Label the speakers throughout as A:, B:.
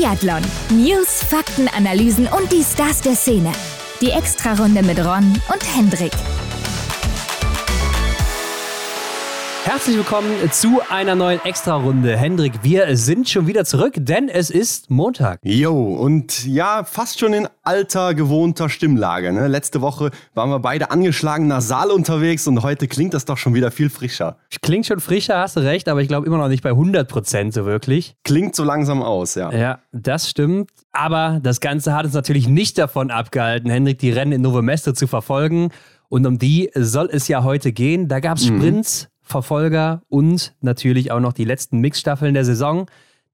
A: Biathlon. News, Fakten, Analysen und die Stars der Szene. Die Extrarunde mit Ron und Hendrik.
B: Herzlich willkommen zu einer neuen Extra-Runde. Hendrik, wir sind schon wieder zurück, denn es ist Montag.
C: Jo, und ja, fast schon in alter, gewohnter Stimmlage. Ne? Letzte Woche waren wir beide angeschlagen nasal unterwegs und heute klingt das doch schon wieder viel frischer.
B: Klingt schon frischer, hast du recht, aber ich glaube immer noch nicht bei 100 Prozent so wirklich.
C: Klingt so langsam aus, ja.
B: Ja, das stimmt. Aber das Ganze hat uns natürlich nicht davon abgehalten, Hendrik die Rennen in Novo Mesto zu verfolgen. Und um die soll es ja heute gehen. Da gab es mhm. Verfolger und natürlich auch noch die letzten Mixstaffeln der Saison.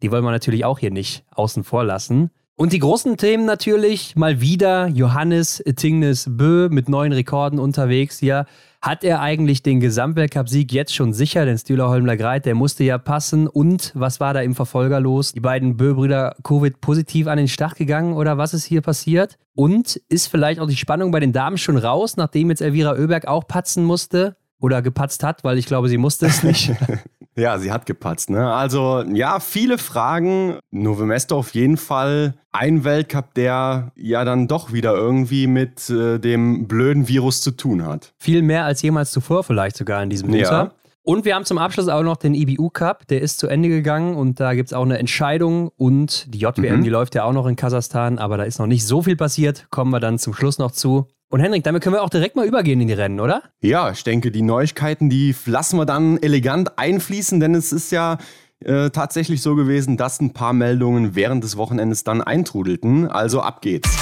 B: Die wollen wir natürlich auch hier nicht außen vor lassen. Und die großen Themen natürlich mal wieder Johannes Tingnes Bö mit neuen Rekorden unterwegs hier. Hat er eigentlich den Gesamtweltcup-Sieg jetzt schon sicher? Denn Stühler Holmler Greit, der musste ja passen. Und was war da im Verfolger los? Die beiden Bö-Brüder Covid positiv an den Start gegangen oder was ist hier passiert? Und ist vielleicht auch die Spannung bei den Damen schon raus, nachdem jetzt Elvira Oeberg auch patzen musste? Oder gepatzt hat, weil ich glaube, sie musste es nicht.
C: ja, sie hat gepatzt. Ne? Also ja, viele Fragen. Novemesto auf jeden Fall ein Weltcup, der ja dann doch wieder irgendwie mit äh, dem blöden Virus zu tun hat.
B: Viel mehr als jemals zuvor vielleicht sogar in diesem Winter. Ja. Und wir haben zum Abschluss auch noch den IBU Cup, der ist zu Ende gegangen und da gibt es auch eine Entscheidung und die JWM, mhm. die läuft ja auch noch in Kasachstan, aber da ist noch nicht so viel passiert, kommen wir dann zum Schluss noch zu. Und Henrik, damit können wir auch direkt mal übergehen in die Rennen, oder?
C: Ja, ich denke, die Neuigkeiten, die lassen wir dann elegant einfließen, denn es ist ja äh, tatsächlich so gewesen, dass ein paar Meldungen während des Wochenendes dann eintrudelten. Also ab geht's.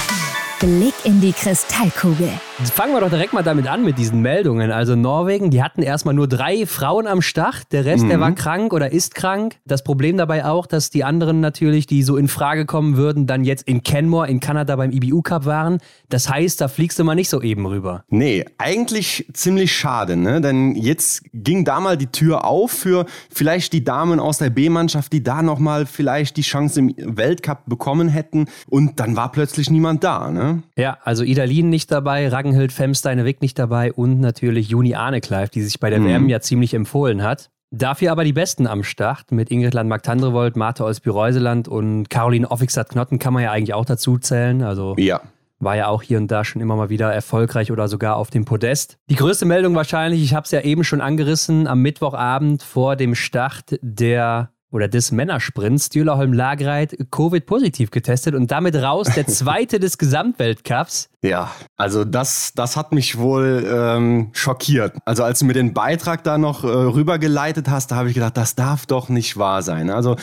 A: Blick in die Kristallkugel.
B: Fangen wir doch direkt mal damit an mit diesen Meldungen. Also Norwegen, die hatten erstmal nur drei Frauen am Start. Der Rest, mhm. der war krank oder ist krank. Das Problem dabei auch, dass die anderen natürlich, die so in Frage kommen würden, dann jetzt in Kenmore in Kanada beim IBU Cup waren. Das heißt, da fliegst du mal nicht so eben rüber.
C: Nee, eigentlich ziemlich schade, ne? Denn jetzt ging da mal die Tür auf für vielleicht die Damen aus der B-Mannschaft, die da nochmal vielleicht die Chance im Weltcup bekommen hätten. Und dann war plötzlich niemand da, ne?
B: Ja, also Idalin nicht dabei, Ragnhild Femsteine-Wick nicht dabei und natürlich Juni Arnekleif, die sich bei der mhm. WM ja ziemlich empfohlen hat. Dafür aber die Besten am Start mit Ingrid Landmark-Tandrevold, Martha Olsby-Reuseland und Caroline Offixat-Knotten kann man ja eigentlich auch dazu zählen. Also
C: ja.
B: war ja auch hier und da schon immer mal wieder erfolgreich oder sogar auf dem Podest. Die größte Meldung wahrscheinlich, ich habe es ja eben schon angerissen, am Mittwochabend vor dem Start der oder des Männersprints Stühlerholm Lagreit Covid-positiv getestet und damit raus der zweite des Gesamtweltcups.
C: Ja, also das, das hat mich wohl ähm, schockiert. Also als du mir den Beitrag da noch äh, rübergeleitet hast, da habe ich gedacht, das darf doch nicht wahr sein. Also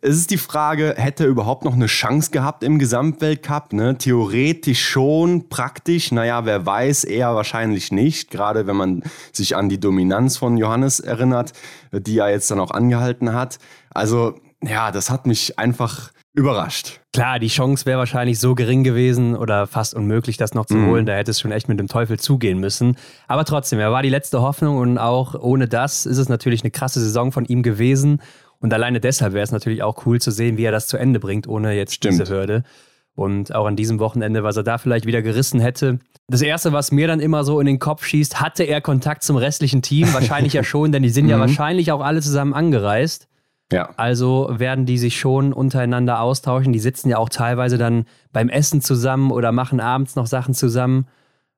C: es ist die Frage, hätte er überhaupt noch eine Chance gehabt im Gesamtweltcup? Ne? Theoretisch schon, praktisch, naja, wer weiß, eher wahrscheinlich nicht. Gerade wenn man sich an die Dominanz von Johannes erinnert, die er jetzt dann auch angehalten hat. Also ja, das hat mich einfach überrascht.
B: Klar, die Chance wäre wahrscheinlich so gering gewesen oder fast unmöglich, das noch zu mhm. holen. Da hätte es schon echt mit dem Teufel zugehen müssen. Aber trotzdem, er war die letzte Hoffnung und auch ohne das ist es natürlich eine krasse Saison von ihm gewesen. Und alleine deshalb wäre es natürlich auch cool zu sehen, wie er das zu Ende bringt, ohne jetzt Stimmt. diese Hürde. Und auch an diesem Wochenende, was er da vielleicht wieder gerissen hätte. Das Erste, was mir dann immer so in den Kopf schießt, hatte er Kontakt zum restlichen Team? Wahrscheinlich ja schon, denn die sind ja mhm. wahrscheinlich auch alle zusammen angereist.
C: Ja.
B: Also werden die sich schon untereinander austauschen. Die sitzen ja auch teilweise dann beim Essen zusammen oder machen abends noch Sachen zusammen.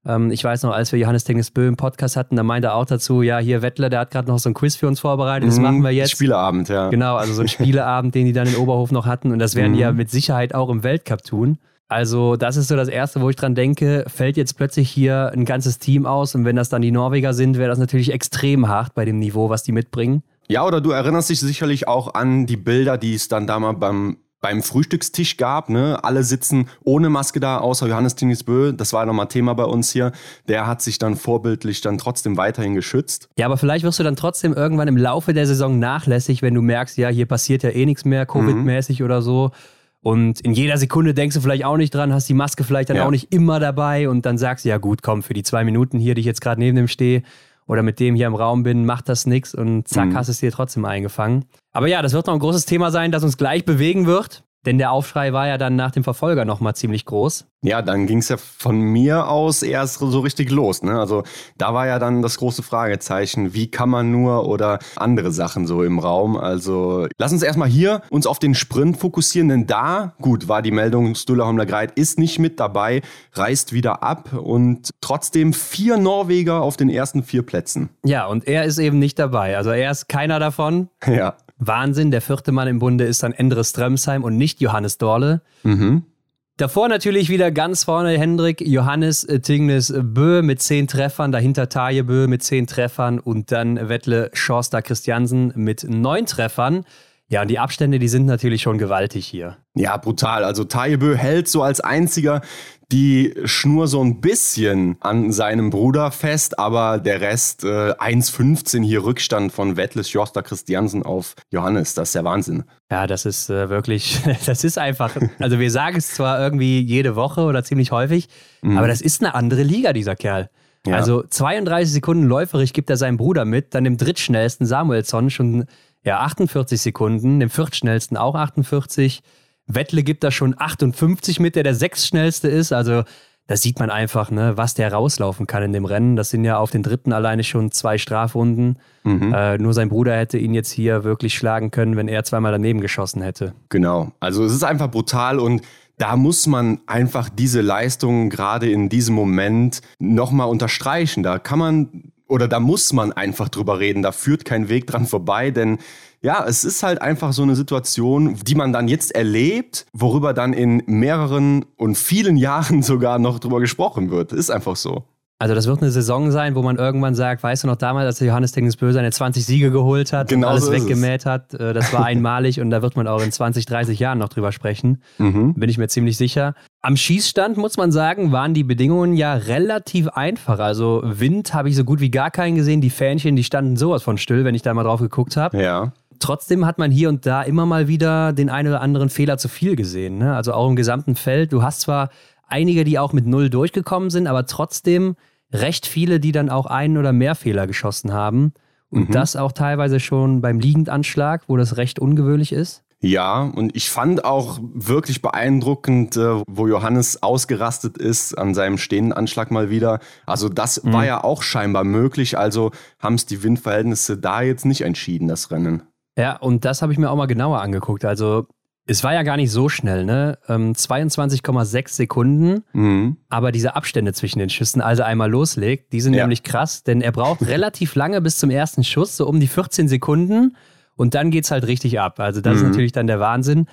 B: Ähm, ich weiß noch, als wir Johannes Tennis Bö im Podcast hatten, da meinte er auch dazu, ja, hier Wettler, der hat gerade noch so ein Quiz für uns vorbereitet, das mhm, machen wir jetzt.
C: Spieleabend, ja.
B: Genau, also so ein Spieleabend, den die dann in Oberhof noch hatten. Und das werden mhm. die ja mit Sicherheit auch im Weltcup tun. Also, das ist so das Erste, wo ich dran denke, fällt jetzt plötzlich hier ein ganzes Team aus und wenn das dann die Norweger sind, wäre das natürlich extrem hart bei dem Niveau, was die mitbringen.
C: Ja, oder du erinnerst dich sicherlich auch an die Bilder, die es dann da mal beim beim Frühstückstisch gab. Ne? Alle sitzen ohne Maske da, außer Johannes Tinisbö. Das war nochmal Thema bei uns hier. Der hat sich dann vorbildlich dann trotzdem weiterhin geschützt.
B: Ja, aber vielleicht wirst du dann trotzdem irgendwann im Laufe der Saison nachlässig, wenn du merkst, ja, hier passiert ja eh nichts mehr, Covid-mäßig mhm. oder so. Und in jeder Sekunde denkst du vielleicht auch nicht dran, hast die Maske vielleicht dann ja. auch nicht immer dabei und dann sagst du, ja gut, komm, für die zwei Minuten hier, die ich jetzt gerade neben dem stehe, oder mit dem hier im Raum bin, macht das nichts und zack, mhm. hast es dir trotzdem eingefangen. Aber ja, das wird noch ein großes Thema sein, das uns gleich bewegen wird. Denn der Aufschrei war ja dann nach dem Verfolger nochmal ziemlich groß.
C: Ja, dann ging es ja von mir aus erst so richtig los. Ne? Also da war ja dann das große Fragezeichen, wie kann man nur oder andere Sachen so im Raum. Also lass uns erstmal hier uns auf den Sprint fokussieren, denn da, gut, war die Meldung, Stulla Homler-Greit ist nicht mit dabei, reist wieder ab und trotzdem vier Norweger auf den ersten vier Plätzen.
B: Ja, und er ist eben nicht dabei. Also er ist keiner davon.
C: Ja.
B: Wahnsinn. Der vierte Mann im Bunde ist dann Endre Strömsheim und nicht Johannes Dorle.
C: Mhm.
B: Davor natürlich wieder ganz vorne Hendrik Johannes Tingnes Bö mit zehn Treffern, dahinter Taje Bö mit zehn Treffern und dann Wettle Schorster Christiansen mit neun Treffern. Ja, und die Abstände, die sind natürlich schon gewaltig hier.
C: Ja, brutal. Also Taibö hält so als einziger die Schnur so ein bisschen an seinem Bruder fest, aber der Rest äh, 1,15 hier Rückstand von Wettles Josta Christiansen auf Johannes. Das ist der Wahnsinn.
B: Ja, das ist äh, wirklich, das ist einfach, also wir sagen es zwar irgendwie jede Woche oder ziemlich häufig, mhm. aber das ist eine andere Liga, dieser Kerl. Ja. Also 32 Sekunden läuferig gibt er seinem Bruder mit, dann dem drittschnellsten Samuelsson schon ja, 48 Sekunden, dem viertschnellsten auch 48. Wettle gibt da schon 58 mit, der der sechstschnellste ist. Also da sieht man einfach, ne, was der rauslaufen kann in dem Rennen. Das sind ja auf den dritten alleine schon zwei Strafrunden. Mhm. Äh, nur sein Bruder hätte ihn jetzt hier wirklich schlagen können, wenn er zweimal daneben geschossen hätte.
C: Genau. Also es ist einfach brutal und da muss man einfach diese Leistung gerade in diesem Moment nochmal unterstreichen. Da kann man oder da muss man einfach drüber reden. Da führt kein Weg dran vorbei, denn ja, es ist halt einfach so eine Situation, die man dann jetzt erlebt, worüber dann in mehreren und vielen Jahren sogar noch drüber gesprochen wird. Ist einfach so.
B: Also das wird eine Saison sein, wo man irgendwann sagt, weißt du noch damals, als Johannes Böse seine 20 Siege geholt hat genau und alles so weggemäht hat, äh, das war einmalig und da wird man auch in 20, 30 Jahren noch drüber sprechen. Mhm. Bin ich mir ziemlich sicher. Am Schießstand, muss man sagen, waren die Bedingungen ja relativ einfach. Also Wind habe ich so gut wie gar keinen gesehen. Die Fähnchen, die standen sowas von still, wenn ich da mal drauf geguckt habe.
C: Ja.
B: Trotzdem hat man hier und da immer mal wieder den einen oder anderen Fehler zu viel gesehen. Ne? Also auch im gesamten Feld. Du hast zwar einige, die auch mit Null durchgekommen sind, aber trotzdem recht viele, die dann auch einen oder mehr Fehler geschossen haben. Und mhm. das auch teilweise schon beim Liegendanschlag, wo das recht ungewöhnlich ist.
C: Ja, und ich fand auch wirklich beeindruckend, äh, wo Johannes ausgerastet ist an seinem stehenden Anschlag mal wieder. Also das mhm. war ja auch scheinbar möglich. Also haben es die Windverhältnisse da jetzt nicht entschieden, das Rennen.
B: Ja, und das habe ich mir auch mal genauer angeguckt. Also es war ja gar nicht so schnell, ne? Ähm, 22,6 Sekunden, mhm. aber diese Abstände zwischen den Schüssen, also einmal loslegt, die sind ja. nämlich krass, denn er braucht relativ lange bis zum ersten Schuss, so um die 14 Sekunden und dann geht es halt richtig ab. Also das mhm. ist natürlich dann der Wahnsinn.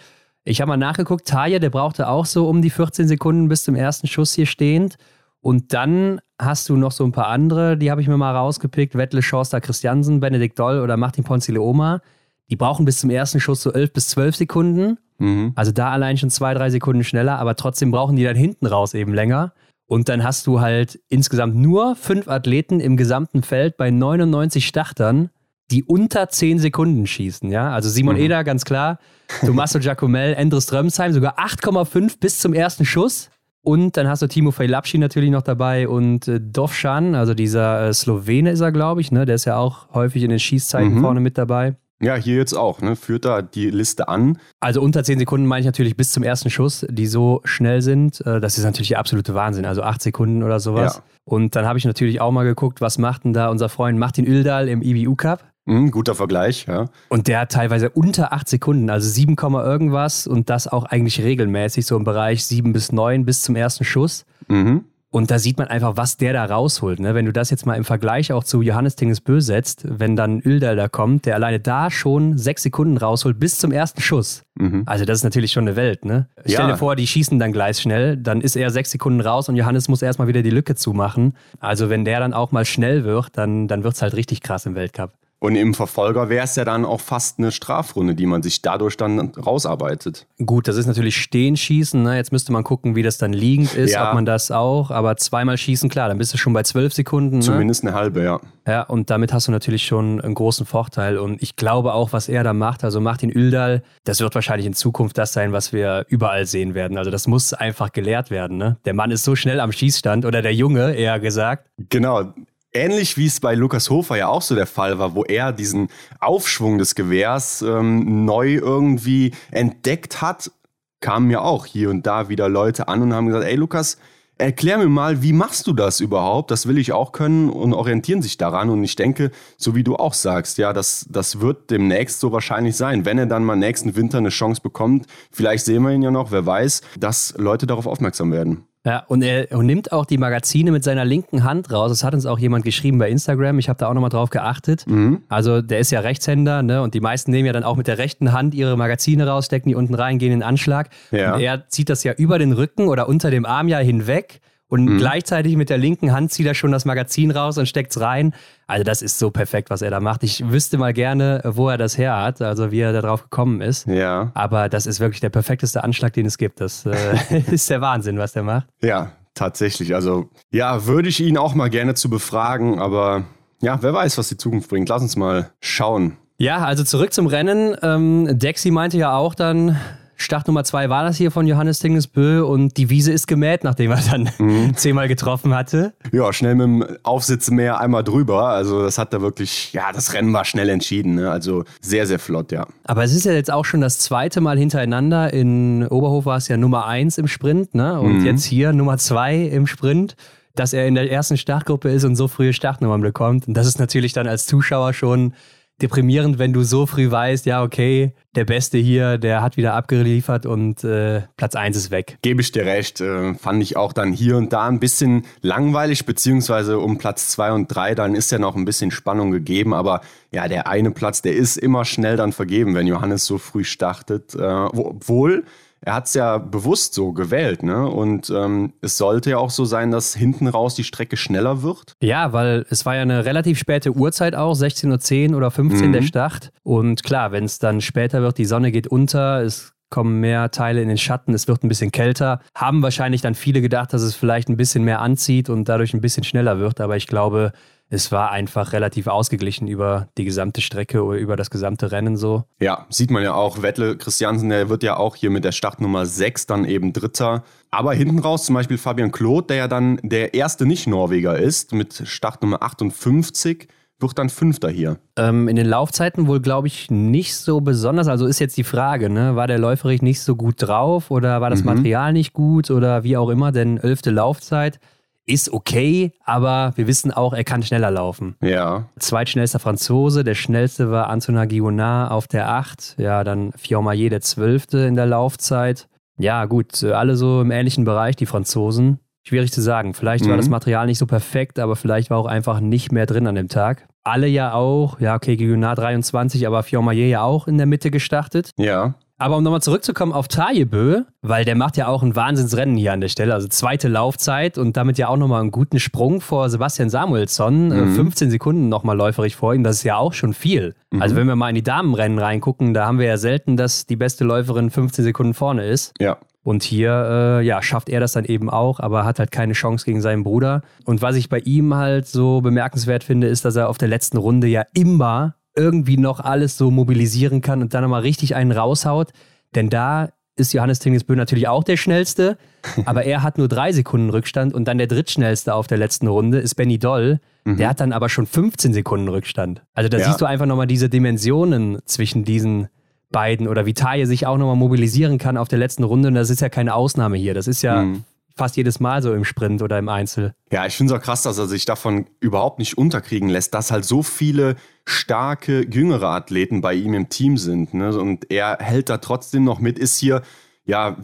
B: Ich habe mal nachgeguckt, Taja, der brauchte auch so um die 14 Sekunden bis zum ersten Schuss hier stehend. Und dann hast du noch so ein paar andere, die habe ich mir mal rausgepickt. Wettle Schorster Christiansen, Benedikt Doll oder Martin Ponzileoma. Die brauchen bis zum ersten Schuss so 11 bis 12 Sekunden. Mhm. Also da allein schon zwei, drei Sekunden schneller, aber trotzdem brauchen die dann hinten raus eben länger. Und dann hast du halt insgesamt nur fünf Athleten im gesamten Feld bei 99 Startern, die unter 10 Sekunden schießen. Ja? Also Simon mhm. Eder, ganz klar. Tommaso Giacomel, Endres Strömsheim, sogar 8,5 bis zum ersten Schuss. Und dann hast du Timo Fejlapschi natürlich noch dabei und äh, Dovschan, also dieser äh, Slowene ist er, glaube ich, ne? Der ist ja auch häufig in den Schießzeiten mhm. vorne mit dabei.
C: Ja, hier jetzt auch, ne? Führt da die Liste an.
B: Also unter 10 Sekunden meine ich natürlich bis zum ersten Schuss, die so schnell sind. Äh, das ist natürlich der absolute Wahnsinn. Also 8 Sekunden oder sowas. Ja. Und dann habe ich natürlich auch mal geguckt, was macht denn da unser Freund Martin Üldal im IBU Cup?
C: Mhm, guter Vergleich, ja.
B: Und der hat teilweise unter 8 Sekunden, also 7, irgendwas und das auch eigentlich regelmäßig, so im Bereich 7 bis 9 bis zum ersten Schuss. Mhm. Und da sieht man einfach, was der da rausholt. Ne? Wenn du das jetzt mal im Vergleich auch zu Johannes Tingesbö setzt, wenn dann Üldal da kommt, der alleine da schon sechs Sekunden rausholt bis zum ersten Schuss. Mhm. Also das ist natürlich schon eine Welt. Ne? Ja. Stell dir vor, die schießen dann gleich schnell, dann ist er sechs Sekunden raus und Johannes muss erstmal wieder die Lücke zumachen. Also wenn der dann auch mal schnell wird, dann, dann wird es halt richtig krass im Weltcup.
C: Und im Verfolger wäre es ja dann auch fast eine Strafrunde, die man sich dadurch dann rausarbeitet.
B: Gut, das ist natürlich Stehen schießen. Ne? Jetzt müsste man gucken, wie das dann liegend ist, ja. ob man das auch. Aber zweimal schießen, klar, dann bist du schon bei zwölf Sekunden. Ne?
C: Zumindest eine halbe, ja.
B: Ja, und damit hast du natürlich schon einen großen Vorteil. Und ich glaube auch, was er da macht, also Martin Üldal, das wird wahrscheinlich in Zukunft das sein, was wir überall sehen werden. Also das muss einfach gelehrt werden. Ne? Der Mann ist so schnell am Schießstand oder der Junge, eher gesagt.
C: Genau ähnlich wie es bei Lukas Hofer ja auch so der Fall war, wo er diesen Aufschwung des Gewehrs ähm, neu irgendwie entdeckt hat, kamen mir auch hier und da wieder Leute an und haben gesagt, ey Lukas, erklär mir mal, wie machst du das überhaupt? Das will ich auch können und orientieren sich daran. Und ich denke, so wie du auch sagst, ja, das, das wird demnächst so wahrscheinlich sein. Wenn er dann mal nächsten Winter eine Chance bekommt, vielleicht sehen wir ihn ja noch, wer weiß, dass Leute darauf aufmerksam werden.
B: Ja, und er nimmt auch die Magazine mit seiner linken Hand raus. Das hat uns auch jemand geschrieben bei Instagram. Ich habe da auch nochmal drauf geachtet. Mhm. Also der ist ja Rechtshänder, ne? Und die meisten nehmen ja dann auch mit der rechten Hand ihre Magazine raus, stecken die unten rein, gehen in den Anschlag. Ja. Und er zieht das ja über den Rücken oder unter dem Arm ja hinweg und mhm. gleichzeitig mit der linken Hand zieht er schon das Magazin raus und steckt es rein. Also das ist so perfekt, was er da macht. Ich wüsste mal gerne, wo er das her hat, also wie er da drauf gekommen ist. Ja. Aber das ist wirklich der perfekteste Anschlag, den es gibt. Das äh, ist der Wahnsinn, was der macht.
C: Ja, tatsächlich. Also ja, würde ich ihn auch mal gerne zu befragen, aber ja, wer weiß, was die Zukunft bringt. Lass uns mal schauen.
B: Ja, also zurück zum Rennen. Ähm, Dexy meinte ja auch dann, Start Nummer zwei war das hier von Johannes Tingesbö und die Wiese ist gemäht, nachdem er dann mhm. zehnmal getroffen hatte.
C: Ja, schnell mit dem Aufsitzmäher einmal drüber. Also das hat er wirklich, ja, das Rennen war schnell entschieden. Ne? Also sehr, sehr flott, ja.
B: Aber es ist ja jetzt auch schon das zweite Mal hintereinander. In Oberhof war es ja Nummer eins im Sprint ne? und mhm. jetzt hier Nummer zwei im Sprint dass er in der ersten Startgruppe ist und so frühe Startnummern bekommt. Und das ist natürlich dann als Zuschauer schon deprimierend, wenn du so früh weißt, ja, okay, der Beste hier, der hat wieder abgeliefert und äh, Platz 1 ist weg.
C: Gebe ich dir recht. Äh, fand ich auch dann hier und da ein bisschen langweilig, beziehungsweise um Platz 2 und 3, dann ist ja noch ein bisschen Spannung gegeben, aber ja, der eine Platz, der ist immer schnell dann vergeben, wenn Johannes so früh startet. Äh, obwohl er hat es ja bewusst so gewählt, ne? Und ähm, es sollte ja auch so sein, dass hinten raus die Strecke schneller wird.
B: Ja, weil es war ja eine relativ späte Uhrzeit auch, 16.10 Uhr oder 15 mhm. der Start. Und klar, wenn es dann später wird, die Sonne geht unter, es kommen mehr Teile in den Schatten, es wird ein bisschen kälter. Haben wahrscheinlich dann viele gedacht, dass es vielleicht ein bisschen mehr anzieht und dadurch ein bisschen schneller wird. Aber ich glaube, es war einfach relativ ausgeglichen über die gesamte Strecke oder über das gesamte Rennen so.
C: Ja, sieht man ja auch. Wettle Christiansen, der wird ja auch hier mit der Startnummer 6 dann eben Dritter. Aber hinten raus zum Beispiel Fabian Claude, der ja dann der erste Nicht-Norweger ist, mit Startnummer 58 wird dann Fünfter hier.
B: Ähm, in den Laufzeiten wohl, glaube ich, nicht so besonders. Also ist jetzt die Frage, ne? war der Läuferich nicht so gut drauf oder war das mhm. Material nicht gut oder wie auch immer, denn elfte Laufzeit ist okay, aber wir wissen auch, er kann schneller laufen.
C: Ja.
B: Zweitschnellster Franzose, der schnellste war Antonin Guillonard auf der 8, ja, dann Fiormaillet der 12. in der Laufzeit. Ja, gut, alle so im ähnlichen Bereich, die Franzosen. Schwierig zu sagen. Vielleicht mhm. war das Material nicht so perfekt, aber vielleicht war auch einfach nicht mehr drin an dem Tag. Alle ja auch, ja, okay, Guillonard 23, aber Fiormaillet ja auch in der Mitte gestartet.
C: Ja.
B: Aber um nochmal zurückzukommen auf Tajebö, weil der macht ja auch ein Wahnsinnsrennen hier an der Stelle, also zweite Laufzeit und damit ja auch nochmal einen guten Sprung vor Sebastian Samuelsson. Äh, mhm. 15 Sekunden nochmal läuferig vor ihm, das ist ja auch schon viel. Mhm. Also wenn wir mal in die Damenrennen reingucken, da haben wir ja selten, dass die beste Läuferin 15 Sekunden vorne ist.
C: Ja.
B: Und hier, äh, ja, schafft er das dann eben auch, aber hat halt keine Chance gegen seinen Bruder. Und was ich bei ihm halt so bemerkenswert finde, ist, dass er auf der letzten Runde ja immer irgendwie noch alles so mobilisieren kann und dann nochmal richtig einen raushaut. Denn da ist Johannes Tingesbö natürlich auch der schnellste, aber er hat nur drei Sekunden Rückstand und dann der drittschnellste auf der letzten Runde ist Benny Doll. Mhm. Der hat dann aber schon 15 Sekunden Rückstand. Also da ja. siehst du einfach nochmal diese Dimensionen zwischen diesen beiden oder wie Taje sich auch nochmal mobilisieren kann auf der letzten Runde. Und das ist ja keine Ausnahme hier. Das ist ja mhm fast jedes Mal so im Sprint oder im Einzel.
C: Ja, ich finde es auch krass, dass er sich davon überhaupt nicht unterkriegen lässt, dass halt so viele starke, jüngere Athleten bei ihm im Team sind. Ne? Und er hält da trotzdem noch mit, ist hier ja,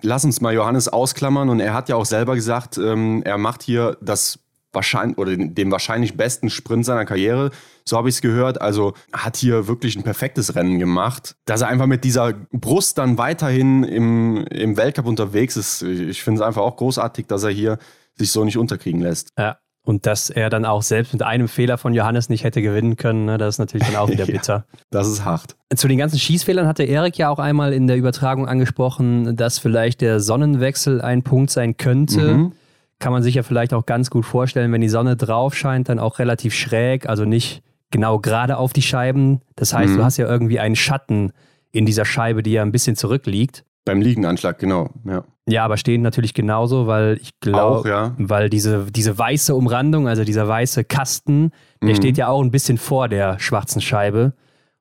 C: lass uns mal Johannes ausklammern. Und er hat ja auch selber gesagt, ähm, er macht hier das wahrscheinlich oder den, wahrscheinlich besten Sprint seiner Karriere. So habe ich es gehört. Also hat hier wirklich ein perfektes Rennen gemacht. Dass er einfach mit dieser Brust dann weiterhin im, im Weltcup unterwegs ist. Ich finde es einfach auch großartig, dass er hier sich so nicht unterkriegen lässt.
B: Ja. Und dass er dann auch selbst mit einem Fehler von Johannes nicht hätte gewinnen können, ne, das ist natürlich dann auch wieder bitter.
C: ja, das ist hart.
B: Zu den ganzen Schießfehlern hatte Erik ja auch einmal in der Übertragung angesprochen, dass vielleicht der Sonnenwechsel ein Punkt sein könnte. Mhm kann man sich ja vielleicht auch ganz gut vorstellen, wenn die Sonne drauf scheint, dann auch relativ schräg, also nicht genau gerade auf die Scheiben. Das heißt, mhm. du hast ja irgendwie einen Schatten in dieser Scheibe, die ja ein bisschen zurückliegt.
C: Beim Liegenanschlag, genau, ja.
B: Ja, aber stehen natürlich genauso, weil ich glaube,
C: ja.
B: weil diese, diese weiße Umrandung, also dieser weiße Kasten, der mhm. steht ja auch ein bisschen vor der schwarzen Scheibe.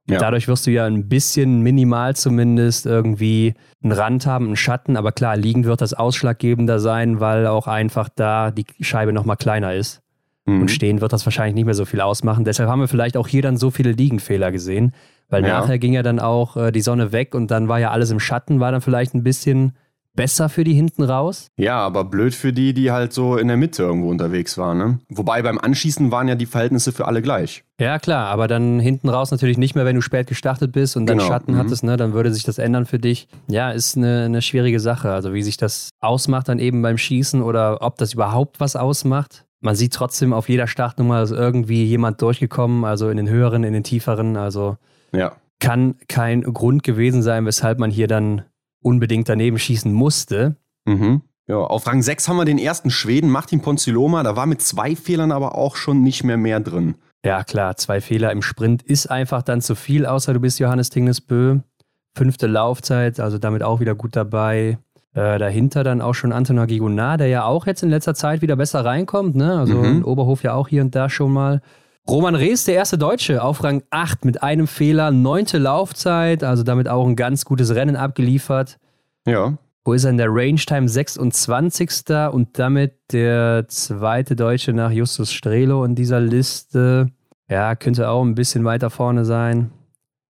B: Ja. Dadurch wirst du ja ein bisschen minimal zumindest irgendwie einen Rand haben, einen Schatten. Aber klar, liegend wird das ausschlaggebender sein, weil auch einfach da die Scheibe nochmal kleiner ist. Mhm. Und stehen wird das wahrscheinlich nicht mehr so viel ausmachen. Deshalb haben wir vielleicht auch hier dann so viele Liegenfehler gesehen. Weil ja. nachher ging ja dann auch äh, die Sonne weg und dann war ja alles im Schatten, war dann vielleicht ein bisschen besser für die hinten raus.
C: Ja, aber blöd für die, die halt so in der Mitte irgendwo unterwegs waren. Ne? Wobei beim Anschießen waren ja die Verhältnisse für alle gleich.
B: Ja, klar, aber dann hinten raus natürlich nicht mehr, wenn du spät gestartet bist und dann genau. Schatten mhm. hattest, ne? dann würde sich das ändern für dich. Ja, ist eine, eine schwierige Sache. Also wie sich das ausmacht dann eben beim Schießen oder ob das überhaupt was ausmacht. Man sieht trotzdem auf jeder Startnummer ist irgendwie jemand durchgekommen, also in den höheren, in den tieferen. Also ja. kann kein Grund gewesen sein, weshalb man hier dann unbedingt daneben schießen musste.
C: Mhm. Ja, auf Rang 6 haben wir den ersten Schweden, Martin Ponziloma. Da war mit zwei Fehlern aber auch schon nicht mehr mehr drin.
B: Ja, klar, zwei Fehler im Sprint ist einfach dann zu viel, außer du bist Johannes Tingnesbö. Fünfte Laufzeit, also damit auch wieder gut dabei. Äh, dahinter dann auch schon Antonin Gigonard, der ja auch jetzt in letzter Zeit wieder besser reinkommt. Ne? Also mhm. Oberhof ja auch hier und da schon mal. Roman Rees, der erste Deutsche, auf Rang 8 mit einem Fehler, neunte Laufzeit, also damit auch ein ganz gutes Rennen abgeliefert.
C: Ja.
B: Wo ist er in der Range-Time 26. und damit der zweite Deutsche nach Justus Strelo in dieser Liste. Ja, könnte auch ein bisschen weiter vorne sein,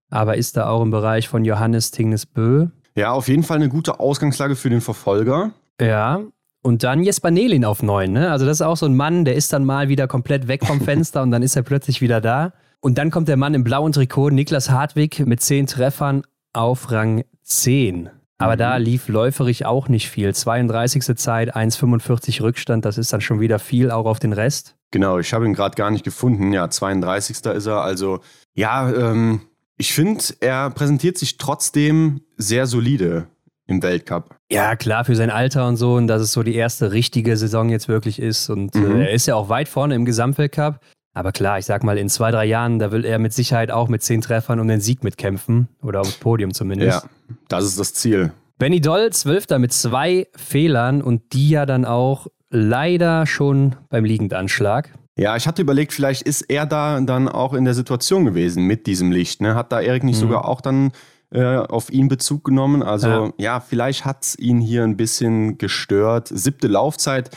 B: aber ist da auch im Bereich von Johannes Tingnes Bö.
C: Ja, auf jeden Fall eine gute Ausgangslage für den Verfolger.
B: Ja, und dann Jesper Nelin auf 9. Ne? Also das ist auch so ein Mann, der ist dann mal wieder komplett weg vom Fenster und dann ist er plötzlich wieder da. Und dann kommt der Mann im blauen Trikot, Niklas Hartwig, mit 10 Treffern auf Rang 10. Aber mhm. da lief läuferig auch nicht viel. 32. Zeit, 1,45 Rückstand, das ist dann schon wieder viel, auch auf den Rest.
C: Genau, ich habe ihn gerade gar nicht gefunden. Ja, 32. ist er. Also, ja, ähm, ich finde, er präsentiert sich trotzdem sehr solide im Weltcup.
B: Ja, klar, für sein Alter und so, und dass es so die erste richtige Saison jetzt wirklich ist. Und mhm. äh, er ist ja auch weit vorne im Gesamtweltcup. Aber klar, ich sag mal, in zwei, drei Jahren, da will er mit Sicherheit auch mit zehn Treffern um den Sieg mitkämpfen. Oder aufs Podium zumindest.
C: Ja, das ist das Ziel.
B: Benny Doll, Zwölfter mit zwei Fehlern und die ja dann auch leider schon beim Liegendanschlag.
C: Ja, ich hatte überlegt, vielleicht ist er da dann auch in der Situation gewesen mit diesem Licht. Ne? Hat da Erik nicht mhm. sogar auch dann äh, auf ihn Bezug genommen? Also ja, ja vielleicht hat es ihn hier ein bisschen gestört. Siebte Laufzeit,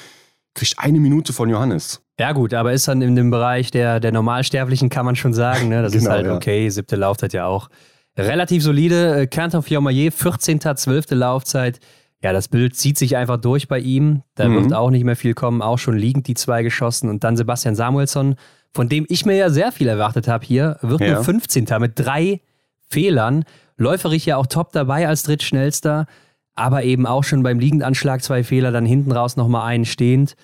C: kriegt eine Minute von Johannes.
B: Ja gut, aber ist dann in dem Bereich der, der Normalsterblichen, kann man schon sagen. Ne? Das genau, ist halt ja. okay, siebte Laufzeit ja auch. Relativ solide. Äh, Fiormaillet, 14. 12. Laufzeit. Ja, das Bild zieht sich einfach durch bei ihm. Da mhm. wird auch nicht mehr viel kommen. Auch schon liegend die zwei geschossen. Und dann Sebastian Samuelsson, von dem ich mir ja sehr viel erwartet habe hier, wird ja. nur 15. mit drei Fehlern. Läuferich ja auch top dabei als drittschnellster, aber eben auch schon beim Liegendanschlag zwei Fehler, dann hinten raus nochmal einen stehend.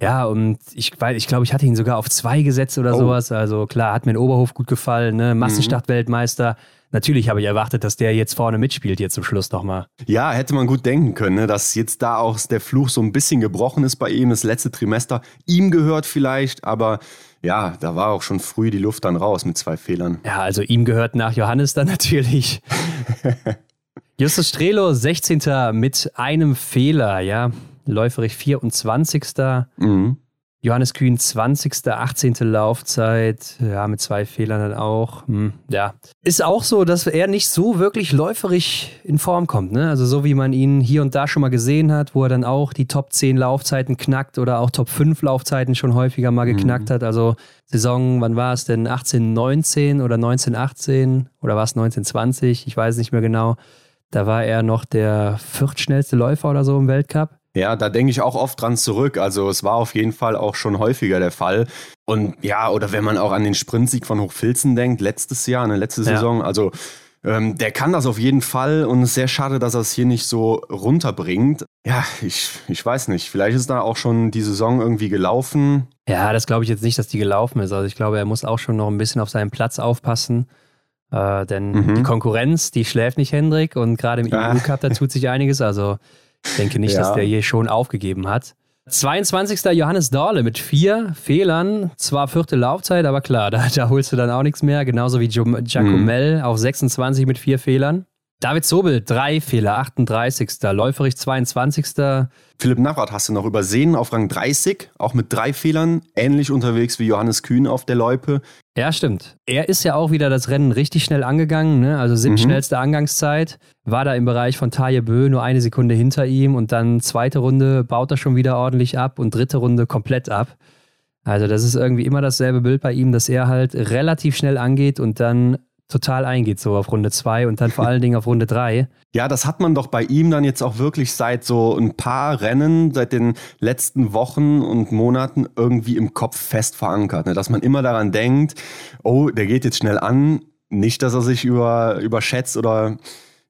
B: Ja, und ich, ich glaube, ich hatte ihn sogar auf zwei gesetzt oder oh. sowas. Also klar, hat mir in Oberhof gut gefallen, ne? Massenstart-Weltmeister. Natürlich habe ich erwartet, dass der jetzt vorne mitspielt, jetzt zum Schluss nochmal.
C: Ja, hätte man gut denken können, ne? dass jetzt da auch der Fluch so ein bisschen gebrochen ist bei ihm, das letzte Trimester. Ihm gehört vielleicht, aber ja, da war auch schon früh die Luft dann raus mit zwei Fehlern.
B: Ja, also ihm gehört nach Johannes dann natürlich. Justus Strelo, 16. mit einem Fehler, ja. Läuferich 24. Mhm. Johannes Kühn 20. 18. Laufzeit, ja, mit zwei Fehlern dann auch. Hm, ja. Ist auch so, dass er nicht so wirklich läuferig in Form kommt, ne? Also so wie man ihn hier und da schon mal gesehen hat, wo er dann auch die Top 10 Laufzeiten knackt oder auch Top 5 Laufzeiten schon häufiger mal geknackt mhm. hat. Also Saison, wann war es denn? 18, 19 oder 19, 18 oder war es 19, 20? Ich weiß nicht mehr genau. Da war er noch der viertschnellste Läufer oder so im Weltcup.
C: Ja, da denke ich auch oft dran zurück. Also es war auf jeden Fall auch schon häufiger der Fall. Und ja, oder wenn man auch an den Sprintsieg von Hochfilzen denkt, letztes Jahr, eine letzte Saison, ja. also ähm, der kann das auf jeden Fall und es ist sehr schade, dass er es hier nicht so runterbringt. Ja, ich, ich weiß nicht. Vielleicht ist da auch schon die Saison irgendwie gelaufen.
B: Ja, das glaube ich jetzt nicht, dass die gelaufen ist. Also ich glaube, er muss auch schon noch ein bisschen auf seinen Platz aufpassen. Äh, denn mhm. die Konkurrenz, die schläft nicht, Hendrik. Und gerade im ja. EU-Cup, da tut sich einiges. Also ich denke nicht, ja. dass der je schon aufgegeben hat. 22. Johannes Dorle mit vier Fehlern. Zwar vierte Laufzeit, aber klar, da, da holst du dann auch nichts mehr. Genauso wie Giacomel mhm. auf 26 mit vier Fehlern. David Sobel, drei Fehler, 38. Läuferich, 22.
C: Philipp Navrat hast du noch übersehen auf Rang 30, auch mit drei Fehlern, ähnlich unterwegs wie Johannes Kühn auf der Loipe.
B: Ja, stimmt. Er ist ja auch wieder das Rennen richtig schnell angegangen, ne? also siebtschnellste mhm. Angangszeit, war da im Bereich von Taje Bö nur eine Sekunde hinter ihm und dann zweite Runde baut er schon wieder ordentlich ab und dritte Runde komplett ab. Also das ist irgendwie immer dasselbe Bild bei ihm, dass er halt relativ schnell angeht und dann total eingeht, so auf Runde 2 und dann vor allen Dingen auf Runde 3.
C: Ja, das hat man doch bei ihm dann jetzt auch wirklich seit so ein paar Rennen, seit den letzten Wochen und Monaten irgendwie im Kopf fest verankert. Ne? Dass man immer daran denkt, oh, der geht jetzt schnell an. Nicht, dass er sich über, überschätzt oder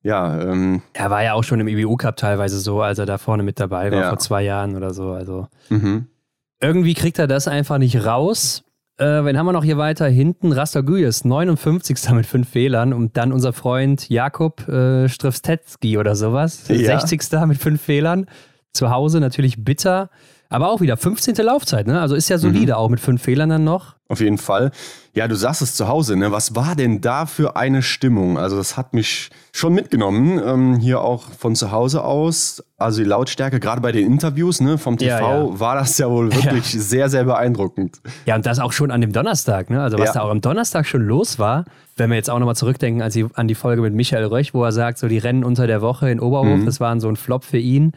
C: ja. Ähm,
B: er war ja auch schon im IBU Cup teilweise so, als er da vorne mit dabei war, ja. vor zwei Jahren oder so. Also mhm. irgendwie kriegt er das einfach nicht raus. Äh, wen haben wir noch hier weiter hinten? Rastaguyes, 59. mit fünf Fehlern und dann unser Freund Jakob äh, Strifstetski oder sowas, ja. 60. mit fünf Fehlern. Zu Hause natürlich bitter, aber auch wieder 15. Laufzeit, ne? Also ist ja solide, mhm. auch mit fünf Fehlern dann noch.
C: Auf jeden Fall. Ja, du sagst es zu Hause, ne? Was war denn da für eine Stimmung? Also, das hat mich schon mitgenommen, ähm, hier auch von zu Hause aus. Also die Lautstärke, gerade bei den Interviews ne, vom TV, ja, ja. war das ja wohl wirklich ja. sehr, sehr beeindruckend.
B: Ja, und das auch schon an dem Donnerstag, ne? Also was da auch am Donnerstag schon los war, wenn wir jetzt auch nochmal zurückdenken an die, an die Folge mit Michael Röch, wo er sagt, so die Rennen unter der Woche in Oberhof, mhm. das waren so ein Flop für ihn,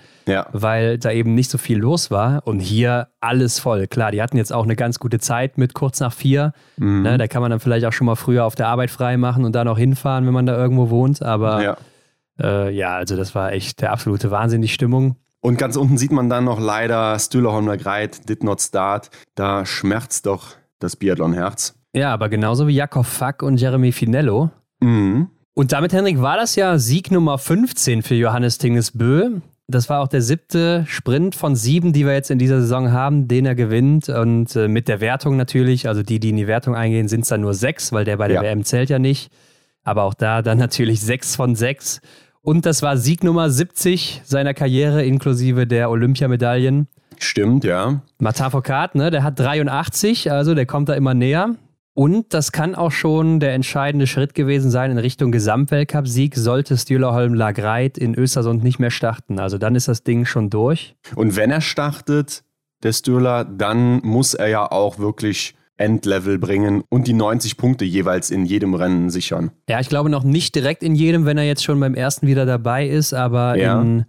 B: weil da eben nicht so viel los war. Und hier alles voll. Klar, die hatten jetzt auch eine ganz gute Zeit mit kurz nach vier. Mhm. Ne, da kann man dann vielleicht auch schon mal früher auf der Arbeit frei machen und dann auch hinfahren, wenn man da irgendwo wohnt. Aber ja, äh, ja also das war echt der absolute Wahnsinn, die Stimmung.
C: Und ganz unten sieht man dann noch leider Stühlerholmer Greit, did not start. Da schmerzt doch das Biathlon-Herz.
B: Ja, aber genauso wie Jakob Fack und Jeremy Finello. Mhm. Und damit, Henrik, war das ja Sieg Nummer 15 für Johannes Tingesbö. Das war auch der siebte Sprint von sieben, die wir jetzt in dieser Saison haben, den er gewinnt. Und äh, mit der Wertung natürlich, also die, die in die Wertung eingehen, sind es dann nur sechs, weil der bei der ja. WM zählt ja nicht. Aber auch da dann natürlich sechs von sechs. Und das war Sieg Nummer 70 seiner Karriere, inklusive der Olympiamedaillen.
C: Stimmt, ja.
B: Martin Foucault, ne, der hat 83, also der kommt da immer näher. Und das kann auch schon der entscheidende Schritt gewesen sein in Richtung Gesamtweltcup-Sieg, sollte Stühlerholm Lagreit in Östersund nicht mehr starten. Also dann ist das Ding schon durch.
C: Und wenn er startet, der Stühler, dann muss er ja auch wirklich Endlevel bringen und die 90 Punkte jeweils in jedem Rennen sichern.
B: Ja, ich glaube noch nicht direkt in jedem, wenn er jetzt schon beim ersten wieder dabei ist, aber ja. in,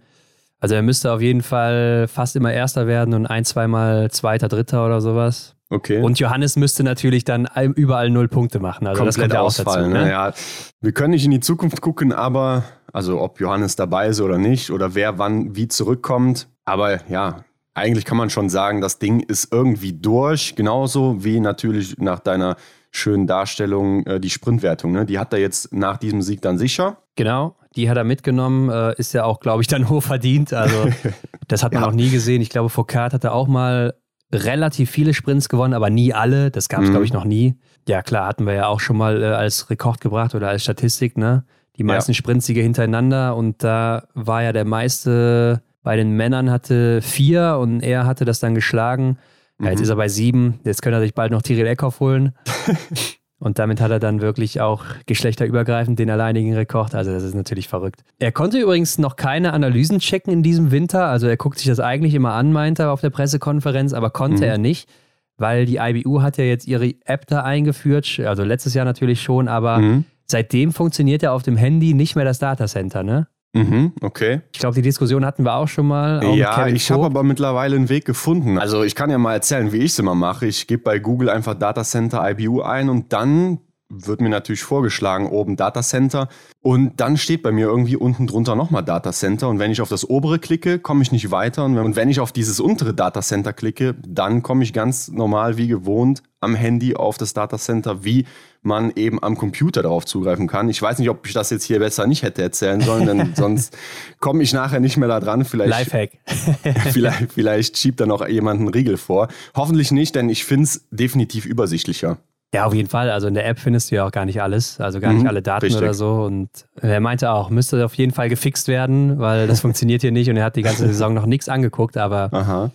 B: also er müsste auf jeden Fall fast immer Erster werden und ein, zweimal Zweiter, Dritter oder sowas.
C: Okay.
B: Und Johannes müsste natürlich dann überall null Punkte machen. Also
C: Komplett das kommt ja ausfallen. Dazu, ne? Ja, wir können nicht in die Zukunft gucken, aber also ob Johannes dabei ist oder nicht oder wer wann wie zurückkommt. Aber ja, eigentlich kann man schon sagen, das Ding ist irgendwie durch. Genauso wie natürlich nach deiner schönen Darstellung äh, die Sprintwertung. Ne? Die hat er jetzt nach diesem Sieg dann sicher.
B: Genau, die hat er mitgenommen. Äh, ist ja auch, glaube ich, dann hoch verdient. Also das hat man ja. noch nie gesehen. Ich glaube, Foucault hatte auch mal relativ viele Sprints gewonnen, aber nie alle. Das gab es, mhm. glaube ich, noch nie. Ja, klar, hatten wir ja auch schon mal äh, als Rekord gebracht oder als Statistik, ne? Die meisten ja. Sprintsiege hintereinander und da war ja der meiste bei den Männern hatte vier und er hatte das dann geschlagen. Ja, jetzt mhm. ist er bei sieben. Jetzt könnte er sich bald noch Tyrell Eckhoff holen. Und damit hat er dann wirklich auch geschlechterübergreifend den alleinigen Rekord. Also das ist natürlich verrückt. Er konnte übrigens noch keine Analysen checken in diesem Winter. Also er guckt sich das eigentlich immer an, meinte er auf der Pressekonferenz, aber konnte mhm. er nicht, weil die IBU hat ja jetzt ihre App da eingeführt. Also letztes Jahr natürlich schon, aber mhm. seitdem funktioniert ja auf dem Handy nicht mehr das Datacenter, ne?
C: Mhm, okay.
B: Ich glaube, die Diskussion hatten wir auch schon mal. Auch
C: ja, ich habe aber mittlerweile einen Weg gefunden. Also ich kann ja mal erzählen, wie ich es immer mache. Ich gebe bei Google einfach Datacenter IBU ein und dann wird mir natürlich vorgeschlagen, oben Datacenter. Und dann steht bei mir irgendwie unten drunter nochmal Datacenter. Und wenn ich auf das obere klicke, komme ich nicht weiter. Und wenn ich auf dieses untere Datacenter klicke, dann komme ich ganz normal wie gewohnt am Handy auf das Datacenter, wie man eben am Computer darauf zugreifen kann. Ich weiß nicht, ob ich das jetzt hier besser nicht hätte erzählen sollen, denn sonst komme ich nachher nicht mehr da dran. Vielleicht,
B: Lifehack.
C: vielleicht, vielleicht schiebt da noch jemand einen Riegel vor. Hoffentlich nicht, denn ich finde es definitiv übersichtlicher.
B: Ja, auf jeden Fall. Also in der App findest du ja auch gar nicht alles, also gar nicht mhm, alle Daten richtig. oder so. Und er meinte auch, müsste auf jeden Fall gefixt werden, weil das funktioniert hier nicht und er hat die ganze Saison noch nichts angeguckt, aber Aha.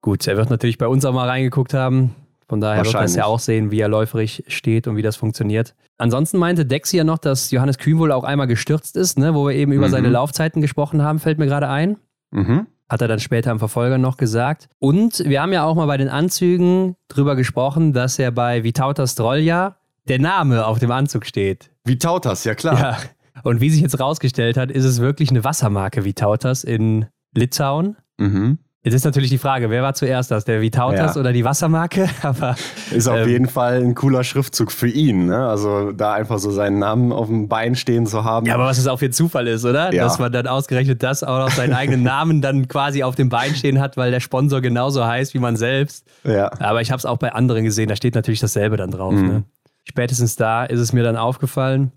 B: gut, er wird natürlich bei uns auch mal reingeguckt haben. Von daher wird er es ja auch sehen, wie er läuferig steht und wie das funktioniert. Ansonsten meinte Dexi ja noch, dass Johannes Kühn wohl auch einmal gestürzt ist, ne, wo wir eben über mhm. seine Laufzeiten gesprochen haben, fällt mir gerade ein. Mhm hat er dann später im Verfolger noch gesagt. Und wir haben ja auch mal bei den Anzügen drüber gesprochen, dass er bei Vitautas Drolja der Name auf dem Anzug steht.
C: Vitautas, ja klar.
B: Ja. Und wie sich jetzt rausgestellt hat, ist es wirklich eine Wassermarke Vitautas in Litauen.
C: Mhm.
B: Jetzt ist natürlich die Frage, wer war zuerst das, der Vitautas
C: Ja.
B: oder die Wassermarke? Aber
C: Ist auf
B: Ähm,
C: jeden Fall ein cooler Schriftzug für ihn. Ne? Also da einfach so seinen Namen auf dem Bein stehen zu haben.
B: ja, aber was es auch für ein Zufall ist, oder?
C: Ja.
B: Dass man dann ausgerechnet das auch noch seinen eigenen Namen dann quasi auf dem Bein stehen hat, weil der Sponsor genauso heißt wie man selbst.
C: ja.
B: Aber ich habe es auch bei anderen gesehen, da steht natürlich dasselbe dann drauf.
C: Mhm.
B: Ne? Spätestens da ist es mir dann aufgefallen.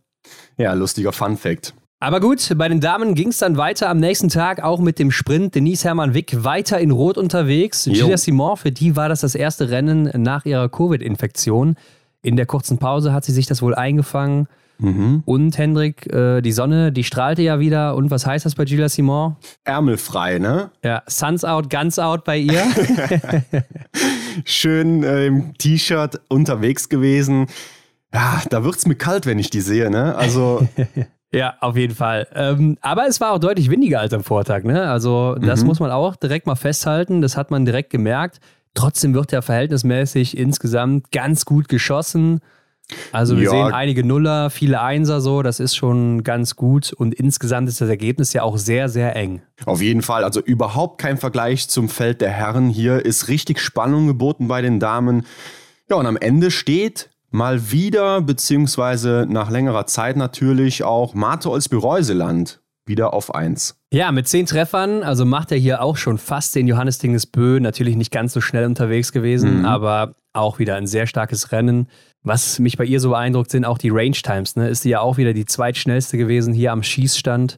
C: ja, lustiger Fun Fact.
B: Aber gut, bei den Damen ging es dann weiter am nächsten Tag auch mit dem Sprint. Denise Hermann Wick weiter in Rot unterwegs.
C: Jo.
B: Julia Simon, für die war das das erste Rennen nach ihrer Covid-Infektion. In der kurzen Pause hat sie sich das wohl eingefangen.
C: Mhm.
B: Und Hendrik, äh, die Sonne, die strahlte ja wieder. Und was heißt das bei Julia Simon?
C: Ärmelfrei, ne?
B: Ja, Suns out, Guns out bei ihr.
C: Schön äh, im T-Shirt unterwegs gewesen. Ja, da wird's mir kalt, wenn ich die sehe, ne? Also,
B: Ja, auf jeden Fall. Ähm, aber es war auch deutlich windiger als am Vortag. Ne? Also das
C: Mhm.
B: muss man auch direkt mal festhalten. Das hat man direkt gemerkt. Trotzdem wird ja verhältnismäßig insgesamt ganz gut geschossen. Also wir
C: Ja.
B: sehen einige Nuller, viele Einser so. Das ist schon ganz gut. Und insgesamt ist das Ergebnis ja auch sehr, sehr eng.
C: Auf jeden Fall, also überhaupt kein Vergleich zum Feld der Herren. Hier ist richtig Spannung geboten bei den Damen. Ja, und am Ende steht mal wieder, beziehungsweise nach längerer Zeit natürlich auch Marte Olsby-Reuseland wieder auf 1.
B: Ja, mit zehn Treffern, also macht er hier auch schon fast den Johannes Dingesbö. Natürlich nicht ganz so schnell unterwegs gewesen,
C: Mhm.
B: aber auch wieder ein sehr starkes Rennen. Was mich bei ihr so beeindruckt, sind auch die Range Times. Ne? Ist sie ja auch wieder die zweitschnellste gewesen hier am Schießstand.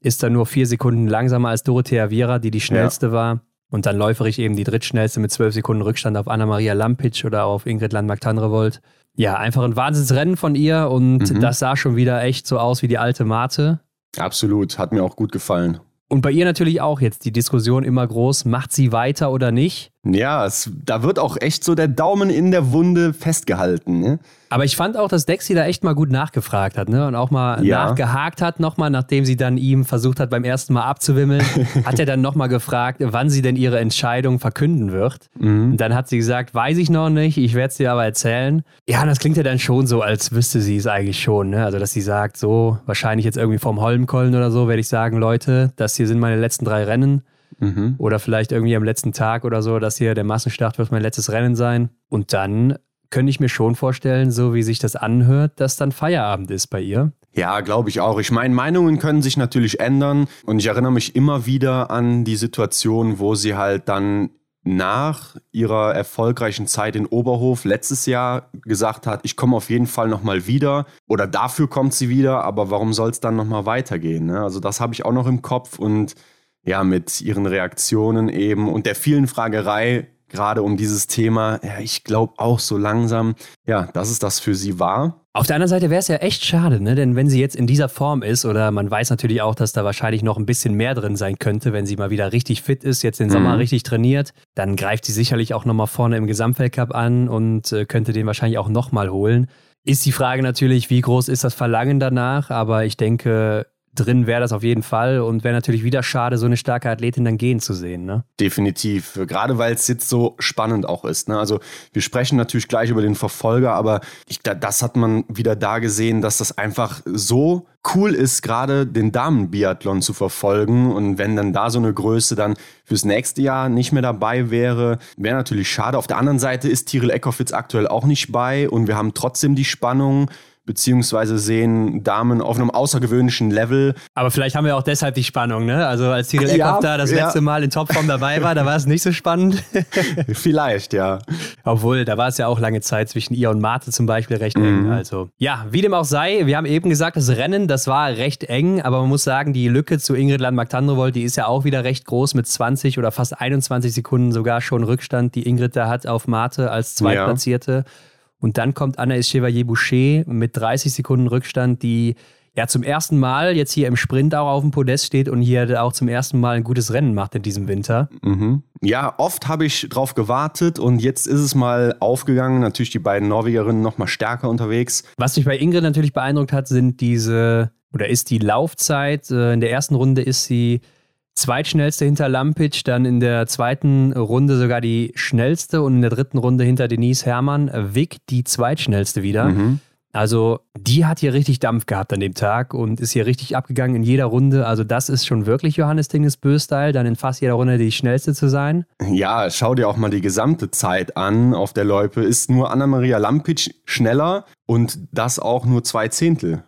B: Ist dann nur vier Sekunden langsamer als Dorothea Viera, die die schnellste war. Und dann läuferig eben die drittschnellste mit zwölf Sekunden Rückstand auf Anna-Maria Lampic oder auf Ingrid Landmark-Tandrevold. Ja, einfach ein Wahnsinnsrennen von ihr und
C: Mhm.
B: das sah schon wieder echt so aus wie die alte Mate.
C: Absolut, hat mir auch gut gefallen.
B: Und bei ihr natürlich auch jetzt die Diskussion immer groß, macht sie weiter oder nicht?
C: Ja, es, da wird auch echt so der Daumen in der Wunde festgehalten. Ne?
B: Aber ich fand auch, dass Dexy da echt mal gut nachgefragt hat ne? und auch mal
C: Ja.
B: nachgehakt hat nochmal, nachdem sie dann ihm versucht hat, beim ersten Mal abzuwimmeln, hat er dann nochmal gefragt, wann sie denn ihre Entscheidung verkünden wird.
C: Mhm.
B: Und dann hat sie gesagt, weiß ich noch nicht, ich werde es dir aber erzählen. Ja, das klingt ja dann schon so, als wüsste sie es eigentlich schon. Ne? Also, dass sie sagt, so, wahrscheinlich jetzt irgendwie vom Holmkollen oder so, werde ich sagen, Leute, das hier sind meine letzten drei Rennen.
C: Mhm.
B: Oder vielleicht irgendwie am letzten Tag oder so, dass hier der Massenstart wird mein letztes Rennen sein. Und dann könnte ich mir schon vorstellen, so wie sich das anhört, dass dann Feierabend ist bei ihr.
C: Ja, glaube ich auch. Ich meine, Meinungen können sich natürlich ändern. Und ich erinnere mich immer wieder an die Situation, wo sie halt dann nach ihrer erfolgreichen Zeit in Oberhof letztes Jahr gesagt hat, ich komme auf jeden Fall nochmal wieder oder dafür kommt sie wieder, aber warum soll es dann nochmal weitergehen? Ne? Also das habe ich auch noch im Kopf und ja, mit ihren Reaktionen eben und der vielen Fragerei gerade um dieses Thema, ja, ich glaube auch so langsam, ja, dass es das für sie war.
B: Auf der anderen Seite wäre es ja echt schade, ne? denn wenn sie jetzt in dieser Form ist, oder man weiß natürlich auch, dass da wahrscheinlich noch ein bisschen mehr drin sein könnte, wenn sie mal wieder richtig fit ist, jetzt den Sommer
C: Mhm.
B: richtig trainiert, dann greift sie sicherlich auch nochmal vorne im Gesamtweltcup an und äh, könnte den wahrscheinlich auch nochmal holen. Ist die Frage natürlich, wie groß ist das Verlangen danach, aber ich denke, drin wäre das auf jeden Fall und wäre natürlich wieder schade, so eine starke Athletin dann gehen zu sehen. Ne?
C: Definitiv. Gerade weil es jetzt so spannend auch ist. Ne? Also wir sprechen natürlich gleich über den Verfolger, aber ich, da, das hat man wieder da gesehen, dass das einfach so cool ist, gerade den Damen-Biathlon zu verfolgen. Und wenn dann da so eine Größe dann fürs nächste Jahr nicht mehr dabei wäre, wäre natürlich schade. Auf der anderen Seite ist Tiril Eckhoff aktuell auch nicht bei und wir haben trotzdem die Spannung beziehungsweise sehen Damen auf einem außergewöhnlichen Level.
B: Aber vielleicht haben wir auch deshalb die Spannung, ne? Also als Cyril Eckhoff
C: Ja,
B: da das
C: ja.
B: letzte Mal in Topform dabei war, da war es nicht so spannend.
C: Vielleicht, ja.
B: Obwohl, da war es ja auch lange Zeit zwischen ihr und Marte zum Beispiel recht eng. Also, ja, wie dem auch sei, wir haben eben gesagt, das Rennen, das war recht eng, aber man muss sagen, die Lücke zu Ingrid Landmark-Tandrevold, die ist ja auch wieder recht groß mit 20 oder fast 21 Sekunden sogar schon Rückstand, die Ingrid da hat auf Marte als Zweitplatzierte. Und dann kommt Anna Chevalier-Boucher mit 30 Sekunden Rückstand, die ja zum ersten Mal jetzt hier im Sprint auch auf dem Podest steht und hier auch zum ersten Mal ein gutes Rennen macht in diesem Winter.
C: Mhm. Ja, oft habe ich drauf gewartet und jetzt ist es mal aufgegangen. Natürlich die beiden Norwegerinnen noch mal stärker unterwegs.
B: Was mich bei Ingrid natürlich beeindruckt hat, sind diese, oder ist die Laufzeit. Äh, In der ersten Runde ist sie zweitschnellste hinter Lampic, dann in der zweiten Runde sogar die schnellste und in der dritten Runde hinter Denise Herrmann. Wick die zweitschnellste wieder.
C: Mhm.
B: Also die hat hier richtig Dampf gehabt an dem Tag und ist hier richtig abgegangen in jeder Runde. Also das ist schon wirklich Johannes Dinges Bö-Style, dann in fast jeder Runde die schnellste zu sein.
C: Ja, schau dir auch mal die gesamte Zeit an auf der Loipe. Ist nur Anna-Maria Lampic schneller und das auch nur zwei Zehntel.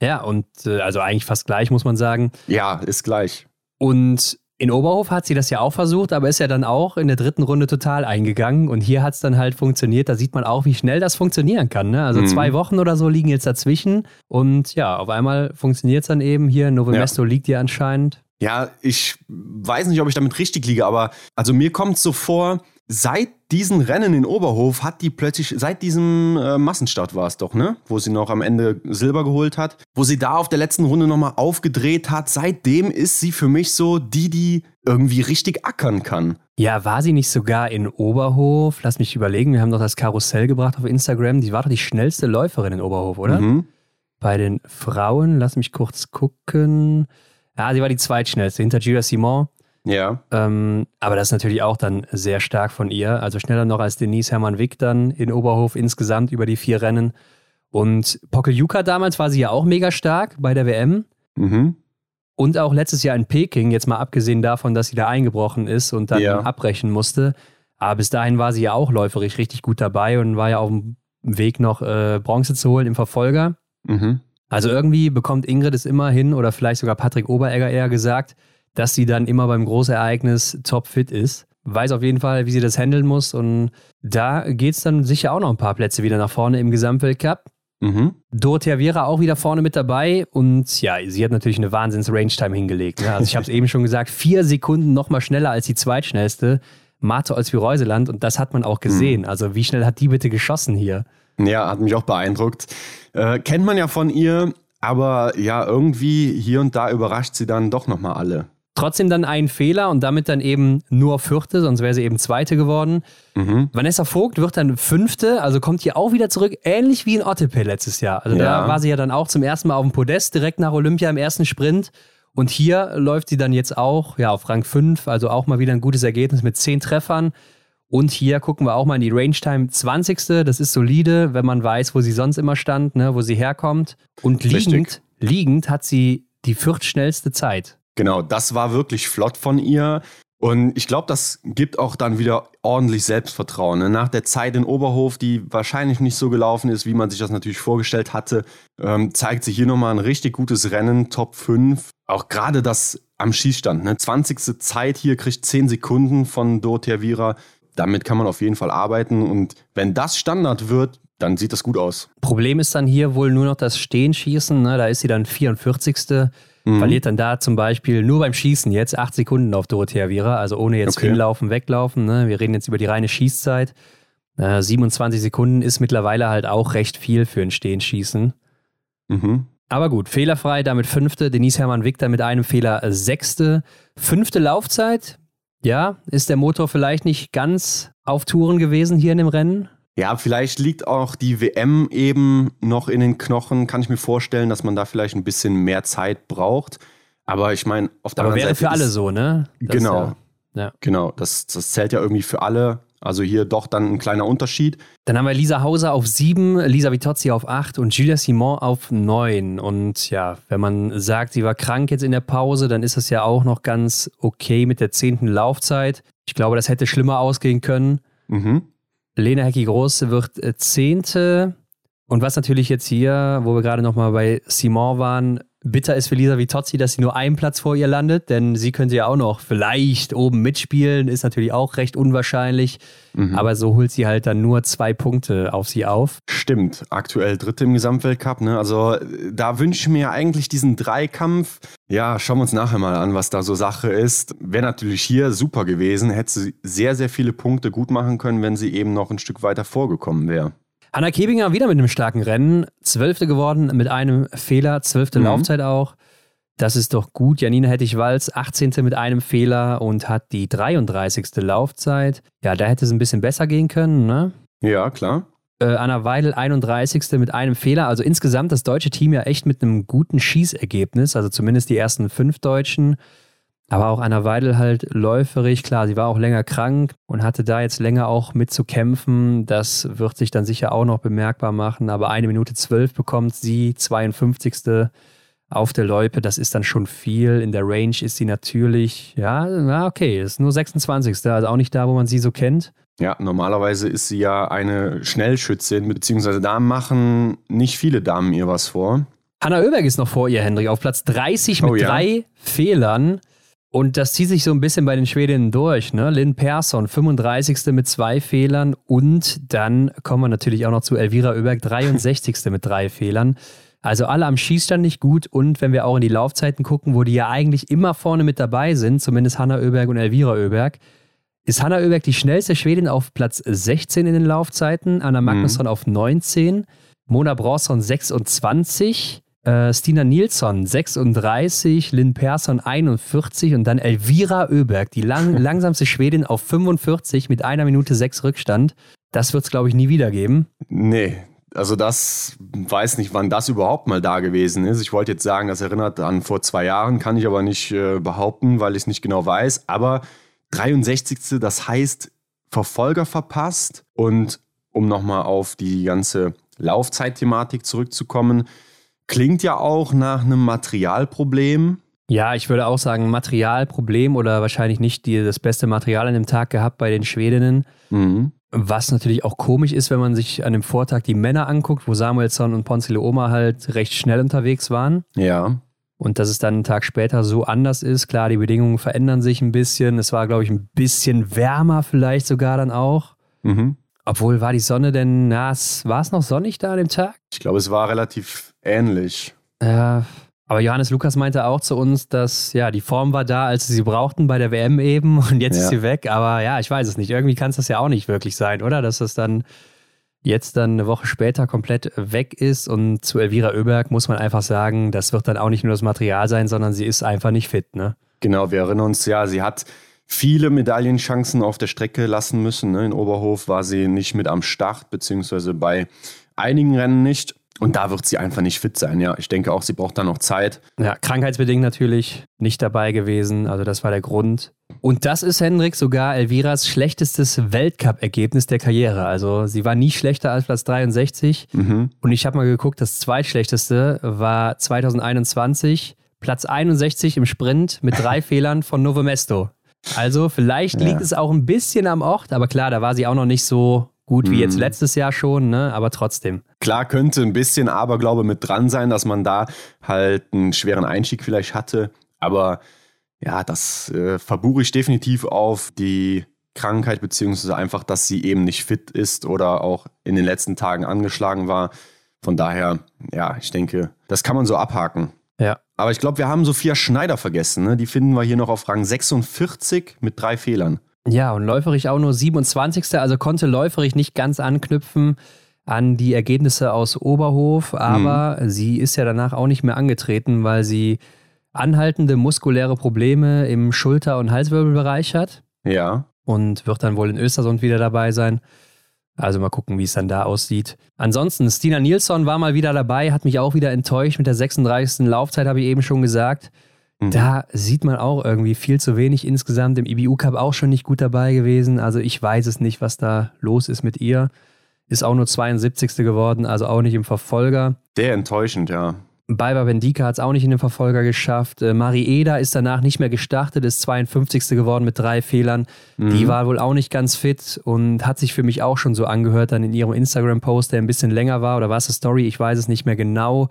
B: Ja, und äh, also eigentlich fast gleich, muss man sagen.
C: Ja, ist gleich.
B: Und in Oberhof hat sie das ja auch versucht, aber ist ja dann auch in der dritten Runde total eingegangen. Und hier hat es dann halt funktioniert. Da sieht man auch, wie schnell das funktionieren kann. Ne? Also mhm. zwei Wochen oder so liegen jetzt dazwischen. Und ja, auf einmal funktioniert es dann eben hier. Novo Mesto ja. liegt ja anscheinend.
C: Ja, ich weiß nicht, ob ich damit richtig liege, aber also mir kommt es so vor, seit diesen Rennen in Oberhof hat die plötzlich, seit diesem äh, Massenstart war es doch, ne? Wo sie noch am Ende Silber geholt hat, wo sie da auf der letzten Runde nochmal aufgedreht hat. Seitdem ist sie für mich so die, die irgendwie richtig ackern kann.
B: Ja, war sie nicht sogar in Oberhof? Lass mich überlegen, wir haben doch das Karussell gebracht auf Instagram. Die war doch die schnellste Läuferin in Oberhof, oder? Mhm. Bei den Frauen, lass mich kurz gucken. Ja, sie war die zweitschnellste hinter Julia Simon.
C: Ja.
B: Ähm, aber das ist natürlich auch dann sehr stark von ihr. Also schneller noch als Denise Hermann-Wick dann in Oberhof insgesamt über die vier Rennen. Und Pokeljuka damals war sie ja auch mega stark bei der WM.
C: Mhm.
B: Und auch letztes Jahr in Peking, jetzt mal abgesehen davon, dass sie da eingebrochen ist und dann ja. abbrechen musste. Aber bis dahin war sie ja auch läuferisch richtig gut dabei und war ja auf dem Weg noch äh, Bronze zu holen im Verfolger.
C: Mhm.
B: Also irgendwie bekommt Ingrid es immer hin oder vielleicht sogar Patrick Oberegger eher gesagt, dass sie dann immer beim Großereignis topfit ist. Weiß auf jeden Fall, wie sie das handeln muss. Und da geht es dann sicher auch noch ein paar Plätze wieder nach vorne im Gesamtweltcup.
C: Mhm.
B: Dorothea Vera auch wieder vorne mit dabei und ja, sie hat natürlich eine Wahnsinns-Range-Time hingelegt. Ne? Also ich habe es eben schon gesagt, vier Sekunden noch mal schneller als die zweitschnellste Marte Olsby-Reuseland und das hat man auch gesehen. Mhm. Also wie schnell hat die bitte geschossen hier?
C: Ja, hat mich auch beeindruckt. Äh, kennt man ja von ihr, aber ja, irgendwie hier und da überrascht sie dann doch nochmal alle.
B: Trotzdem dann ein Fehler und damit dann eben nur Vierte, sonst wäre sie eben Zweite geworden.
C: Mhm.
B: Vanessa Vogt wird dann Fünfte, also kommt hier auch wieder zurück, ähnlich wie in Ottepe letztes Jahr. Also ja. da war sie ja dann auch zum ersten Mal auf dem Podest, direkt nach Olympia im ersten Sprint. Und hier läuft sie dann jetzt auch ja, auf Rang 5, also auch mal wieder ein gutes Ergebnis mit 10 Treffern. Und hier gucken wir auch mal in die Range Time 20. Das ist solide, wenn man weiß, wo sie sonst immer stand, ne, wo sie herkommt. Und liegend, liegend hat sie die viertschnellste Zeit.
C: Genau, das war wirklich flott von ihr. Und ich glaube, das gibt auch dann wieder ordentlich Selbstvertrauen. Ne? Nach der Zeit in Oberhof, die wahrscheinlich nicht so gelaufen ist, wie man sich das natürlich vorgestellt hatte, ähm, zeigt sich hier nochmal ein richtig gutes Rennen, Top 5. Auch gerade das am Schießstand. Ne? 20. Zeit hier kriegt 10 Sekunden von Dorothea Vira. Damit kann man auf jeden Fall arbeiten. Und wenn das Standard wird, dann sieht das gut aus.
B: Problem ist dann hier wohl nur noch das Stehenschießen. Ne? Da ist sie dann 44. Mhm. Verliert dann da zum Beispiel nur beim Schießen jetzt acht Sekunden auf Dorothea Viera, also ohne jetzt okay. hinlaufen, weglaufen. Ne? Wir reden jetzt über die reine Schießzeit. Äh, 27 Sekunden ist mittlerweile halt auch recht viel für ein Stehenschießen.
C: Mhm.
B: Aber gut, fehlerfrei, damit fünfte. Denise Hermann-Victor mit einem Fehler sechste. Fünfte Laufzeit. Ja, ist der Motor vielleicht nicht ganz auf Touren gewesen hier in dem Rennen?
C: Ja, vielleicht liegt auch die WM eben noch in den Knochen. Kann ich mir vorstellen, dass man da vielleicht ein bisschen mehr Zeit braucht. Aber ich meine, auf der
B: Aber wäre Seite. für alle so, ne?
C: Das genau. Ja, ja. Genau. Das, das zählt ja irgendwie für alle. Also hier doch dann ein kleiner Unterschied.
B: Dann haben wir Lisa Hauser auf sieben, Lisa Vitozzi auf acht und Julia Simon auf neun. Und ja, wenn man sagt, sie war krank jetzt in der Pause, dann ist das ja auch noch ganz okay mit der zehnten Laufzeit. Ich glaube, das hätte schlimmer ausgehen können.
C: Mhm.
B: Lena Hecki-Groß wird äh, Zehnte. Und was natürlich jetzt hier, wo wir gerade nochmal bei Simon waren, bitter ist für Lisa Vitozzi, dass sie nur einen Platz vor ihr landet, denn sie könnte ja auch noch vielleicht oben mitspielen, ist natürlich auch recht unwahrscheinlich. Mhm. Aber so holt sie halt dann nur zwei Punkte auf sie auf.
C: Stimmt, aktuell dritte im Gesamtweltcup. Ne? Also da wünsche ich mir eigentlich diesen Dreikampf. Ja, schauen wir uns nachher mal an, was da so Sache ist. Wäre natürlich hier super gewesen, hätte sie sehr, sehr viele Punkte gut machen können, wenn sie eben noch ein Stück weiter vorgekommen wäre.
B: Anna Kebinger wieder mit einem starken Rennen. Zwölfte geworden mit einem Fehler, zwölfte mhm. Laufzeit auch. Das ist doch gut. Janina Hettich-Walz, 18. mit einem Fehler und hat die 33. Laufzeit. Ja, da hätte es ein bisschen besser gehen können, ne?
C: Ja, klar.
B: Äh, Anna Weidel, 31. mit einem Fehler. Also insgesamt das deutsche Team ja echt mit einem guten Schießergebnis. Also zumindest die ersten fünf Deutschen. Aber auch Anna Weidel halt läuferig, klar, sie war auch länger krank und hatte da jetzt länger auch mit zu kämpfen. Das wird sich dann sicher auch noch bemerkbar machen. Aber eine Minute zwölf bekommt sie, 52. auf der Loipe. Das ist dann schon viel. In der Range ist sie natürlich, ja, na okay, ist nur 26. Also auch nicht da, wo man sie so kennt.
C: Ja, normalerweise ist sie ja eine Schnellschützin, beziehungsweise da machen nicht viele Damen ihr was vor.
B: Hanna Oeberg ist noch vor ihr, Hendrik, auf Platz 30 mit oh, ja. drei Fehlern. Und das zieht sich so ein bisschen bei den Schwedinnen durch. Ne? Lynn Persson, 35. mit zwei Fehlern. Und dann kommen wir natürlich auch noch zu Elvira Oeberg, 63. mit drei Fehlern. Also alle am Schießstand nicht gut. Und wenn wir auch in die Laufzeiten gucken, wo die ja eigentlich immer vorne mit dabei sind, zumindest Hanna Oeberg und Elvira Oeberg, ist Hanna Oeberg die schnellste Schwedin auf Platz 16 in den Laufzeiten, Anna Magnusson mhm. auf 19, Mona Bronson 26, äh, Stina Nilsson 36, Lynn Persson 41 und dann Elvira Öberg, die lang, langsamste Schwedin auf 45 mit einer Minute sechs Rückstand. Das wird es, glaube ich, nie wieder geben.
C: Nee, also das weiß nicht, wann das überhaupt mal da gewesen ist. Ich wollte jetzt sagen, das erinnert an vor zwei Jahren, kann ich aber nicht äh, behaupten, weil ich es nicht genau weiß. Aber 63. Das heißt, Verfolger verpasst. Und um nochmal auf die ganze Laufzeitthematik zurückzukommen, Klingt ja auch nach einem Materialproblem.
B: Ja, ich würde auch sagen, Materialproblem oder wahrscheinlich nicht die, das beste Material an dem Tag gehabt bei den Schwedinnen. Mhm. Was natürlich auch komisch ist, wenn man sich an dem Vortag die Männer anguckt, wo Samuelsson und Ponzile Oma halt recht schnell unterwegs waren.
C: Ja.
B: Und dass es dann einen Tag später so anders ist. Klar, die Bedingungen verändern sich ein bisschen. Es war, glaube ich, ein bisschen wärmer vielleicht sogar dann auch. Mhm. Obwohl, war die Sonne denn, na, war es noch sonnig da an dem Tag?
C: Ich glaube, es war relativ ähnlich.
B: Ja, aber Johannes Lukas meinte auch zu uns, dass ja die Form war da, als sie sie brauchten bei der WM eben und jetzt ja. ist sie weg. Aber ja, ich weiß es nicht. Irgendwie kann es das ja auch nicht wirklich sein, oder? Dass das dann jetzt dann eine Woche später komplett weg ist. Und zu Elvira Oeberg muss man einfach sagen, das wird dann auch nicht nur das Material sein, sondern sie ist einfach nicht fit, ne?
C: Genau, wir erinnern uns, ja, sie hat viele Medaillenchancen auf der Strecke lassen müssen. Ne? In Oberhof war sie nicht mit am Start, beziehungsweise bei einigen Rennen nicht. Und da wird sie einfach nicht fit sein. Ja, ich denke auch, sie braucht da noch Zeit.
B: Ja, krankheitsbedingt natürlich nicht dabei gewesen. Also das war der Grund. Und das ist, Hendrik, sogar Elviras schlechtestes Weltcup-Ergebnis der Karriere. Also sie war nie schlechter als Platz 63. Mhm. Und ich habe mal geguckt, das zweitschlechteste war 2021, Platz 61 im Sprint mit drei Fehlern von Novemesto. Also vielleicht liegt ja. es auch ein bisschen am Ort, aber klar, da war sie auch noch nicht so gut wie jetzt mhm. letztes Jahr schon, ne? aber trotzdem.
C: Klar könnte ein bisschen Aberglaube mit dran sein, dass man da halt einen schweren Einstieg vielleicht hatte, aber ja, das äh, verbuche ich definitiv auf die Krankheit, beziehungsweise einfach, dass sie eben nicht fit ist oder auch in den letzten Tagen angeschlagen war. Von daher, ja, ich denke, das kann man so abhaken.
B: Ja.
C: Aber ich glaube, wir haben Sophia Schneider vergessen. Ne? Die finden wir hier noch auf Rang 46 mit drei Fehlern.
B: Ja, und Läuferich auch nur 27. Also konnte Läuferich nicht ganz anknüpfen an die Ergebnisse aus Oberhof, aber mhm. sie ist ja danach auch nicht mehr angetreten, weil sie anhaltende muskuläre Probleme im Schulter- und Halswirbelbereich hat.
C: Ja.
B: Und wird dann wohl in Östersund wieder dabei sein. Also mal gucken, wie es dann da aussieht. Ansonsten, Stina Nilsson war mal wieder dabei, hat mich auch wieder enttäuscht mit der 36. Laufzeit, habe ich eben schon gesagt. Mhm. Da sieht man auch irgendwie viel zu wenig insgesamt. Im IBU Cup auch schon nicht gut dabei gewesen. Also ich weiß es nicht, was da los ist mit ihr. Ist auch nur 72. geworden, also auch nicht im Verfolger.
C: Sehr enttäuschend, ja.
B: Baiba Bendika hat es auch nicht in den Verfolger geschafft. Äh, Mari Eder ist danach nicht mehr gestartet, ist 52. geworden mit drei Fehlern. Mhm. Die war wohl auch nicht ganz fit und hat sich für mich auch schon so angehört, dann in ihrem Instagram-Post, der ein bisschen länger war. Oder war es eine Story? Ich weiß es nicht mehr genau.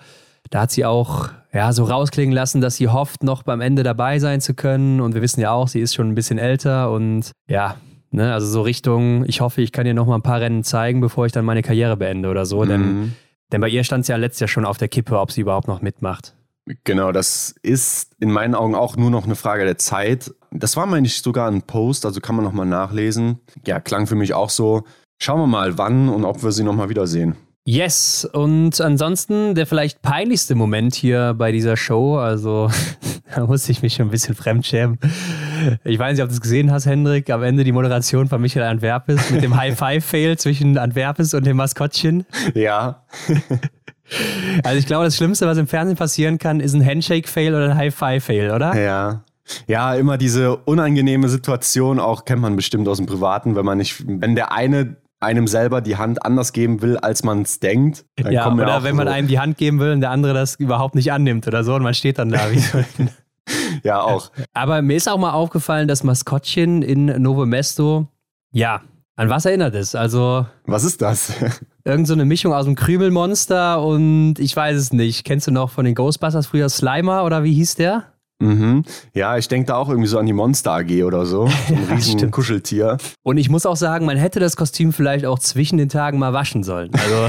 B: Da hat sie auch ja, so rausklingen lassen, dass sie hofft, noch beim Ende dabei sein zu können. Und wir wissen ja auch, sie ist schon ein bisschen älter und ja, ne, also so Richtung, ich hoffe, ich kann ihr noch mal ein paar Rennen zeigen, bevor ich dann meine Karriere beende oder so. Mhm. Denn denn bei ihr stand es ja letztes Jahr schon auf der Kippe, ob sie überhaupt noch mitmacht.
C: Genau, das ist in meinen Augen auch nur noch eine Frage der Zeit. Das war, meine ich, sogar ein Post, also kann man nochmal nachlesen. Ja, klang für mich auch so. Schauen wir mal, wann und ob wir sie nochmal wiedersehen.
B: Yes, und ansonsten der vielleicht peinlichste Moment hier bei dieser Show, also da musste ich mich schon ein bisschen fremdschämen. Ich weiß nicht, ob du es gesehen hast, Hendrik, am Ende die Moderation von Michael Antwerpes mit dem High-Five-Fail zwischen Antwerpes und dem Maskottchen.
C: Ja.
B: Also ich glaube, das Schlimmste, was im Fernsehen passieren kann, ist ein Handshake-Fail oder ein High-Five-Fail, oder?
C: Ja. Ja, immer diese unangenehme Situation, auch kennt man bestimmt aus dem Privaten, wenn man nicht, wenn der eine einem selber die Hand anders geben will, als man es denkt.
B: Dann ja, oder ja wenn man einem die Hand geben will und der andere das überhaupt nicht annimmt oder so und man steht dann da wie so
C: Ja, auch.
B: Aber mir ist auch mal aufgefallen, das Maskottchen in Novo Mesto, ja, an was erinnert es? Also.
C: Was ist das?
B: Irgend so eine Mischung aus dem Krümelmonster und ich weiß es nicht. Kennst du noch von den Ghostbusters früher Slimer oder wie hieß der?
C: Mhm. Ja, ich denke da auch irgendwie so an die Monster AG oder so. Ein ja, riesen Kuscheltier.
B: Und ich muss auch sagen, man hätte das Kostüm vielleicht auch zwischen den Tagen mal waschen sollen. Also,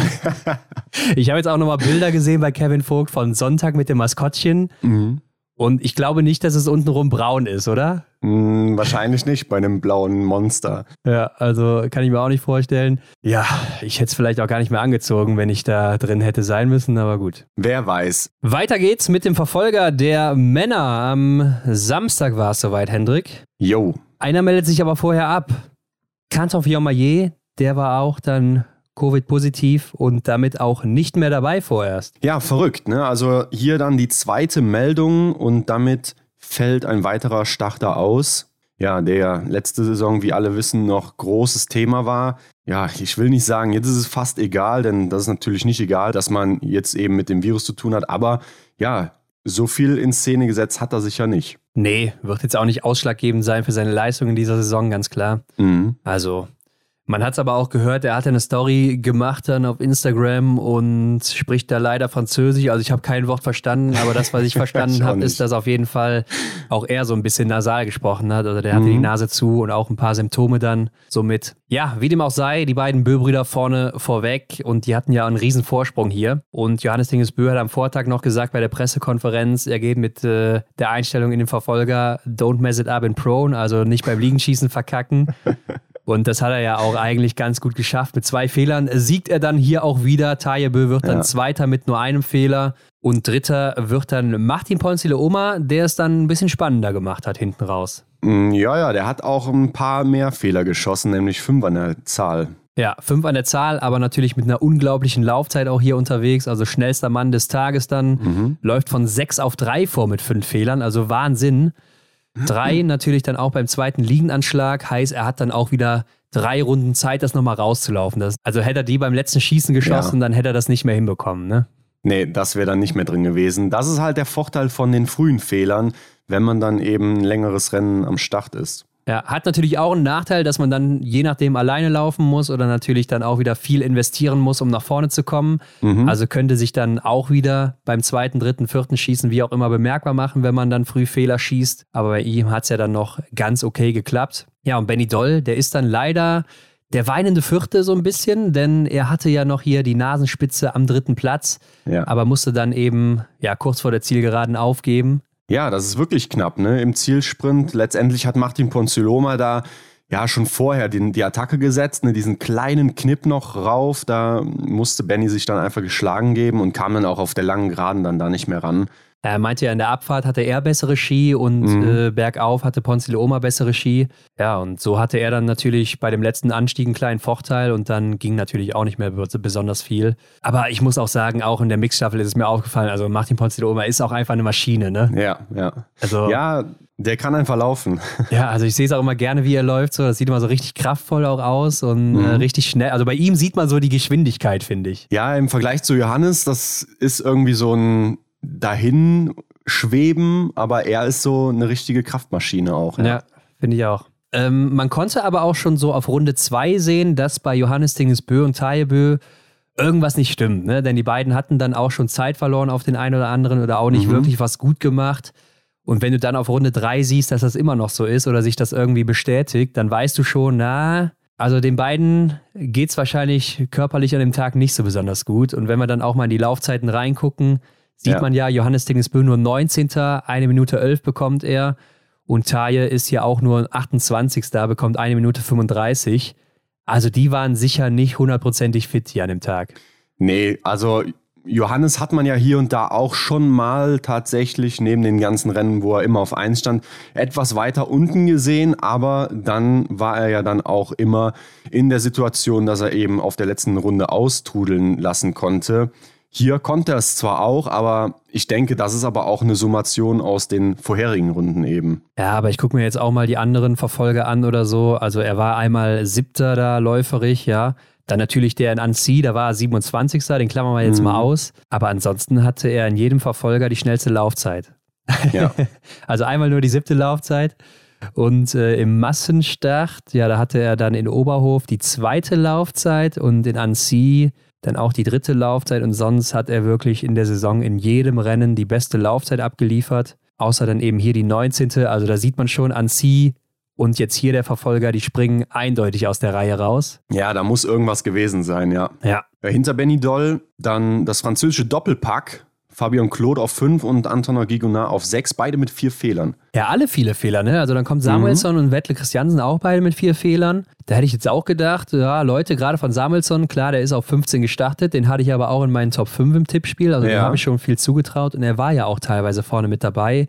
B: ich habe jetzt auch nochmal Bilder gesehen bei Kevin Vogt von Sonntag mit dem Maskottchen. Mhm. Und ich glaube nicht, dass es untenrum braun ist, oder?
C: Hm, wahrscheinlich nicht bei einem blauen Monster.
B: Ja, also kann ich mir auch nicht vorstellen. Ja, ich hätte es vielleicht auch gar nicht mehr angezogen, wenn ich da drin hätte sein müssen, aber gut.
C: Wer weiß.
B: Weiter geht's mit dem Verfolger der Männer. Am Samstag war es soweit, Hendrik.
C: Jo.
B: Einer meldet sich aber vorher ab. Kantov Jomayer, der war auch dann Covid-positiv und damit auch nicht mehr dabei vorerst.
C: Ja, verrückt. Ne? Also hier dann die zweite Meldung und damit fällt ein weiterer Starter aus. Ja, der letzte Saison, wie alle wissen, noch großes Thema war. Ja, ich will nicht sagen, jetzt ist es fast egal, denn das ist natürlich nicht egal, dass man jetzt eben mit dem Virus zu tun hat. Aber ja, so viel in Szene gesetzt hat er sich ja nicht.
B: Nee, wird jetzt auch nicht ausschlaggebend sein für seine Leistung in dieser Saison, ganz klar. Mhm. Also man hat es aber auch gehört, er hatte eine Story gemacht dann auf Instagram und spricht da leider Französisch. Also ich habe kein Wort verstanden, aber das, was ich verstanden habe, ist, dass auf jeden Fall auch er so ein bisschen nasal gesprochen hat. Also der hatte mhm. die Nase zu und auch ein paar Symptome dann somit. Ja, wie dem auch sei, die beiden Bö-Brüder vorne vorweg und die hatten ja einen riesen Vorsprung hier. Und Johannes Dinges Bö hat am Vortag noch gesagt bei der Pressekonferenz, er geht mit äh, der Einstellung in den Verfolger Don't mess it up in prone, also nicht beim Liegenschießen verkacken. Und das hat er ja auch eigentlich ganz gut geschafft. Mit zwei Fehlern siegt er dann hier auch wieder. Tajebö wird dann ja. Zweiter mit nur einem Fehler. Und Dritter wird dann Martin Ponzile Oma, der es dann ein bisschen spannender gemacht hat hinten raus.
C: Mm, ja, ja, der hat auch ein paar mehr Fehler geschossen, nämlich fünf an der Zahl.
B: Ja, fünf an der Zahl, aber natürlich mit einer unglaublichen Laufzeit auch hier unterwegs. Also schnellster Mann des Tages dann. Mhm. Läuft von sechs auf drei vor mit fünf Fehlern. Also Wahnsinn. Drei natürlich dann auch beim zweiten Liegenanschlag, heißt, er hat dann auch wieder drei Runden Zeit, das nochmal rauszulaufen. Das, also hätte er die beim letzten Schießen geschossen, ja. dann hätte er das nicht mehr hinbekommen, ne?
C: Nee, das wäre dann nicht mehr drin gewesen. Das ist halt der Vorteil von den frühen Fehlern, wenn man dann eben ein längeres Rennen am Start ist.
B: Ja, hat natürlich auch einen Nachteil, dass man dann je nachdem alleine laufen muss oder natürlich dann auch wieder viel investieren muss, um nach vorne zu kommen. Mhm. Also könnte sich dann auch wieder beim zweiten, dritten, vierten Schießen wie auch immer bemerkbar machen, wenn man dann früh Fehler schießt. Aber bei ihm hat es ja dann noch ganz okay geklappt. Ja, und Benny Doll, der ist dann leider der weinende Vierte so ein bisschen, denn er hatte ja noch hier die Nasenspitze am dritten Platz, ja. aber musste dann eben ja kurz vor der Zielgeraden aufgeben.
C: Ja, das ist wirklich knapp, ne? Im Zielsprint. Letztendlich hat Martin Ponziloma da ja schon vorher den, die Attacke gesetzt, ne? diesen kleinen Knipp noch rauf. Da musste Benny sich dann einfach geschlagen geben und kam dann auch auf der langen Geraden dann da nicht mehr ran.
B: Er meinte ja, in der Abfahrt hatte er bessere Ski und mhm. äh, bergauf hatte Ponce de Oma bessere Ski. Ja, und so hatte er dann natürlich bei dem letzten Anstieg einen kleinen Vorteil und dann ging natürlich auch nicht mehr besonders viel. Aber ich muss auch sagen, auch in der Mixstaffel ist es mir aufgefallen, also Martin Ponce de Oma ist auch einfach eine Maschine, ne?
C: Ja, ja. Also, ja, der kann einfach laufen.
B: Ja, also ich sehe es auch immer gerne, wie er läuft. So. Das sieht immer so richtig kraftvoll auch aus und äh, mhm. äh, richtig schnell. Also bei ihm sieht man so die Geschwindigkeit, finde ich.
C: Ja, im Vergleich zu Johannes, das ist irgendwie so ein dahin schweben, aber er ist so eine richtige Kraftmaschine auch.
B: Ja, ja finde ich auch. Ähm, man konnte aber auch schon so auf Runde 2 sehen, dass bei Johannes Dingesbö und Tajebö irgendwas nicht stimmt. Ne? Denn die beiden hatten dann auch schon Zeit verloren auf den einen oder anderen oder auch nicht mhm. wirklich was gut gemacht. Und wenn du dann auf Runde 3 siehst, dass das immer noch so ist oder sich das irgendwie bestätigt, dann weißt du schon, na, also den beiden geht es wahrscheinlich körperlich an dem Tag nicht so besonders gut. Und wenn wir dann auch mal in die Laufzeiten reingucken, Sieht ja. man ja, Johannes Dingesbö nur 19. Eine Minute 11 bekommt er. Und Taje ist ja auch nur 28. bekommt eine Minute 35. Also die waren sicher nicht hundertprozentig fit hier an dem Tag.
C: Nee, also Johannes hat man ja hier und da auch schon mal tatsächlich neben den ganzen Rennen, wo er immer auf 1 stand, etwas weiter unten gesehen, aber dann war er ja dann auch immer in der Situation, dass er eben auf der letzten Runde austrudeln lassen konnte. Hier konnte er es zwar auch, aber ich denke, das ist aber auch eine Summation aus den vorherigen Runden eben.
B: Ja, aber ich gucke mir jetzt auch mal die anderen Verfolger an oder so. Also er war einmal siebter da läuferig, ja. Dann natürlich der in Annecy, da war er 27. Den klammern wir jetzt mhm. mal aus. Aber ansonsten hatte er in jedem Verfolger die schnellste Laufzeit. Ja. also einmal nur die siebte Laufzeit. Und äh, im Massenstart, ja, da hatte er dann in Oberhof die zweite Laufzeit und in Annecy dann auch die dritte Laufzeit. Und sonst hat er wirklich in der Saison in jedem Rennen die beste Laufzeit abgeliefert. Außer dann eben hier die 19. Also da sieht man schon, Annecy und jetzt hier der Verfolger, die springen eindeutig aus der Reihe raus.
C: Ja, da muss irgendwas gewesen sein, ja.
B: Ja.
C: Hinter Benny Doll dann das französische Doppelpack Fabian Claude auf 5 und Anton Gigonard auf 6, beide mit vier Fehlern.
B: Ja, alle viele Fehler, ne? Also dann kommt Samuelsson mhm. und Wettle Christiansen auch beide mit vier Fehlern. Da hätte ich jetzt auch gedacht, ja, Leute, gerade von Samuelsson, klar, der ist auf 15 gestartet, den hatte ich aber auch in meinen Top 5 im Tippspiel, also ja. dem habe ich schon viel zugetraut und er war ja auch teilweise vorne mit dabei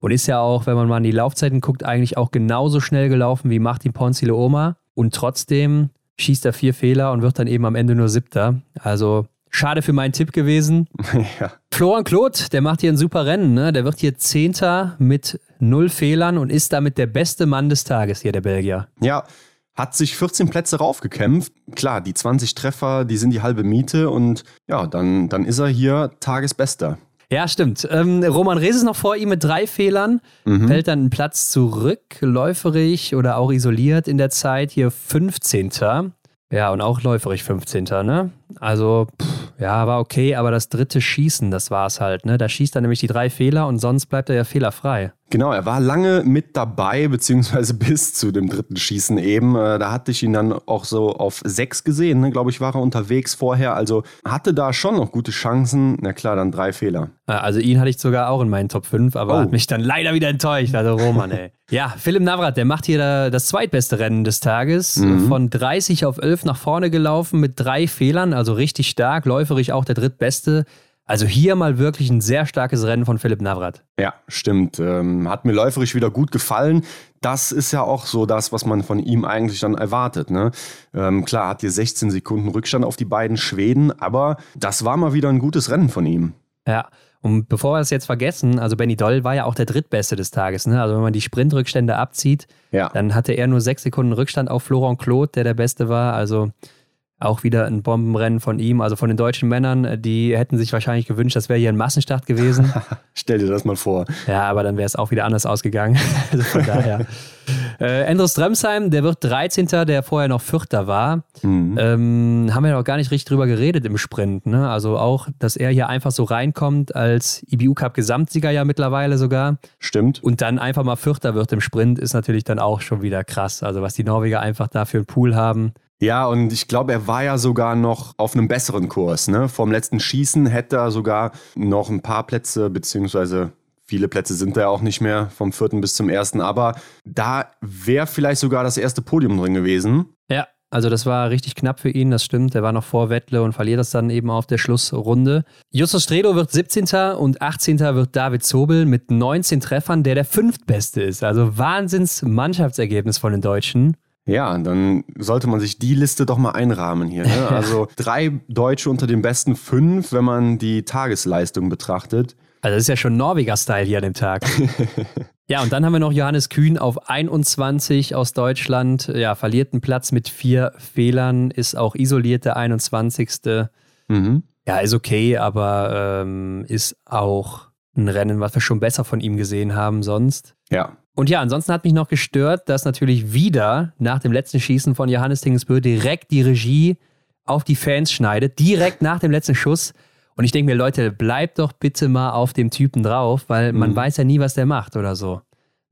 B: und ist ja auch, wenn man mal an die Laufzeiten guckt, eigentlich auch genauso schnell gelaufen wie Martin Ponzile Oma und trotzdem schießt er vier Fehler und wird dann eben am Ende nur Siebter. Also Schade für meinen Tipp gewesen. ja. Florian Claude, der macht hier ein super Rennen. Ne? Der wird hier Zehnter mit null Fehlern und ist damit der beste Mann des Tages hier, der Belgier.
C: Ja, hat sich 14 Plätze raufgekämpft. Klar, die 20 Treffer, die sind die halbe Miete und ja, dann, dann ist er hier Tagesbester.
B: Ja, stimmt. Ähm, Roman Rees ist noch vor ihm mit drei Fehlern, mhm. fällt dann einen Platz zurück, läuferig oder auch isoliert in der Zeit, hier 15. Ja, und auch läuferig 15. Ne? Also, pff, ja, war okay, aber das dritte Schießen, das war es halt. Ne? Da schießt er nämlich die drei Fehler und sonst bleibt er ja fehlerfrei.
C: Genau, er war lange mit dabei, beziehungsweise bis zu dem dritten Schießen eben. Äh, da hatte ich ihn dann auch so auf sechs gesehen, ne? glaube ich, war er unterwegs vorher. Also hatte da schon noch gute Chancen. Na klar, dann drei Fehler.
B: Also ihn hatte ich sogar auch in meinen Top 5, aber oh. hat mich dann leider wieder enttäuscht. Also Roman, ey. ja, Philipp Navrat, der macht hier das zweitbeste Rennen des Tages. Mhm. Von 30 auf 11 nach vorne gelaufen mit drei Fehlern, also richtig stark. Läuferig auch der drittbeste. Also hier mal wirklich ein sehr starkes Rennen von Philipp Navrat.
C: Ja, stimmt. Ähm, hat mir läuferisch wieder gut gefallen. Das ist ja auch so das, was man von ihm eigentlich dann erwartet. Ne? Ähm, klar, hat hier 16 Sekunden Rückstand auf die beiden Schweden, aber das war mal wieder ein gutes Rennen von ihm.
B: Ja, und bevor wir es jetzt vergessen, also Benny Doll war ja auch der drittbeste des Tages. Ne? Also wenn man die Sprintrückstände abzieht, ja. dann hatte er nur sechs Sekunden Rückstand auf Florent Claude, der der Beste war. Also auch wieder ein Bombenrennen von ihm, also von den deutschen Männern. Die hätten sich wahrscheinlich gewünscht, das wäre hier ein Massenstart gewesen.
C: Stell dir das mal vor.
B: Ja, aber dann wäre es auch wieder anders ausgegangen. also von daher. Äh, Andros Dremsheim, der wird 13., der vorher noch Vierter war. Mhm. Ähm, haben wir noch gar nicht richtig drüber geredet im Sprint. Ne? Also auch, dass er hier einfach so reinkommt als IBU Cup Gesamtsieger ja mittlerweile sogar.
C: Stimmt.
B: Und dann einfach mal Vierter wird im Sprint, ist natürlich dann auch schon wieder krass. Also was die Norweger einfach da für einen Pool haben.
C: Ja, und ich glaube, er war ja sogar noch auf einem besseren Kurs. Ne? Vom letzten Schießen hätte er sogar noch ein paar Plätze, beziehungsweise viele Plätze sind da ja auch nicht mehr vom vierten bis zum ersten, aber da wäre vielleicht sogar das erste Podium drin gewesen.
B: Ja, also das war richtig knapp für ihn, das stimmt. Er war noch vor Wettle und verliert das dann eben auf der Schlussrunde. Justus Stredo wird 17. und 18. wird David Zobel mit 19 Treffern, der der fünftbeste ist. Also Wahnsinns Mannschaftsergebnis von den Deutschen.
C: Ja, dann sollte man sich die Liste doch mal einrahmen hier. Ne? Also drei Deutsche unter den besten fünf, wenn man die Tagesleistung betrachtet.
B: Also das ist ja schon Norweger-Style hier an dem Tag. ja, und dann haben wir noch Johannes Kühn auf 21 aus Deutschland. Ja, verliert einen Platz mit vier Fehlern, ist auch isoliert der 21. Mhm. Ja, ist okay, aber ähm, ist auch ein Rennen, was wir schon besser von ihm gesehen haben sonst.
C: Ja.
B: Und ja, ansonsten hat mich noch gestört, dass natürlich wieder nach dem letzten Schießen von Johannes Tingensbö direkt die Regie auf die Fans schneidet, direkt nach dem letzten Schuss. Und ich denke mir, Leute, bleibt doch bitte mal auf dem Typen drauf, weil man mhm. weiß ja nie, was der macht oder so.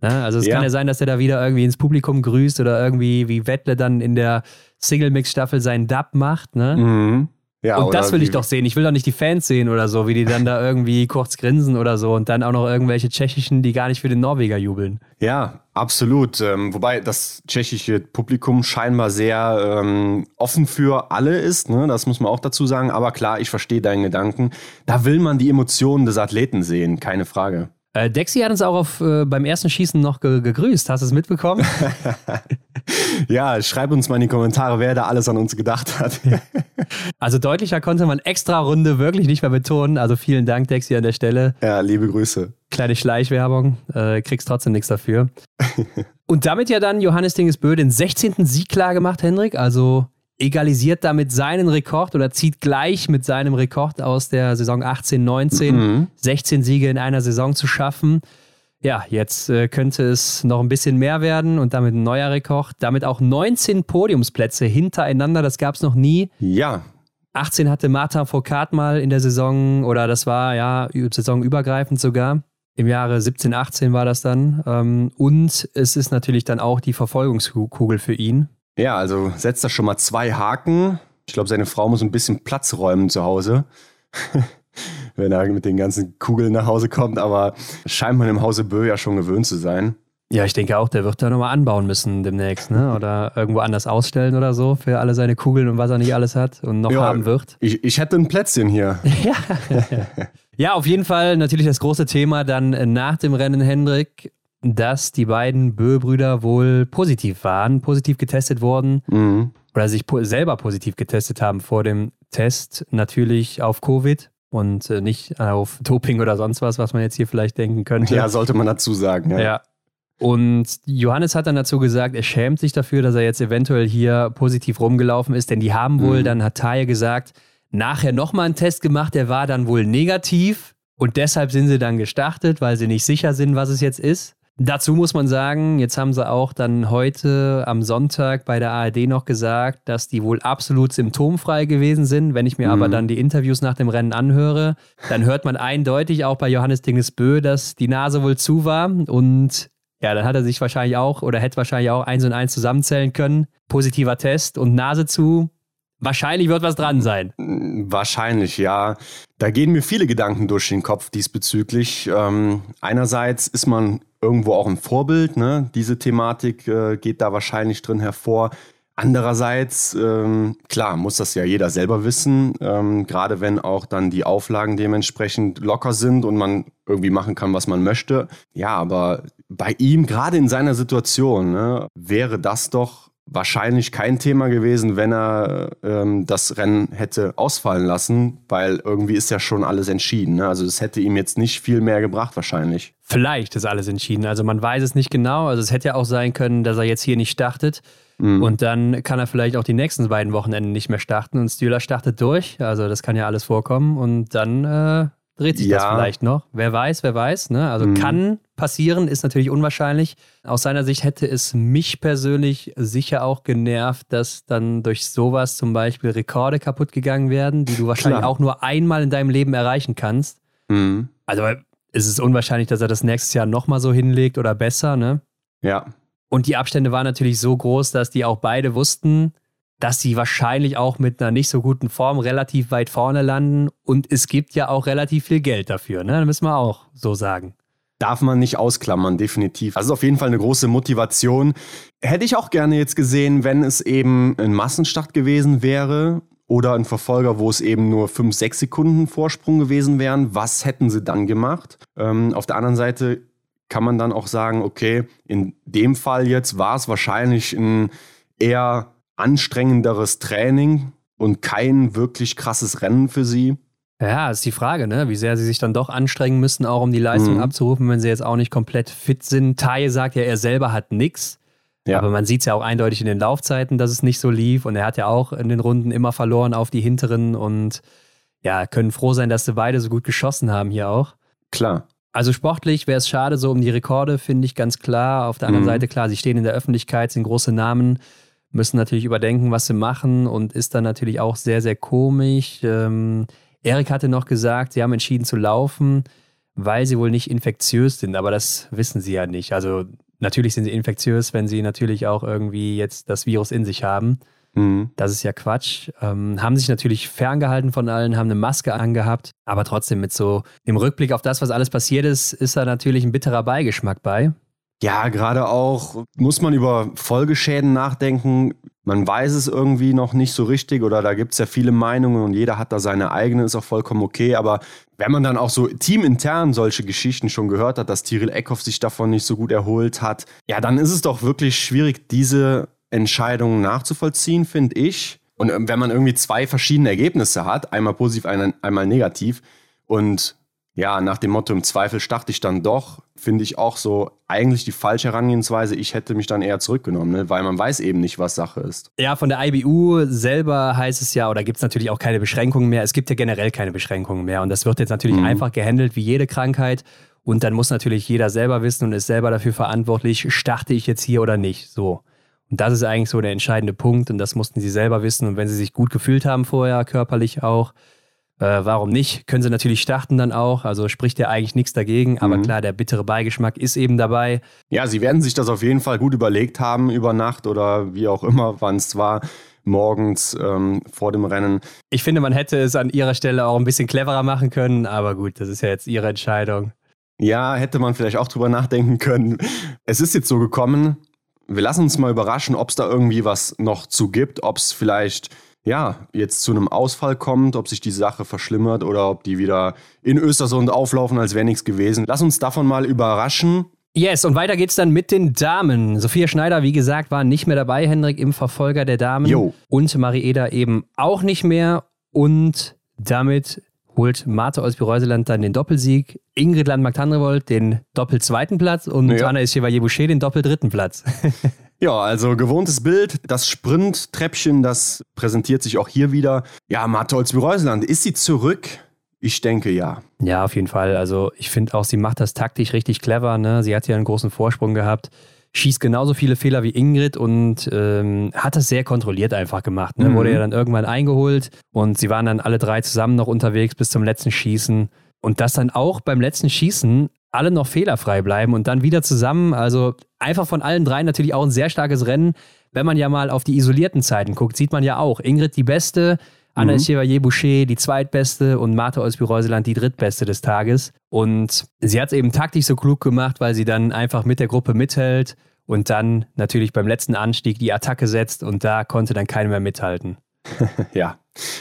B: Ne? Also es ja. kann ja sein, dass er da wieder irgendwie ins Publikum grüßt oder irgendwie wie Wettle dann in der Single-Mix-Staffel seinen Dub macht. Ne? Mhm. Ja, und das will ich doch sehen. Ich will doch nicht die Fans sehen oder so, wie die dann da irgendwie kurz grinsen oder so und dann auch noch irgendwelche Tschechischen, die gar nicht für den Norweger jubeln.
C: Ja, absolut. Ähm, wobei das tschechische Publikum scheinbar sehr ähm, offen für alle ist, ne? das muss man auch dazu sagen. Aber klar, ich verstehe deinen Gedanken. Da will man die Emotionen des Athleten sehen, keine Frage.
B: Äh, Dexy hat uns auch auf, äh, beim ersten Schießen noch ge gegrüßt. Hast du es mitbekommen?
C: ja, schreib uns mal in die Kommentare, wer da alles an uns gedacht hat.
B: also deutlicher konnte man extra Runde wirklich nicht mehr betonen. Also vielen Dank, Dexy, an der Stelle.
C: Ja, liebe Grüße.
B: Kleine Schleichwerbung, äh, kriegst trotzdem nichts dafür. Und damit ja dann Johannes Dingesbö den 16. Sieg klar gemacht, Hendrik. Also egalisiert damit seinen Rekord oder zieht gleich mit seinem Rekord aus der Saison 18, 19, mhm. 16 Siege in einer Saison zu schaffen. Ja, jetzt äh, könnte es noch ein bisschen mehr werden und damit ein neuer Rekord. Damit auch 19 Podiumsplätze hintereinander, das gab es noch nie.
C: Ja.
B: 18 hatte Martin Foucault mal in der Saison, oder das war ja saisonübergreifend sogar. Im Jahre 17, 18 war das dann. Ähm, und es ist natürlich dann auch die Verfolgungskugel für ihn.
C: Ja, also setzt da schon mal zwei Haken. Ich glaube, seine Frau muss ein bisschen Platz räumen zu Hause, wenn er mit den ganzen Kugeln nach Hause kommt. Aber scheint man im Hause Bö ja schon gewöhnt zu sein.
B: Ja, ich denke auch, der wird da nochmal anbauen müssen demnächst, ne? Oder irgendwo anders ausstellen oder so für alle seine Kugeln und was er nicht alles hat und noch ja, haben wird.
C: Ich, ich hätte ein Plätzchen hier.
B: ja. ja, auf jeden Fall natürlich das große Thema dann nach dem Rennen, Hendrik dass die beiden Bö-Brüder wohl positiv waren, positiv getestet wurden mhm. oder sich po selber positiv getestet haben vor dem Test. Natürlich auf Covid und äh, nicht auf Doping oder sonst was, was man jetzt hier vielleicht denken könnte.
C: Ja, sollte man dazu sagen.
B: Ja. ja. Und Johannes hat dann dazu gesagt, er schämt sich dafür, dass er jetzt eventuell hier positiv rumgelaufen ist, denn die haben wohl, mhm. dann hat Taye gesagt, nachher nochmal einen Test gemacht, der war dann wohl negativ. Und deshalb sind sie dann gestartet, weil sie nicht sicher sind, was es jetzt ist. Dazu muss man sagen, jetzt haben sie auch dann heute am Sonntag bei der ARD noch gesagt, dass die wohl absolut symptomfrei gewesen sind. Wenn ich mir mhm. aber dann die Interviews nach dem Rennen anhöre, dann hört man eindeutig auch bei Johannes Dingesbö, dass die Nase wohl zu war und ja, dann hat er sich wahrscheinlich auch oder hätte wahrscheinlich auch eins und eins zusammenzählen können. Positiver Test und Nase zu. Wahrscheinlich wird was dran sein.
C: Wahrscheinlich, ja. Da gehen mir viele Gedanken durch den Kopf diesbezüglich. Ähm, einerseits ist man irgendwo auch ein Vorbild. Ne? Diese Thematik äh, geht da wahrscheinlich drin hervor. Andererseits, ähm, klar, muss das ja jeder selber wissen, ähm, gerade wenn auch dann die Auflagen dementsprechend locker sind und man irgendwie machen kann, was man möchte. Ja, aber bei ihm, gerade in seiner Situation, ne, wäre das doch wahrscheinlich kein Thema gewesen, wenn er ähm, das Rennen hätte ausfallen lassen, weil irgendwie ist ja schon alles entschieden. Ne? Also es hätte ihm jetzt nicht viel mehr gebracht wahrscheinlich.
B: Vielleicht ist alles entschieden. Also man weiß es nicht genau. Also es hätte ja auch sein können, dass er jetzt hier nicht startet. Mhm. Und dann kann er vielleicht auch die nächsten beiden Wochenenden nicht mehr starten und Stühler startet durch. Also das kann ja alles vorkommen. Und dann äh, dreht sich ja. das vielleicht noch. Wer weiß, wer weiß. Ne? Also mhm. kann passieren, ist natürlich unwahrscheinlich. Aus seiner Sicht hätte es mich persönlich sicher auch genervt, dass dann durch sowas zum Beispiel Rekorde kaputt gegangen werden, die du wahrscheinlich Klar. auch nur einmal in deinem Leben erreichen kannst. Mhm. Also ist es unwahrscheinlich, dass er das nächstes Jahr nochmal so hinlegt oder besser, ne?
C: Ja.
B: Und die Abstände waren natürlich so groß, dass die auch beide wussten, dass sie wahrscheinlich auch mit einer nicht so guten Form relativ weit vorne landen. Und es gibt ja auch relativ viel Geld dafür, ne? Das müssen wir auch so sagen.
C: Darf man nicht ausklammern, definitiv. Also auf jeden Fall eine große Motivation. Hätte ich auch gerne jetzt gesehen, wenn es eben ein Massenstart gewesen wäre oder ein Verfolger, wo es eben nur 5, 6 Sekunden Vorsprung gewesen wären. Was hätten sie dann gemacht? Ähm, auf der anderen Seite kann man dann auch sagen, okay, in dem Fall jetzt war es wahrscheinlich ein eher anstrengenderes Training und kein wirklich krasses Rennen für sie.
B: Ja, ist die Frage, ne? wie sehr sie sich dann doch anstrengen müssen, auch um die Leistung mhm. abzurufen, wenn sie jetzt auch nicht komplett fit sind. Taye sagt ja, er selber hat nichts. Ja. Aber man sieht es ja auch eindeutig in den Laufzeiten, dass es nicht so lief. Und er hat ja auch in den Runden immer verloren auf die hinteren. Und ja, können froh sein, dass sie beide so gut geschossen haben hier auch.
C: Klar.
B: Also sportlich wäre es schade, so um die Rekorde, finde ich ganz klar. Auf der anderen mhm. Seite, klar, sie stehen in der Öffentlichkeit, sind große Namen müssen natürlich überdenken, was sie machen und ist dann natürlich auch sehr, sehr komisch. Ähm, Erik hatte noch gesagt, sie haben entschieden zu laufen, weil sie wohl nicht infektiös sind, aber das wissen sie ja nicht. Also natürlich sind sie infektiös, wenn sie natürlich auch irgendwie jetzt das Virus in sich haben. Mhm. Das ist ja Quatsch. Ähm, haben sich natürlich ferngehalten von allen, haben eine Maske angehabt, aber trotzdem mit so im Rückblick auf das, was alles passiert ist, ist da natürlich ein bitterer Beigeschmack bei.
C: Ja, gerade auch muss man über Folgeschäden nachdenken. man weiß es irgendwie noch nicht so richtig oder da gibt es ja viele Meinungen und jeder hat da seine eigene, ist auch vollkommen okay. Aber wenn man dann auch so teamintern solche Geschichten schon gehört hat, dass Tyrell Eckhoff sich davon nicht so gut erholt hat, ja, dann ist es doch wirklich schwierig, diese Entscheidungen nachzuvollziehen, finde ich. Und ähm, wenn man irgendwie zwei verschiedene Ergebnisse hat, einmal positiv, einmal negativ, und ja, nach dem Motto, im Zweifel starte ich dann doch, finde ich auch so eigentlich die falsche Herangehensweise. Ich hätte mich dann eher zurückgenommen, ne? weil man weiß eben nicht, was Sache ist.
B: Ja, von der IBU selber heißt es ja, oder gibt es natürlich auch keine Beschränkungen mehr. Es gibt ja generell keine Beschränkungen mehr. Und das wird jetzt natürlich mhm. einfach gehandelt wie jede Krankheit. Und dann muss natürlich jeder selber wissen und ist selber dafür verantwortlich, starte ich jetzt hier oder nicht. So. Und das ist eigentlich so der entscheidende Punkt. Und das mussten sie selber wissen. Und wenn sie sich gut gefühlt haben vorher, körperlich auch, äh, warum nicht? Können sie natürlich starten dann auch, also spricht ja eigentlich nichts dagegen, aber mhm. klar, der bittere Beigeschmack ist eben dabei.
C: Ja, sie werden sich das auf jeden Fall gut überlegt haben über Nacht oder wie auch immer, wann es war morgens ähm, vor dem Rennen.
B: Ich finde, man hätte es an ihrer Stelle auch ein bisschen cleverer machen können, aber gut, das ist ja jetzt ihre Entscheidung.
C: Ja, hätte man vielleicht auch drüber nachdenken können. Es ist jetzt so gekommen. Wir lassen uns mal überraschen, ob es da irgendwie was noch zu gibt, ob es vielleicht ja, jetzt zu einem Ausfall kommt, ob sich die Sache verschlimmert oder ob die wieder in Östersund auflaufen, als wäre nichts gewesen. Lass uns davon mal überraschen.
B: Yes, und weiter geht's dann mit den Damen. Sophia Schneider, wie gesagt, war nicht mehr dabei, Hendrik im Verfolger der Damen. Jo. Und Marieda eben auch nicht mehr. Und damit holt Marte Olsby-Reuseland dann den Doppelsieg. Ingrid Landmark-Tandrevold den doppelzweiten Platz und ja. Anna Chevalier-Boucher den doppeldritten Platz.
C: Ja, also gewohntes Bild. Das Sprint-Treppchen, das präsentiert sich auch hier wieder. Ja, Matolz Reusland, ist sie zurück? Ich denke ja.
B: Ja, auf jeden Fall. Also ich finde auch, sie macht das taktisch richtig clever. Ne? Sie hat ja einen großen Vorsprung gehabt, schießt genauso viele Fehler wie Ingrid und ähm, hat das sehr kontrolliert einfach gemacht. Ne? Mhm. Wurde ja dann irgendwann eingeholt und sie waren dann alle drei zusammen noch unterwegs bis zum letzten Schießen. Und das dann auch beim letzten Schießen alle noch fehlerfrei bleiben und dann wieder zusammen. Also einfach von allen dreien natürlich auch ein sehr starkes Rennen. Wenn man ja mal auf die isolierten Zeiten guckt, sieht man ja auch Ingrid die beste, Anna mhm. Chevalier-Boucher die zweitbeste und Martha Olsby-Reuseland die drittbeste des Tages. Und sie hat es eben taktisch so klug gemacht, weil sie dann einfach mit der Gruppe mithält und dann natürlich beim letzten Anstieg die Attacke setzt und da konnte dann keiner mehr mithalten.
C: ja,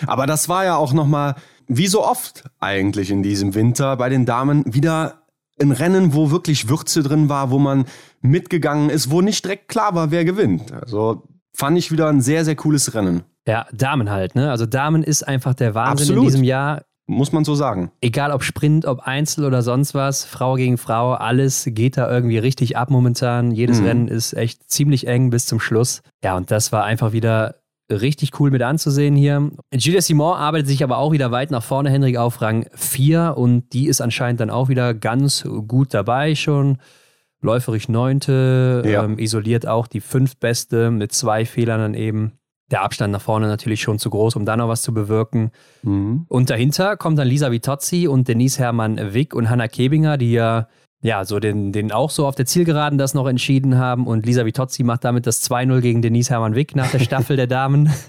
C: aber das war ja auch nochmal, wie so oft eigentlich in diesem Winter bei den Damen, wieder ein Rennen, wo wirklich Würze drin war, wo man mitgegangen ist, wo nicht direkt klar war, wer gewinnt. Also fand ich wieder ein sehr, sehr cooles Rennen.
B: Ja, Damen halt, ne? Also Damen ist einfach der Wahnsinn Absolut. in diesem Jahr.
C: Muss man so sagen.
B: Egal ob Sprint, ob Einzel oder sonst was, Frau gegen Frau, alles geht da irgendwie richtig ab momentan. Jedes mhm. Rennen ist echt ziemlich eng bis zum Schluss. Ja, und das war einfach wieder richtig cool mit anzusehen hier. Julia Simon arbeitet sich aber auch wieder weit nach vorne, Henrik auf Rang 4 und die ist anscheinend dann auch wieder ganz gut dabei schon. Läuferisch neunte, ja. ähm, isoliert auch die fünftbeste mit zwei Fehlern dann eben. Der Abstand nach vorne natürlich schon zu groß, um da noch was zu bewirken. Mhm. Und dahinter kommt dann Lisa Vitozzi und Denise Hermann Wick und Hanna Kebinger, die ja ja, so den, den auch so auf der Zielgeraden das noch entschieden haben. Und Lisa Vitozzi macht damit das 2-0 gegen Denise Hermann Wick nach der Staffel der Damen.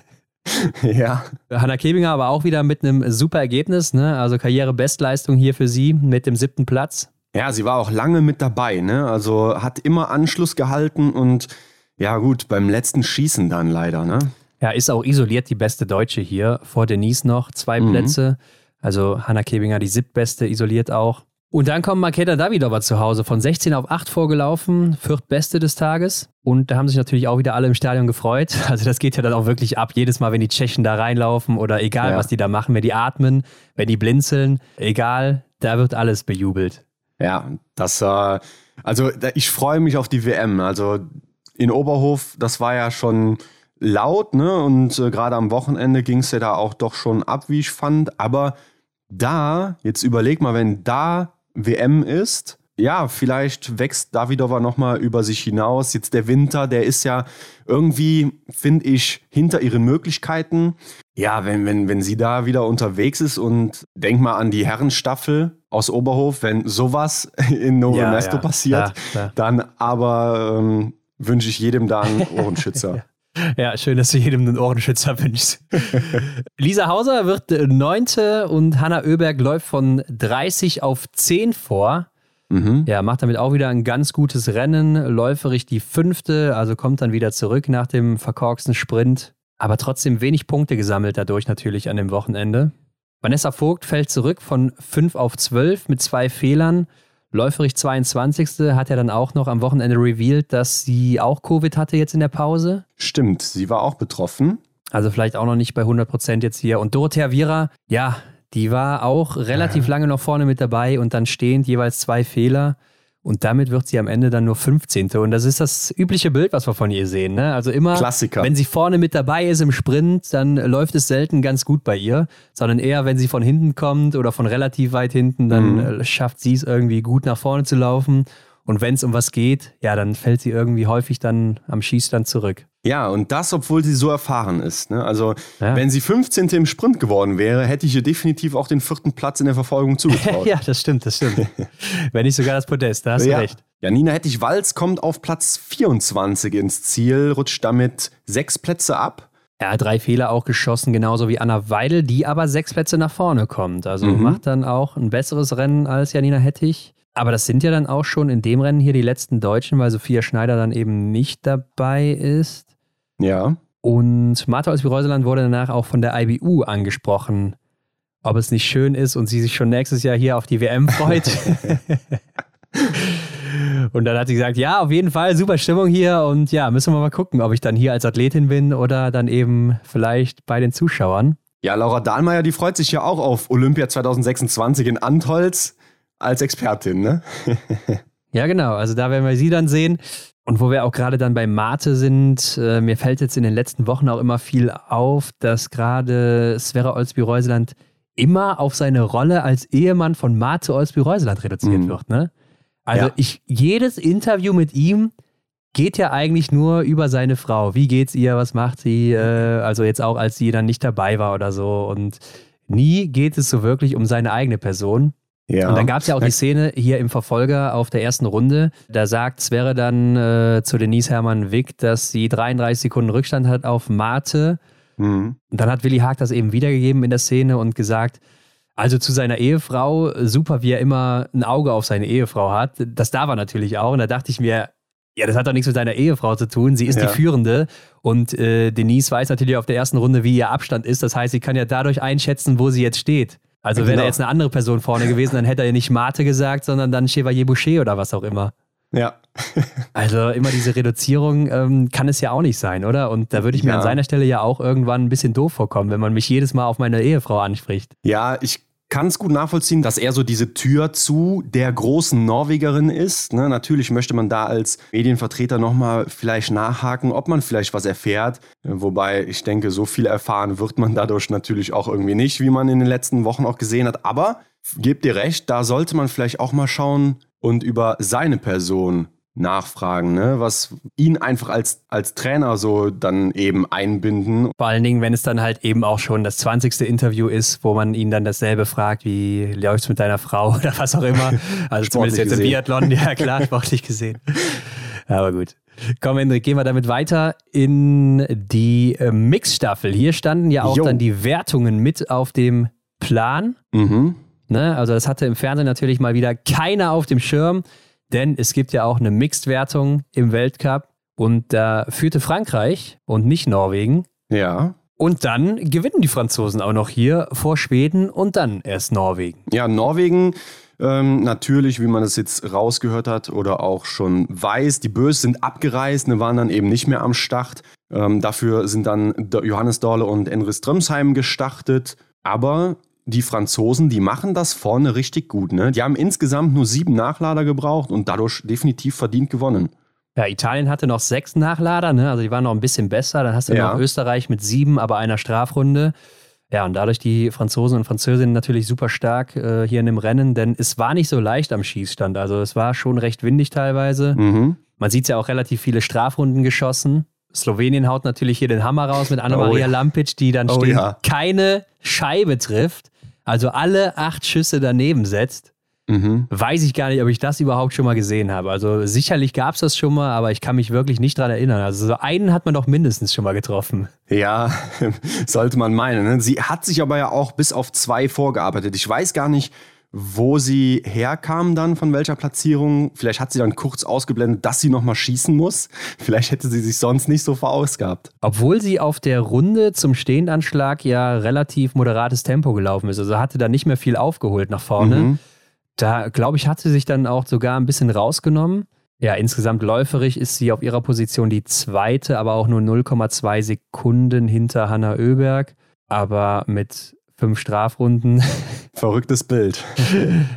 C: Ja.
B: Hanna Kebinger aber auch wieder mit einem super Ergebnis, ne? Also Karrierebestleistung hier für sie mit dem siebten Platz.
C: Ja, sie war auch lange mit dabei, ne? Also hat immer Anschluss gehalten und ja gut, beim letzten Schießen dann leider, ne?
B: Ja, ist auch isoliert die beste Deutsche hier. Vor Denise noch zwei mhm. Plätze. Also Hanna Kebinger die siebtbeste, isoliert auch. Und dann kommt Makeda Davidova zu Hause, von 16 auf 8 vorgelaufen, viertbeste des Tages. Und da haben sich natürlich auch wieder alle im Stadion gefreut. Also das geht ja dann auch wirklich ab, jedes Mal, wenn die Tschechen da reinlaufen oder egal, ja. was die da machen, wenn die atmen, wenn die blinzeln, egal, da wird alles bejubelt.
C: Ja, das, äh, also ich freue mich auf die WM. Also in Oberhof, das war ja schon laut, ne? Und äh, gerade am Wochenende ging es ja da auch doch schon ab, wie ich fand. Aber da, jetzt überleg mal, wenn da WM ist. Ja, vielleicht wächst Davidova nochmal über sich hinaus. Jetzt der Winter, der ist ja irgendwie, finde ich, hinter ihren Möglichkeiten. Ja, wenn, wenn, wenn sie da wieder unterwegs ist und denk mal an die Herrenstaffel aus Oberhof, wenn sowas in Novo ja, Mesto ja, passiert, ja, dann aber ähm, wünsche ich jedem da einen Ohrenschützer.
B: Ja, schön, dass du jedem einen Ohrenschützer wünschst. Lisa Hauser wird Neunte und Hanna Oeberg läuft von 30 auf 10 vor. Mhm. Ja, macht damit auch wieder ein ganz gutes Rennen, läuferig die fünfte, also kommt dann wieder zurück nach dem verkorksten Sprint. Aber trotzdem wenig Punkte gesammelt dadurch natürlich an dem Wochenende. Vanessa Vogt fällt zurück von 5 auf 12 mit zwei Fehlern. Läuferich 22. hat ja dann auch noch am Wochenende revealed, dass sie auch Covid hatte jetzt in der Pause.
C: Stimmt, sie war auch betroffen.
B: Also vielleicht auch noch nicht bei 100 Prozent jetzt hier. Und Dorothea Viera, ja, die war auch relativ lange noch vorne mit dabei und dann stehend jeweils zwei Fehler. Und damit wird sie am Ende dann nur 15. Und das ist das übliche Bild, was wir von ihr sehen. Ne? Also immer,
C: Klassiker.
B: wenn sie vorne mit dabei ist im Sprint, dann läuft es selten ganz gut bei ihr, sondern eher, wenn sie von hinten kommt oder von relativ weit hinten, dann mhm. Äh, schafft sie es irgendwie gut nach vorne zu laufen. Und wenn es um was geht, ja, dann fällt sie irgendwie häufig dann am Schießstand zurück.
C: Ja, und das, obwohl sie so erfahren ist. Ne? Also, ja. wenn sie 15. im Sprint geworden wäre, hätte ich ihr definitiv auch den vierten Platz in der Verfolgung zugetraut.
B: ja, das stimmt, das stimmt. wenn nicht sogar das Podest, da hast ja. du recht.
C: Ja, Nina Hettich-Walz kommt auf Platz 24 ins Ziel, rutscht damit sechs Plätze ab.
B: Ja, drei Fehler auch geschossen, genauso wie Anna Weidel, die aber sechs Plätze nach vorne kommt. Also mhm. macht dann auch ein besseres Rennen als Janina Hettich. Aber das sind ja dann auch schon in dem Rennen hier die letzten Deutschen, weil Sophia Schneider dann eben nicht dabei ist.
C: Ja.
B: Und Martha Olsby-Reuseland wurde danach auch von der IBU angesprochen, ob es nicht schön ist und sie sich schon nächstes Jahr hier auf die WM freut. und dann hat sie gesagt, ja, auf jeden Fall, super Stimmung hier und ja, müssen wir mal gucken, ob ich dann hier als Athletin bin oder dann eben vielleicht bei den Zuschauern.
C: Ja, Laura Dahlmeier, die freut sich ja auch auf Olympia 2026 in Antolz als Expertin, ne?
B: ja, genau, also da werden wir sie dann sehen. Und wo wir auch gerade dann bei Mate sind, äh, mir fällt jetzt in den letzten Wochen auch immer viel auf, dass gerade Sverre Olsby-Reuseland immer auf seine Rolle als Ehemann von Mate Olsby-Reuseland reduziert mhm. wird. Ne? Also ja. ich, jedes Interview mit ihm geht ja eigentlich nur über seine Frau. Wie geht's ihr? Was macht sie? Äh, also jetzt auch, als sie dann nicht dabei war oder so. Und nie geht es so wirklich um seine eigene Person. Ja. Und dann gab es ja auch die Szene hier im Verfolger auf der ersten Runde. Da sagt Sverre dann äh, zu Denise Hermann Wick, dass sie 33 Sekunden Rückstand hat auf Mate. Mhm. Und dann hat Willi Haag das eben wiedergegeben in der Szene und gesagt, also zu seiner Ehefrau, super, wie er immer ein Auge auf seine Ehefrau hat. Das darf er natürlich auch. Und da dachte ich mir, ja, das hat doch nichts mit seiner Ehefrau zu tun. Sie ist ja. die Führende. Und äh, Denise weiß natürlich auf der ersten Runde, wie ihr Abstand ist. Das heißt, sie kann ja dadurch einschätzen, wo sie jetzt steht. Also wäre genau. da jetzt eine andere Person vorne gewesen, dann hätte er ja nicht Mate gesagt, sondern dann Chevalier Boucher oder was auch immer.
C: Ja.
B: also immer diese Reduzierung ähm, kann es ja auch nicht sein, oder? Und da würde ich mir ja. an seiner Stelle ja auch irgendwann ein bisschen doof vorkommen, wenn man mich jedes Mal auf meine Ehefrau anspricht.
C: Ja, ich kann es gut nachvollziehen, dass er so diese Tür zu der großen Norwegerin ist. Ne? Natürlich möchte man da als Medienvertreter nochmal vielleicht nachhaken, ob man vielleicht was erfährt. Wobei ich denke, so viel erfahren wird man dadurch natürlich auch irgendwie nicht, wie man in den letzten Wochen auch gesehen hat. Aber gebt dir recht, da sollte man vielleicht auch mal schauen und über seine Person nachfragen, ne? was ihn einfach als, als Trainer so dann eben einbinden.
B: Vor allen Dingen, wenn es dann halt eben auch schon das 20. Interview ist, wo man ihn dann dasselbe fragt, wie läuft es mit deiner Frau oder was auch immer. Also zumindest jetzt gesehen. im Biathlon, ja klar, sportlich gesehen. Aber gut. Komm, Hendrik, gehen wir damit weiter in die äh, Mixstaffel. Hier standen ja auch jo. dann die Wertungen mit auf dem Plan. Mhm. Ne? Also das hatte im Fernsehen natürlich mal wieder keiner auf dem Schirm. Denn es gibt ja auch eine Mixed-Wertung im Weltcup und da führte Frankreich und nicht Norwegen.
C: Ja.
B: Und dann gewinnen die Franzosen auch noch hier vor Schweden und dann erst Norwegen.
C: Ja, Norwegen ähm, natürlich, wie man es jetzt rausgehört hat oder auch schon weiß, die Bös sind abgereist, ne, waren dann eben nicht mehr am Start. Ähm, dafür sind dann Johannes Dorle und Enris Strömsheim gestartet. Aber die Franzosen, die machen das vorne richtig gut. Ne? Die haben insgesamt nur sieben Nachlader gebraucht und dadurch definitiv verdient gewonnen.
B: Ja, Italien hatte noch sechs Nachlader, ne? also die waren noch ein bisschen besser. Dann hast du ja. noch Österreich mit sieben, aber einer Strafrunde. Ja, und dadurch die Franzosen und Französinnen natürlich super stark äh, hier in dem Rennen, denn es war nicht so leicht am Schießstand. Also es war schon recht windig teilweise. Mhm. Man sieht ja auch relativ viele Strafrunden geschossen. Slowenien haut natürlich hier den Hammer raus mit Anna-Maria oh, ja. Lampic, die dann oh, ja. keine Scheibe trifft also alle acht Schüsse daneben setzt, mhm. weiß ich gar nicht, ob ich das überhaupt schon mal gesehen habe. Also sicherlich gab es das schon mal, aber ich kann mich wirklich nicht daran erinnern. Also so einen hat man doch mindestens schon mal getroffen.
C: Ja, sollte man meinen. Ne? Sie hat sich aber ja auch bis auf zwei vorgearbeitet. Ich weiß gar nicht, wo sie herkam dann, von welcher Platzierung. Vielleicht hat sie dann kurz ausgeblendet, dass sie nochmal schießen muss. Vielleicht hätte sie sich sonst nicht so verausgabt.
B: Obwohl sie auf der Runde zum Stehendanschlag ja relativ moderates Tempo gelaufen ist. Also hatte da nicht mehr viel aufgeholt nach vorne. Mhm. Da, glaube ich, hat sie sich dann auch sogar ein bisschen rausgenommen. Ja, insgesamt läuferig ist sie auf ihrer Position die zweite, aber auch nur 0,2 Sekunden hinter Hanna Oeberg. Aber mit fünf Strafrunden.
C: Verrücktes Bild.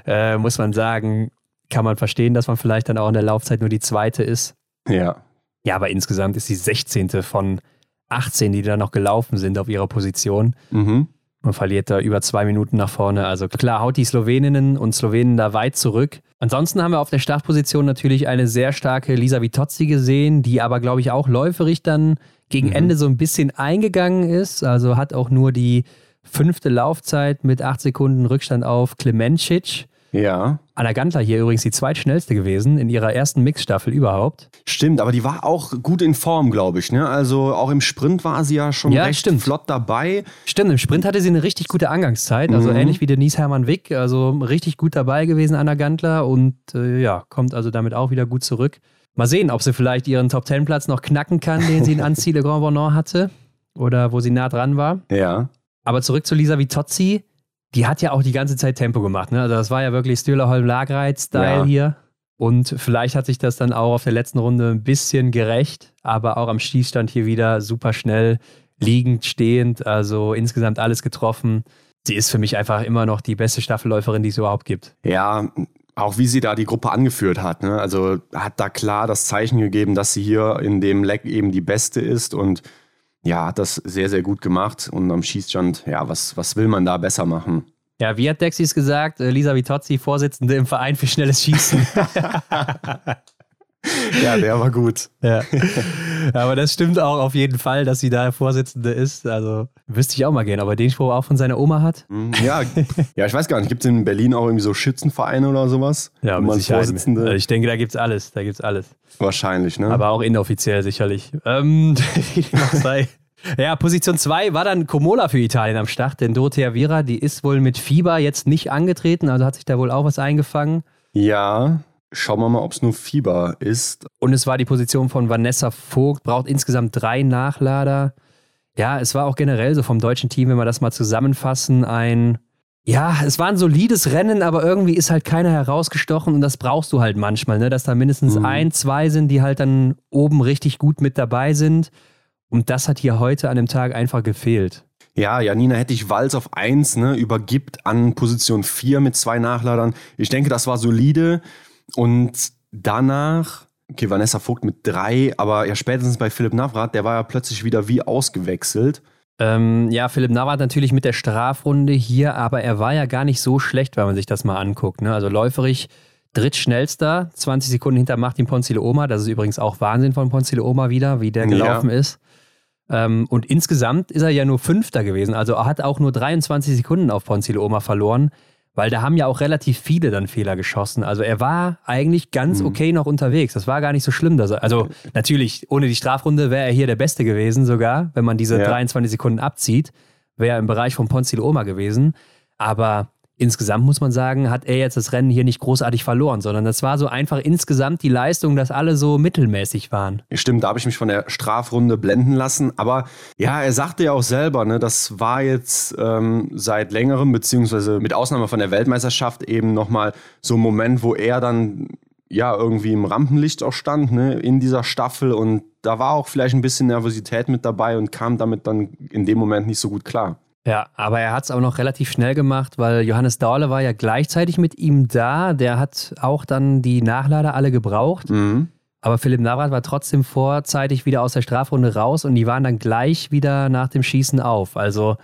B: äh, muss man sagen, kann man verstehen, dass man vielleicht dann auch in der Laufzeit nur die zweite ist.
C: Ja.
B: Ja, aber insgesamt ist sie 16. von 18, die da noch gelaufen sind auf ihrer Position. Mhm. Man verliert da über zwei Minuten nach vorne. Also klar, haut die Sloweninnen und Slowenen da weit zurück. Ansonsten haben wir auf der Startposition natürlich eine sehr starke Lisa Vitozzi gesehen, die aber, glaube ich, auch läuferig dann gegen mhm. Ende so ein bisschen eingegangen ist. Also hat auch nur die fünfte Laufzeit mit acht Sekunden Rückstand auf Klemencic.
C: Ja.
B: Anna Gantler hier übrigens die zweitschnellste gewesen in ihrer ersten Mixstaffel überhaupt.
C: Stimmt, aber die war auch gut in Form, glaube ich. Ne? Also auch im Sprint war sie ja schon ja, recht stimmt. flott dabei.
B: Stimmt, im Sprint hatte sie eine richtig gute Angangszeit, also mhm. ähnlich wie Denise Hermann Wick, also richtig gut dabei gewesen, Anna Gantler und äh, ja, kommt also damit auch wieder gut zurück. Mal sehen, ob sie vielleicht ihren Top-10-Platz noch knacken kann, den sie in Anziele Grand Bonnant hatte oder wo sie nah dran war.
C: Ja.
B: Aber zurück zu Lisa Vitozzi die hat ja auch die ganze Zeit Tempo gemacht. Ne? Also das war ja wirklich Stühlerholm Lagreit-Style ja. hier. Und vielleicht hat sich das dann auch auf der letzten Runde ein bisschen gerecht, aber auch am Schießstand hier wieder super schnell, liegend, stehend, also insgesamt alles getroffen. Sie ist für mich einfach immer noch die beste Staffelläuferin, die es überhaupt gibt.
C: Ja, auch wie sie da die Gruppe angeführt hat. Ne? Also hat da klar das Zeichen gegeben, dass sie hier in dem Leck eben die Beste ist und ja, hat das sehr, sehr gut gemacht. Und am Schießstand, ja, was, was will man da besser machen?
B: Ja, wie hat Dexys gesagt? Äh, Lisa Vitozzi, Vorsitzende im Verein für schnelles Schießen.
C: ja, der war gut.
B: Ja. Aber das stimmt auch auf jeden Fall, dass sie da Vorsitzende ist. Also wüsste ich auch mal gerne, ob er den Spruch auch von seiner Oma hat.
C: Mhm, ja, ja ich weiß gar nicht. Gibt es in Berlin auch irgendwie so Schützenvereine oder sowas?
B: Ja, man Vorsitzende. Also ich denke, da gibt es alles. Da gibt's alles.
C: Wahrscheinlich, ne?
B: Aber auch inoffiziell sicherlich. Ähm, wie sei. Ja, Position 2 war dann Komola für Italien am Start, denn Dorothea Viera, die ist wohl mit Fieber jetzt nicht angetreten, also hat sich da wohl auch was eingefangen.
C: Ja, Schauen wir mal, ob es nur Fieber ist.
B: Und es war die Position von Vanessa Vogt, braucht insgesamt drei Nachlader. Ja, es war auch generell so vom deutschen Team, wenn wir das mal zusammenfassen, ein, ja, es war ein solides Rennen, aber irgendwie ist halt keiner herausgestochen und das brauchst du halt manchmal, ne? dass da mindestens mhm. ein, zwei sind, die halt dann oben richtig gut mit dabei sind. Und das hat hier heute an dem Tag einfach gefehlt.
C: Ja, Janina hätte ich Walz auf 1, ne, übergibt an Position 4 mit zwei Nachladern. Ich denke, das war solide. Und danach, okay, Vanessa Vogt mit drei, aber ja, spätestens bei Philipp Navrat, der war ja plötzlich wieder wie ausgewechselt.
B: Ähm, ja, Philipp Navrat natürlich mit der Strafrunde hier, aber er war ja gar nicht so schlecht, wenn man sich das mal anguckt. Ne? Also läuferig drittschnellster, 20 Sekunden hinter Martin Ponzile Oma. Das ist übrigens auch Wahnsinn von Ponzile Oma wieder, wie der gelaufen ja. ist. Ähm, und insgesamt ist er ja nur Fünfter gewesen. Also er hat auch nur 23 Sekunden auf Ponzile Oma verloren, weil da haben ja auch relativ viele dann Fehler geschossen. Also er war eigentlich ganz mhm. okay noch unterwegs. Das war gar nicht so schlimm. Dass er, also natürlich, ohne die Strafrunde wäre er hier der Beste gewesen sogar, wenn man diese ja. 23 Sekunden abzieht, wäre er im Bereich von Ponzile Oma gewesen. Aber insgesamt muss man sagen, hat er jetzt das Rennen hier nicht großartig verloren, sondern das war so einfach insgesamt die Leistung, dass alle so mittelmäßig waren.
C: Stimmt, da habe ich mich von der Strafrunde blenden lassen. Aber ja, er sagte ja auch selber, ne, das war jetzt ähm, seit längerem, beziehungsweise mit Ausnahme von der Weltmeisterschaft eben nochmal so ein Moment, wo er dann ja irgendwie im Rampenlicht auch stand, ne, in dieser Staffel und da war auch vielleicht ein bisschen Nervosität mit dabei und kam damit dann in dem Moment nicht so gut klar.
B: Ja, aber er hat es auch noch relativ schnell gemacht, weil Johannes Dahle war ja gleichzeitig mit ihm da. Der hat auch dann die Nachlader alle gebraucht. Mhm. Aber Philipp Navrat war trotzdem vorzeitig wieder aus der Strafrunde raus und die waren dann gleich wieder nach dem Schießen auf. Also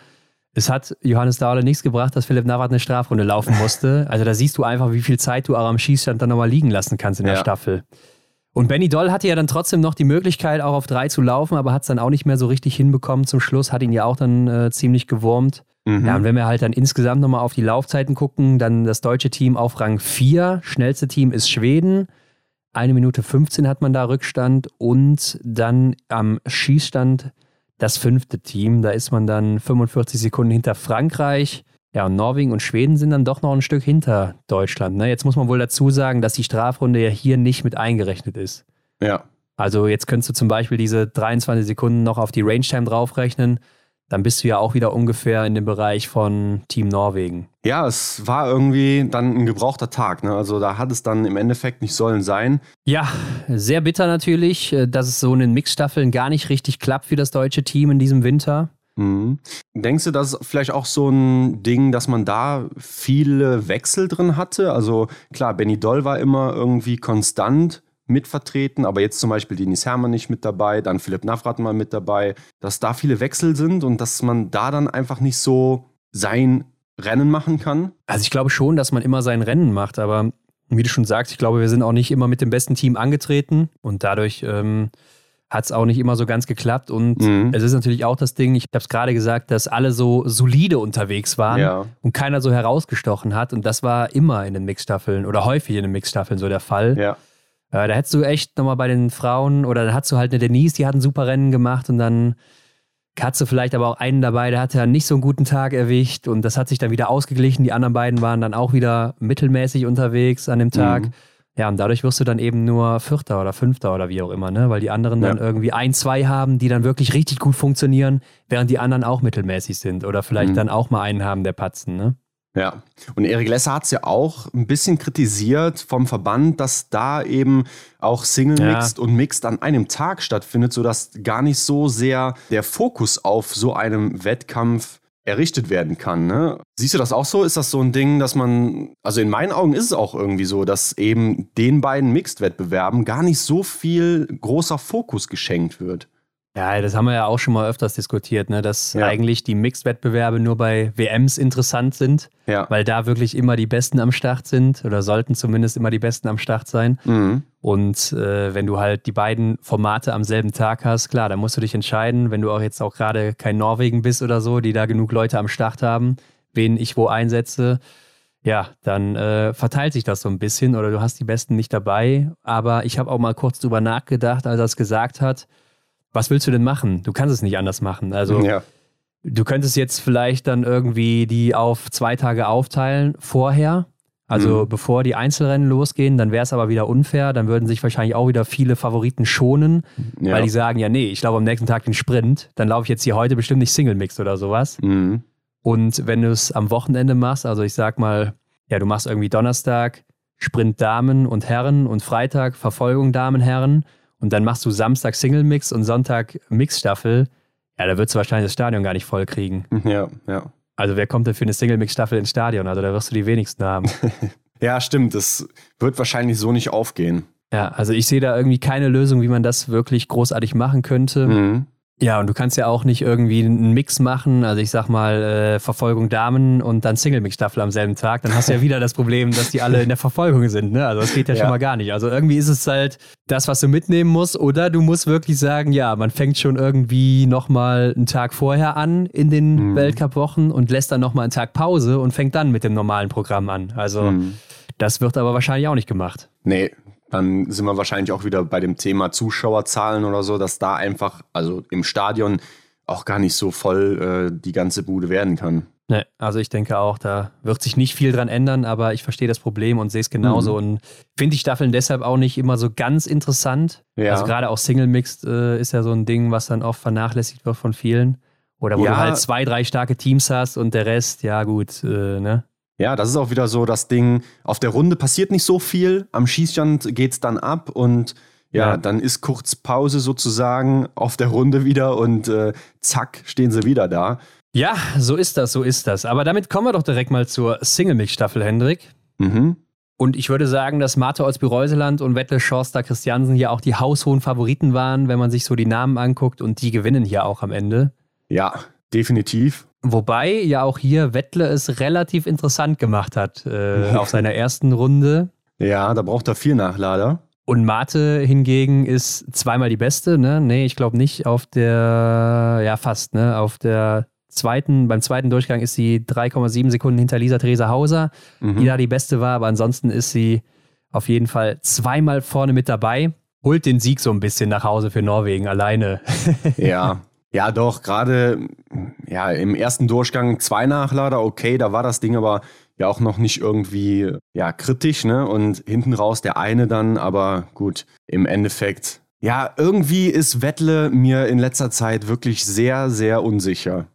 B: es hat Johannes Dahle nichts gebracht, dass Philipp Navrat eine Strafrunde laufen musste. Also da siehst du einfach, wie viel Zeit du auch am Schießstand dann nochmal liegen lassen kannst in der ja. Staffel. Und Benny Doll hatte ja dann trotzdem noch die Möglichkeit, auch auf drei zu laufen, aber hat es dann auch nicht mehr so richtig hinbekommen zum Schluss, hat ihn ja auch dann äh, ziemlich gewurmt. Mhm. Ja, und wenn wir halt dann insgesamt nochmal auf die Laufzeiten gucken, dann das deutsche Team auf Rang 4, schnellste Team ist Schweden. Eine Minute 15 hat man da Rückstand und dann am Schießstand das fünfte Team. Da ist man dann 45 Sekunden hinter Frankreich. Ja, und Norwegen und Schweden sind dann doch noch ein Stück hinter Deutschland. Ne? Jetzt muss man wohl dazu sagen, dass die Strafrunde ja hier nicht mit eingerechnet ist.
C: Ja.
B: Also jetzt könntest du zum Beispiel diese 23 Sekunden noch auf die Range-Time draufrechnen. Dann bist du ja auch wieder ungefähr in dem Bereich von Team Norwegen.
C: Ja, es war irgendwie dann ein gebrauchter Tag. Ne? Also da hat es dann im Endeffekt nicht sollen sein.
B: Ja, sehr bitter natürlich, äh, dass es so in den Mixstaffeln gar nicht richtig klappt für das deutsche Team in diesem Winter.
C: Mhm. Denkst du, das ist vielleicht auch so ein Ding, dass man da viele Wechsel drin hatte? Also klar, Benny Doll war immer irgendwie konstant mitvertreten, aber jetzt zum Beispiel Denis Hermann nicht mit dabei, dann Philipp Navrat mal mit dabei, dass da viele Wechsel sind und dass man da dann einfach nicht so sein Rennen machen kann?
B: Also ich glaube schon, dass man immer sein Rennen macht, aber wie du schon sagst, ich glaube, wir sind auch nicht immer mit dem besten Team angetreten und dadurch ähm, hat es auch nicht immer so ganz geklappt. Und mhm. es ist natürlich auch das Ding, ich habe es gerade gesagt, dass alle so solide unterwegs waren ja. und keiner so herausgestochen hat. Und das war immer in den Mixstaffeln oder häufig in den Mixstaffeln so der Fall.
C: Ja.
B: Äh, da hättest du echt nochmal bei den Frauen oder da hattest du halt eine Denise, die hat ein super Rennen gemacht und dann Katze vielleicht aber auch einen dabei, der hatte ja nicht so einen guten Tag erwischt und das hat sich dann wieder ausgeglichen. Die anderen beiden waren dann auch wieder mittelmäßig unterwegs an dem Tag. Mhm. Ja, und dadurch wirst du dann eben nur Vierter oder Fünfter oder wie auch immer, ne? Weil die anderen ja. dann irgendwie ein, zwei haben, die dann wirklich richtig gut funktionieren, während die anderen auch mittelmäßig sind oder vielleicht mhm. dann auch mal einen haben, der patzen, ne?
C: Ja, und Erik Lesser hat es ja auch ein bisschen kritisiert vom Verband, dass da eben auch Single Mixed ja. und Mixed an einem Tag stattfindet, sodass gar nicht so sehr der Fokus auf so einem Wettkampf errichtet werden kann. Ne? Siehst du das auch so? Ist das so ein Ding, dass man, also in meinen Augen ist es auch irgendwie so, dass eben den beiden Mixed-Wettbewerben gar nicht so viel großer Fokus geschenkt wird?
B: Ja, das haben wir ja auch schon mal öfters diskutiert, ne? dass ja. eigentlich die Mixed-Wettbewerbe nur bei WMs interessant sind, ja. weil da wirklich immer die Besten am Start sind oder sollten zumindest immer die Besten am Start sein. Mhm. Und äh, wenn du halt die beiden Formate am selben Tag hast, klar, dann musst du dich entscheiden, wenn du auch jetzt auch gerade kein Norwegen bist oder so, die da genug Leute am Start haben, wen ich wo einsetze. Ja, dann äh, verteilt sich das so ein bisschen oder du hast die Besten nicht dabei. Aber ich habe auch mal kurz drüber nachgedacht, als er es gesagt hat was willst du denn machen? Du kannst es nicht anders machen. Also ja. du könntest jetzt vielleicht dann irgendwie die auf zwei Tage aufteilen vorher. Also mhm. bevor die Einzelrennen losgehen, dann wäre es aber wieder unfair. Dann würden sich wahrscheinlich auch wieder viele Favoriten schonen, ja. weil die sagen, ja, nee, ich laufe am nächsten Tag den Sprint, dann laufe ich jetzt hier heute bestimmt nicht Single Mix oder sowas. Mhm. Und wenn du es am Wochenende machst, also ich sag mal, ja, du machst irgendwie Donnerstag Sprint Damen und Herren und Freitag Verfolgung Damen, Herren und dann machst du Samstag Single-Mix und Sonntag Mix-Staffel, ja, da würdest du wahrscheinlich das Stadion gar nicht voll kriegen.
C: Ja, ja.
B: Also wer kommt denn für eine Single-Mix-Staffel ins Stadion? Also da wirst du die wenigsten haben.
C: ja, stimmt. Das wird wahrscheinlich so nicht aufgehen.
B: Ja, also ich sehe da irgendwie keine Lösung, wie man das wirklich großartig machen könnte. Mhm. Ja, und du kannst ja auch nicht irgendwie einen Mix machen, also ich sag mal äh, Verfolgung Damen und dann Single-Mix-Staffel am selben Tag, dann hast du ja wieder das Problem, dass die alle in der Verfolgung sind, ne? Also das geht ja, ja, schon mal gar nicht. Also irgendwie ist es halt das, was du mitnehmen musst, oder du musst wirklich sagen, ja, man fängt schon irgendwie nochmal einen Tag vorher an in den mhm. Weltcup-Wochen und lässt dann nochmal einen Tag Pause und fängt dann mit dem normalen Programm an. Also mhm. das wird aber wahrscheinlich auch nicht gemacht.
C: Nee, dann sind wir wahrscheinlich auch wieder bei dem Thema Zuschauerzahlen oder so, dass da einfach, also im Stadion auch gar nicht so voll äh, die ganze Bude werden kann.
B: Nee, also ich denke auch, da wird sich nicht viel dran ändern, aber ich verstehe das Problem und sehe es genauso mhm. und finde die Staffeln deshalb auch nicht immer so ganz interessant. Ja. Also gerade auch Single Mixed äh, ist ja so ein Ding, was dann oft vernachlässigt wird von vielen. Oder wo ja. du halt zwei, drei starke Teams hast und der Rest, ja gut, äh, ne?
C: Ja, das ist auch wieder so das Ding. Auf der Runde passiert nicht so viel. Am Schießstand geht es dann ab und ja, ja, dann ist kurz Pause sozusagen auf der Runde wieder und äh, zack, stehen sie wieder da.
B: Ja, so ist das, so ist das. Aber damit kommen wir doch direkt mal zur Single-Mix-Staffel, Hendrik. Mhm. Und ich würde sagen, dass Marte Olsby-Reuseland und Wettle Schorster Christiansen hier auch die haushohen Favoriten waren, wenn man sich so die Namen anguckt und die gewinnen hier auch am Ende.
C: Ja, definitiv.
B: Wobei ja auch hier Wettle es relativ interessant gemacht hat äh, auf seiner ersten Runde.
C: Ja, da braucht er viel Nachlader.
B: Und Mate hingegen ist zweimal die beste, ne? Nee, ich glaube nicht. Auf der, ja, fast, ne? Auf der zweiten, beim zweiten Durchgang ist sie 3,7 Sekunden hinter Lisa Theresa Hauser, mhm. die da die beste war, aber ansonsten ist sie auf jeden Fall zweimal vorne mit dabei. Holt den Sieg so ein bisschen nach Hause für Norwegen alleine.
C: ja, ja, doch, gerade ja, im ersten Durchgang zwei Nachlader, okay, da war das Ding aber ja auch noch nicht irgendwie ja, kritisch, ne? Und hinten raus der eine dann, aber gut, im Endeffekt. Ja, irgendwie ist Wettle mir in letzter Zeit wirklich sehr, sehr unsicher.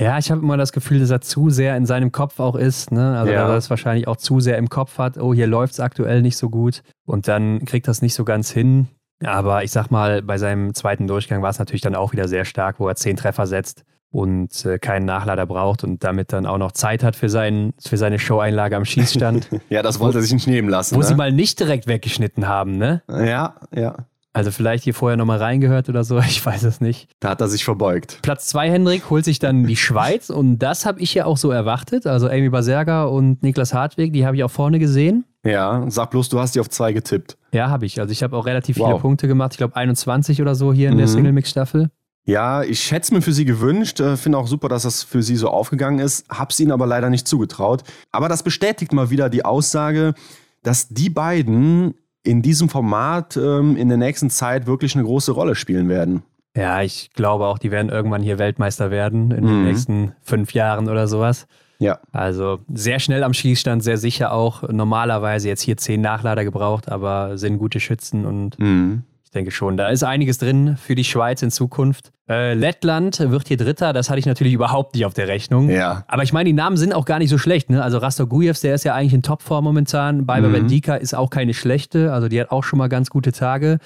B: Ja, ich habe immer das Gefühl, dass er zu sehr in seinem Kopf auch ist. Ne? Also, ja. dass er es wahrscheinlich auch zu sehr im Kopf hat. Oh, hier läuft es aktuell nicht so gut. Und dann kriegt das nicht so ganz hin. Aber ich sag mal, bei seinem zweiten Durchgang war es natürlich dann auch wieder sehr stark, wo er zehn Treffer setzt und äh, keinen Nachlader braucht und damit dann auch noch Zeit hat für, sein, für seine Show-Einlage am Schießstand.
C: ja, das wollte er sich nicht nehmen lassen.
B: Wo
C: ne?
B: sie mal nicht direkt weggeschnitten haben, ne?
C: Ja, ja.
B: Also vielleicht hier vorher nochmal reingehört oder so, ich weiß es nicht.
C: Da hat er sich verbeugt.
B: Platz zwei Hendrik holt sich dann die Schweiz und das habe ich ja auch so erwartet. Also Amy Baserga und Niklas Hartwig, die habe ich auch vorne gesehen.
C: Ja, sag bloß, du hast die auf zwei getippt.
B: Ja, habe ich. Also ich habe auch relativ wow. viele Punkte gemacht. Ich glaube 21 oder so hier in mhm. der Single-Mix-Staffel.
C: Ja, ich hätte es mir für sie gewünscht. Äh, finde auch super, dass das für sie so aufgegangen ist. Hab's ihnen aber leider nicht zugetraut. Aber das bestätigt mal wieder die Aussage, dass die beiden in diesem Format ähm, in der nächsten Zeit wirklich eine große Rolle spielen werden.
B: Ja, ich glaube auch, die werden irgendwann hier Weltmeister werden in mhm. den nächsten fünf Jahren oder sowas.
C: Ja.
B: Also sehr schnell am Schießstand, sehr sicher auch. Normalerweise jetzt hier zehn Nachlader gebraucht, aber sind gute Schützen und mhm. Ich denke schon, da ist einiges drin für die Schweiz in Zukunft. Äh, Lettland wird hier Dritter, das hatte ich natürlich überhaupt nicht auf der Rechnung.
C: Ja.
B: Aber ich meine, die Namen sind auch gar nicht so schlecht. Ne? Also Rastogujevs, der ist ja eigentlich in Topform momentan. Baiba mhm. Bendika ist auch keine schlechte, also die hat auch schon mal ganz gute Tage.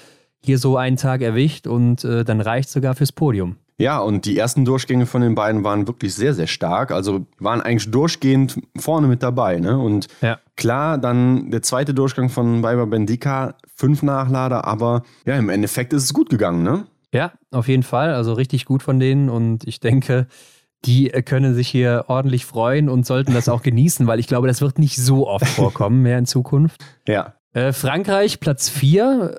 B: Hier so einen Tag erwischt und äh, dann reicht sogar fürs Podium.
C: Ja, und die ersten Durchgänge von den beiden waren wirklich sehr, sehr stark. Also waren eigentlich durchgehend vorne mit dabei. Ne? Und ja. klar, dann der zweite Durchgang von Weiber Bendika, fünf Nachlader, aber ja, im Endeffekt ist es gut gegangen, ne?
B: Ja, auf jeden Fall. Also richtig gut von denen. Und ich denke, die können sich hier ordentlich freuen und sollten das auch genießen, weil ich glaube, das wird nicht so oft vorkommen mehr in Zukunft.
C: Ja.
B: Äh, Frankreich Platz 4,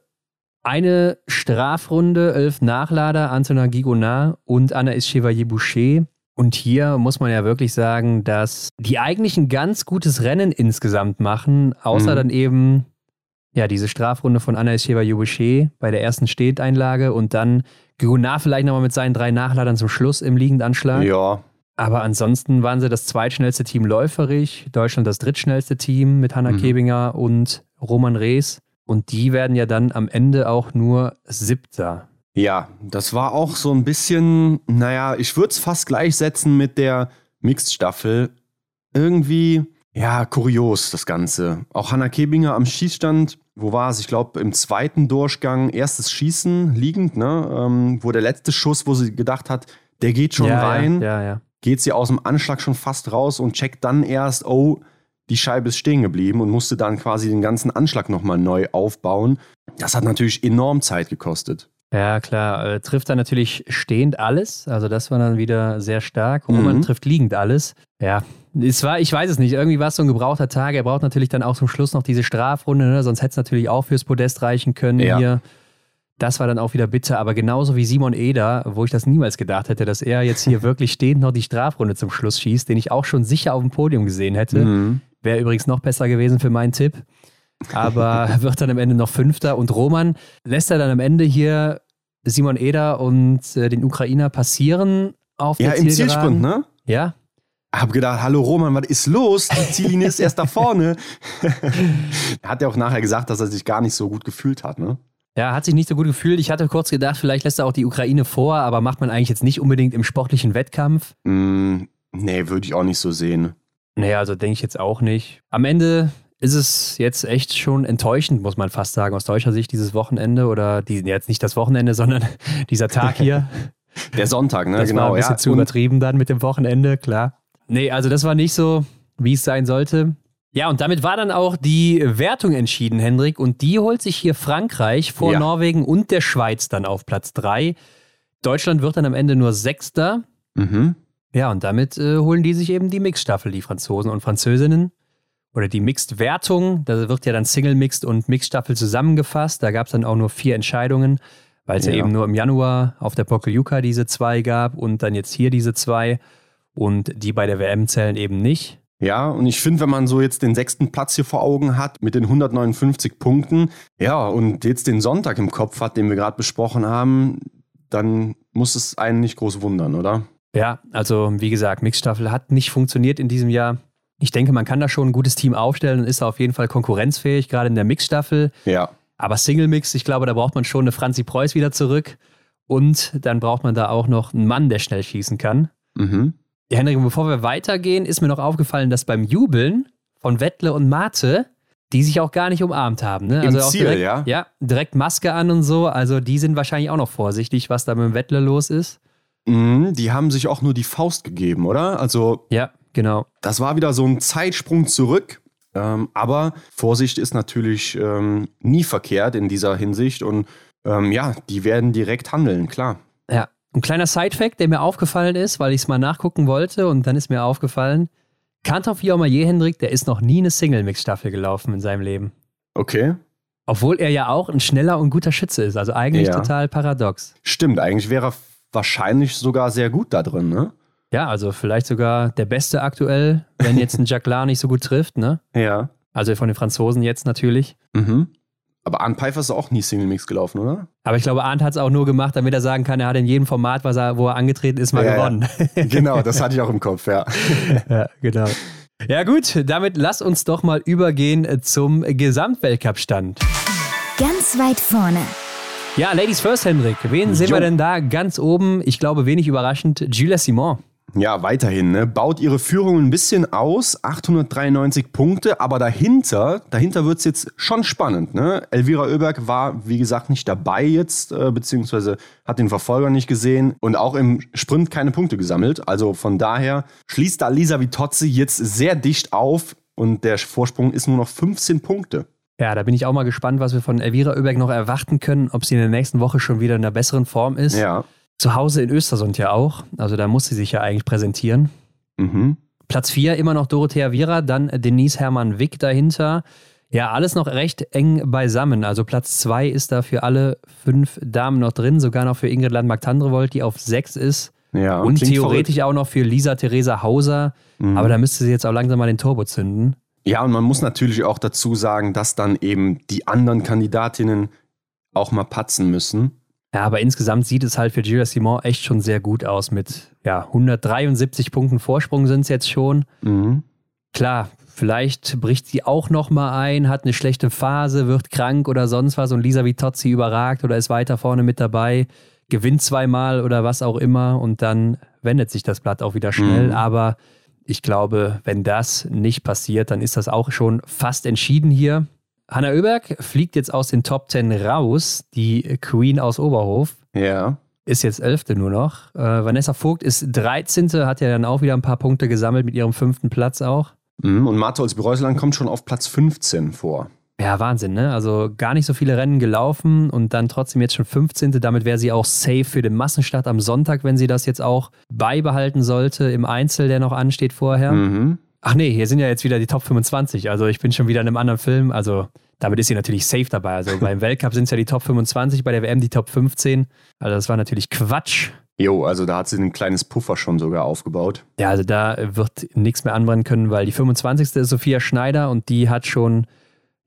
B: eine Strafrunde, elf Nachlader, Antonin Gigonard und Anaïs Chevalier-Boucher. Und hier muss man ja wirklich sagen, dass die eigentlich ein ganz gutes Rennen insgesamt machen, außer mhm. dann eben ja diese Strafrunde von Anaïs Chevalier-Boucher bei der ersten Stehteinlage und dann Gigonard vielleicht nochmal mit seinen drei Nachladern zum Schluss im Liegendanschlag.
C: Ja.
B: Aber ansonsten waren sie das zweitschnellste Team läuferig, Deutschland das drittschnellste Team mit Hanna mhm. Kebinger und Roman Rees. Und die werden ja dann am Ende auch nur Siebter.
C: Ja, das war auch so ein bisschen, naja, ich würde es fast gleichsetzen mit der Mixed-Staffel. Irgendwie, ja, kurios das Ganze. Auch Hanna Kebinger am Schießstand, wo war es? Ich glaube, im zweiten Durchgang erstes Schießen liegend, ne? Ähm, wo der letzte Schuss, wo sie gedacht hat, der geht schon
B: ja,
C: rein,
B: ja, ja, ja.
C: geht sie aus dem Anschlag schon fast raus und checkt dann erst, oh, die Scheibe ist stehen geblieben und musste dann quasi den ganzen Anschlag nochmal neu aufbauen. Das hat natürlich enorm Zeit gekostet.
B: Ja, klar. Äh, trifft dann natürlich stehend alles. Also das war dann wieder sehr stark. Roman mhm. trifft liegend alles. Ja, es war, ich weiß es nicht, irgendwie war es so ein gebrauchter Tag. Er braucht natürlich dann auch zum Schluss noch diese Strafrunde, ne? sonst hätte es natürlich auch fürs Podest reichen können ja. hier. Das war dann auch wieder bitter, aber genauso wie Simon Eder, wo ich das niemals gedacht hätte, dass er jetzt hier wirklich stehend noch die Strafrunde zum Schluss schießt, den ich auch schon sicher auf dem Podium gesehen hätte. Mhm. Wäre übrigens noch besser gewesen für meinen Tipp. Aber wird dann am Ende noch Fünfter. Und Roman lässt er dann am Ende hier Simon Eder und äh, den Ukrainer passieren auf
C: ja,
B: der.
C: Ja, im Zielsprint, ne?
B: Ja.
C: Hab gedacht, hallo Roman, was ist los? Die Ziellinie ist erst da vorne. er hat ja auch nachher gesagt, dass er sich gar nicht so gut gefühlt hat, ne?
B: Ja, hat sich nicht so gut gefühlt. Ich hatte kurz gedacht, vielleicht lässt er auch die Ukraine vor, aber macht man eigentlich jetzt nicht unbedingt im sportlichen Wettkampf?
C: Mm, nee, würde ich auch nicht so sehen.
B: Naja, also denke ich jetzt auch nicht. Am Ende ist es jetzt echt schon enttäuschend, muss man fast sagen, aus deutscher Sicht, dieses Wochenende oder die, jetzt nicht das Wochenende, sondern dieser Tag hier.
C: Der Sonntag, ne?
B: Das
C: genau.
B: war ein bisschen ja, zu übertrieben dann mit dem Wochenende, klar. Nee, also das war nicht so, wie es sein sollte. Ja, und damit war dann auch die Wertung entschieden, Hendrik. Und die holt sich hier Frankreich vor ja. Norwegen und der Schweiz dann auf Platz 3. Deutschland wird dann am Ende nur Sechster.
C: Mhm.
B: Ja, und damit äh, holen die sich eben die Mixstaffel, die Franzosen und Französinnen. Oder die Mixed-Wertung. Da wird ja dann Single-Mixed und Mixstaffel zusammengefasst. Da gab es dann auch nur vier Entscheidungen, weil es ja. ja. eben nur im Januar auf der Pokeljuka diese zwei gab und dann jetzt hier diese zwei. Und die bei der WM zählen eben nicht.
C: Ja, und ich finde, wenn man so jetzt den sechsten Platz hier vor Augen hat mit den 159 Punkten, ja, und jetzt den Sonntag im Kopf hat, den wir gerade besprochen haben, dann muss es einen nicht groß wundern, oder?
B: Ja, also wie gesagt, Mixstaffel hat nicht funktioniert in diesem Jahr. Ich denke, man kann da schon ein gutes Team aufstellen und ist auf jeden Fall konkurrenzfähig, gerade in der Mixstaffel.
C: Ja.
B: Aber Single Mix, ich glaube, da braucht man schon eine Franzi Preuß wieder zurück. Und dann braucht man da auch noch einen Mann, der schnell schießen kann.
C: Mhm.
B: Ja, Henrik, bevor wir weitergehen, ist mir noch aufgefallen, dass beim Jubeln von Wettle und Mate, die sich auch gar nicht umarmt haben. Ne?
C: Im
B: also auch
C: Ziel,
B: direkt,
C: ja?
B: Ja, direkt Maske an und so. Also die sind wahrscheinlich auch noch vorsichtig, was da mit dem Wettle los ist.
C: Mhm, die haben sich auch nur die Faust gegeben, oder? Also
B: Ja, genau.
C: das war wieder so ein Zeitsprung zurück. Ähm, aber Vorsicht ist natürlich ähm, nie verkehrt in dieser Hinsicht. Und ähm, ja, die werden direkt handeln, klar.
B: Ja. Ein kleiner Side-Fact, der mir aufgefallen ist, weil ich es mal nachgucken wollte und dann ist mir aufgefallen, Kantor Fiormaillet Hendrik, der ist noch nie eine Single-Mix-Staffel gelaufen in seinem Leben.
C: Okay.
B: Obwohl er ja auch ein schneller und guter Schütze ist. Also eigentlich
C: Ja.
B: total paradox.
C: Stimmt, eigentlich wäre er wahrscheinlich sogar sehr gut da drin, ne?
B: Ja, also vielleicht sogar der Beste aktuell, wenn jetzt ein Jacqueline nicht so gut trifft, ne?
C: Ja.
B: Also von den Franzosen jetzt natürlich.
C: Mhm. Aber Arne Pfeiffer ist auch nie Single Mix gelaufen, oder?
B: Aber ich glaube, Arndt hat es auch nur gemacht, damit er sagen kann, er hat in jedem Format, was er, wo er angetreten ist, mal
C: Ja, ja.
B: gewonnen.
C: genau, das hatte ich auch im Kopf, ja.
B: ja, genau. Ja gut, damit lass uns doch mal übergehen zum Gesamtweltcup-Stand.
A: Ganz weit vorne.
B: Ja, Ladies First, Hendrik. Wen sehen
C: Jo.
B: wir denn da ganz oben? Ich glaube, wenig überraschend, Julia Simon.
C: Ja, weiterhin, ne? Baut ihre Führung ein bisschen aus, 893 Punkte, aber dahinter, dahinter wird es jetzt schon spannend, ne? Elvira Oeberg war, wie gesagt, nicht dabei jetzt, äh, beziehungsweise hat den Verfolger nicht gesehen und auch im Sprint keine Punkte gesammelt. Also von daher schließt da Lisa Vitozzi jetzt sehr dicht auf und der Vorsprung ist nur noch 15 Punkte.
B: Ja, da bin ich auch mal gespannt, was wir von Elvira Oeberg noch erwarten können, ob sie in der nächsten Woche schon wieder in einer besseren Form ist.
C: Ja.
B: Zu Hause in Östersund ja auch. Also da muss sie sich ja eigentlich präsentieren.
C: Mhm.
B: Platz 4 immer noch Dorothea Viera, dann Denise Hermann Wick dahinter. Ja, alles noch recht eng beisammen. Also Platz 2 ist da für alle fünf Damen noch drin, sogar noch für Ingrid Landmark-Tandrevold, die auf 6 ist.
C: Ja,
B: Und theoretisch auch noch für Lisa Theresa Hauser.
C: Mhm.
B: Aber da müsste sie jetzt auch langsam mal den Turbo zünden.
C: Ja, und man muss natürlich auch dazu sagen, dass dann eben die anderen Kandidatinnen auch mal patzen müssen.
B: Ja, aber insgesamt sieht es halt für Julia Simon echt schon sehr gut aus. Mit ja, 173 Punkten Vorsprung sind es jetzt schon.
C: Mhm.
B: Klar, vielleicht bricht sie auch noch mal ein, hat eine schlechte Phase, wird krank oder sonst was und Lisa Vitozzi überragt oder ist weiter vorne mit dabei, gewinnt zweimal oder was auch immer und dann wendet sich das Blatt auch wieder schnell.
C: Mhm.
B: Aber ich glaube, wenn das nicht passiert, dann ist das auch schon fast entschieden hier. Hanna Oeberg fliegt jetzt aus den Top 10 raus, die Queen aus Oberhof
C: Ja.
B: ist jetzt Elfte nur noch. Äh, Vanessa Vogt ist 13. Hat ja dann auch wieder ein paar Punkte gesammelt mit ihrem fünften Platz auch.
C: Mhm. Und Martha Olsby-Reuseland kommt schon auf Platz 15 vor.
B: Ja, Wahnsinn, ne? Also gar nicht so viele Rennen gelaufen und dann trotzdem jetzt schon 15. Damit wäre sie auch safe für den Massenstart am Sonntag, wenn sie das jetzt auch beibehalten sollte im Einzel, der noch ansteht vorher.
C: Mhm.
B: Ach nee, hier sind ja jetzt wieder die Top 25. Also ich bin schon wieder in einem anderen Film. Also damit ist sie natürlich safe dabei. Also beim Weltcup sind es ja die Top 25, bei der WM die Top 15. Also das war natürlich Quatsch.
C: Jo, also da hat sie ein kleines Puffer schon sogar aufgebaut.
B: Ja, also da wird nichts mehr anbrennen können, weil die 25. ist Sophia Schneider und die hat schon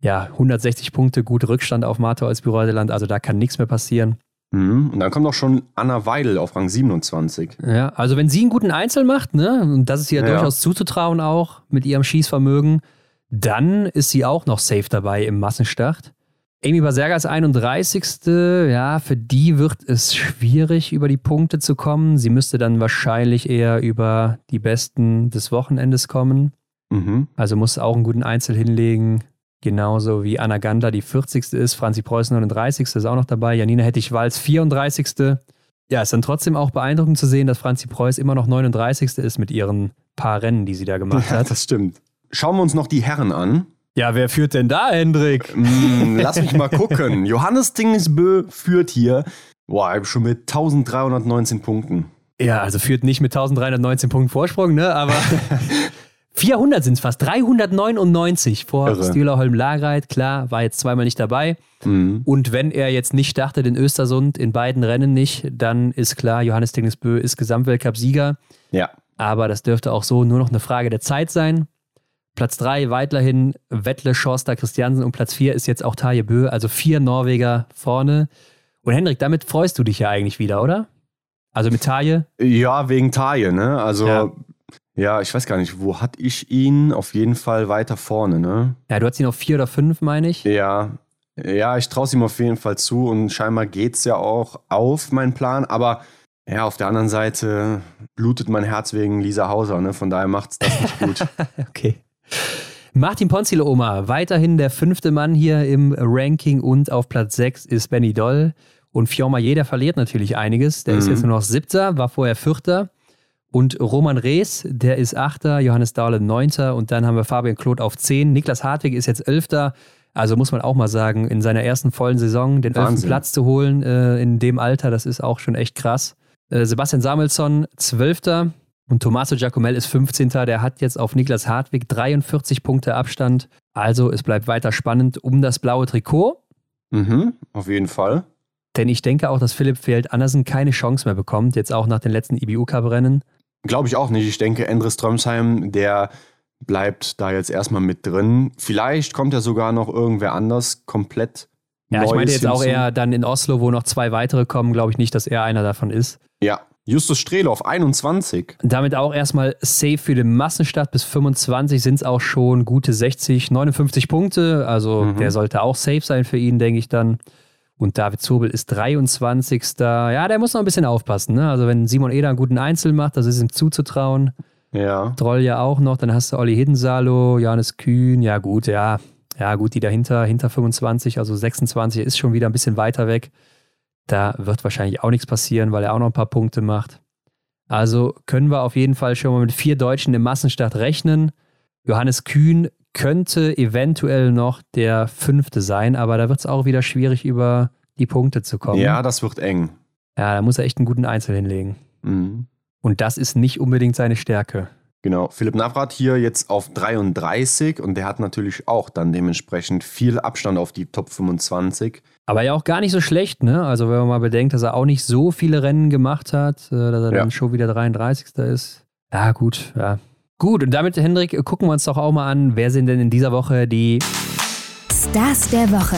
B: ja, 160 Punkte, gut Rückstand auf Marta als Büreudeland. Also da kann nichts mehr passieren.
C: Mhm. Und dann kommt auch schon Anna Weidel auf Rang 27.
B: Ja, also wenn sie einen guten Einzel macht, ne, und das ist ihr
C: Ja.
B: durchaus zuzutrauen auch mit ihrem Schießvermögen, dann ist sie auch noch safe dabei im Massenstart. Amy Baserga ist 31. Ja, für die wird es schwierig, über die Punkte zu kommen. Sie müsste dann wahrscheinlich eher über die Besten des Wochenendes kommen.
C: Mhm.
B: Also muss auch einen guten Einzel hinlegen. Genauso wie Anna Gander die 40. ist, Franzi Preuß 39. ist auch noch dabei, Janina Hettich-Walz 34. Ja, ist dann trotzdem auch beeindruckend zu sehen, dass Franzi Preuß immer noch 39. ist mit ihren paar Rennen, die sie da gemacht
C: Ja,
B: hat.
C: das stimmt. Schauen wir uns noch die Herren an.
B: Ja, wer führt denn da, Hendrik?
C: Mm, lass mich mal gucken. Johannes Dingesbö führt hier boah, schon mit 1319 Punkten.
B: Ja, also führt nicht mit 1319 Punkten Vorsprung, ne? Aber 400 sind es fast. 399 vor
C: Irre.
B: Stühler Holm Lagreit. Klar, war jetzt zweimal nicht dabei.
C: Mhm.
B: Und wenn er jetzt nicht startet in Östersund, in beiden Rennen nicht, dann ist klar, Johannes Dingesbö ist Gesamtweltcup-Sieger.
C: Ja.
B: Aber das dürfte auch so nur noch eine Frage der Zeit sein. Platz 3 weiterhin Wettle, Schorster, Christiansen und Platz 4 ist jetzt auch Taje Bö, also vier Norweger vorne. Und Hendrik, damit freust du dich ja eigentlich wieder, oder? Also mit Taille?
C: Ja, wegen Taille, ne? Also, ja. Ja. ich weiß gar nicht, wo hatte ich ihn? Auf jeden Fall weiter vorne, ne?
B: Ja, du hast ihn auf vier oder fünf, meine ich.
C: Ja. Ja, ich traue es ihm auf jeden Fall zu und scheinbar geht es ja auch auf meinen Plan, aber ja, auf der anderen Seite blutet mein Herz wegen Lisa Hauser, ne? Von daher macht es das nicht gut.
B: okay. Martin Ponzile Oma, weiterhin der fünfte Mann hier im Ranking und auf Platz 6 ist Benny Doll. Und Fiorma jeder verliert natürlich einiges. Der mhm. ist jetzt nur noch siebter, war vorher vierter. Und Roman Rees, der ist achter, Johannes Dahle neunter und dann haben wir Fabian Kloth auf zehn. Niklas Hartwig ist jetzt elfter. Also muss man auch mal sagen, in seiner ersten vollen Saison den elften Platz zu holen äh, in dem Alter, das ist auch schon echt krass. Äh, Sebastian Samuelsson zwölfter, und Tommaso Giacomel ist 15. Der hat jetzt auf Niklas Hartwig 43 Punkte Abstand. Also es bleibt weiter spannend um das blaue Trikot.
C: Mhm, auf jeden Fall.
B: Denn ich denke auch, dass Philipp Feld Andersen keine Chance mehr bekommt, jetzt auch nach den letzten IBU-Cup-Rennen.
C: Glaube ich auch nicht. Ich denke, Endres Strömsheim, der bleibt da jetzt erstmal mit drin. Vielleicht kommt ja sogar noch irgendwer anders komplett.
B: Ja, ich meine jetzt auch eher dann in Oslo, wo noch zwei weitere kommen, glaube ich nicht, dass er einer davon ist.
C: Ja, Justus Strehle auf 21.
B: Damit auch erstmal safe für den Massenstart. Bis 25 sind es auch schon gute 60, 59 Punkte. Also mhm. der sollte auch safe sein für ihn, denke ich dann. Und David Zobel ist 23. Ja, der muss noch ein bisschen aufpassen. Ne? Also wenn Simon Eder einen guten Einzel macht, das ist ihm zuzutrauen.
C: Ja.
B: Droll ja auch noch. Dann hast du Olli Hiddensalo, Johannes Kühn. Ja gut, ja. Ja gut, die dahinter, hinter 25, also 26 ist schon wieder ein bisschen weiter weg. Da wird wahrscheinlich auch nichts passieren, weil er auch noch ein paar Punkte macht. Also können wir auf jeden Fall schon mal mit vier Deutschen im Massenstart rechnen. Johannes Kühn könnte eventuell noch der fünfte sein, aber da wird es auch wieder schwierig, über die Punkte zu kommen.
C: Ja, das wird eng.
B: Ja, da muss er echt einen guten Einzel hinlegen.
C: Mhm.
B: Und das ist nicht unbedingt seine Stärke.
C: Genau, Philipp Navrat hier jetzt auf 33 und der hat natürlich auch dann dementsprechend viel Abstand auf die Top 25.
B: Aber ja auch gar nicht so schlecht, ne? Also wenn man mal bedenkt, dass er auch nicht so viele Rennen gemacht hat, äh, dass er ja. dann schon wieder 33. ist. Ja, gut, ja. Gut, und damit, Hendrik, gucken wir uns doch auch mal an, wer sind denn in dieser Woche die
A: Stars der Woche?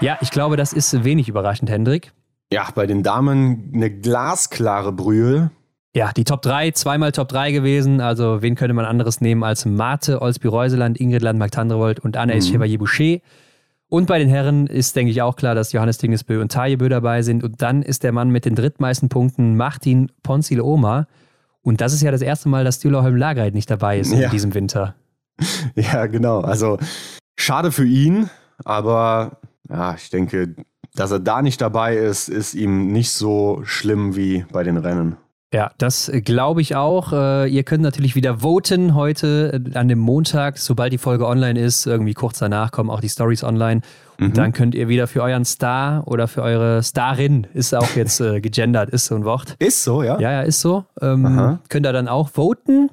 B: Ja, ich glaube, das ist wenig überraschend, Hendrik.
C: Ja, bei den Damen eine glasklare Brühe.
B: Ja, die Top 3, zweimal Top 3 gewesen. Also, wen könnte man anderes nehmen als Mate, Olsby-Reuseland, Ingrid Landmark Tandrevold und Anaïs mhm. Chevalier-Boucher. Und bei den Herren ist, denke ich, auch klar, dass Johannes Dingesbö und Tajebö dabei sind. Und dann ist der Mann mit den drittmeisten Punkten Martin Ponzile Oma. Und das ist ja das erste Mal, dass Düllerholm Lagereit nicht dabei ist ja. in diesem Winter.
C: Ja, genau. Also schade für ihn, aber ja, ich denke, dass er da nicht dabei ist, ist ihm nicht so schlimm wie bei den Rennen.
B: Ja, das glaube ich auch. Äh, ihr könnt natürlich wieder voten heute äh, an dem Montag, sobald die Folge online ist. Irgendwie kurz danach kommen auch die Stories online. Und mhm. dann könnt ihr wieder für euren Star oder für eure Starin, ist auch jetzt äh, gegendert, ist so ein Wort.
C: Ist so, ja?
B: Ja, ja, ist so. Ähm, könnt ihr dann auch voten.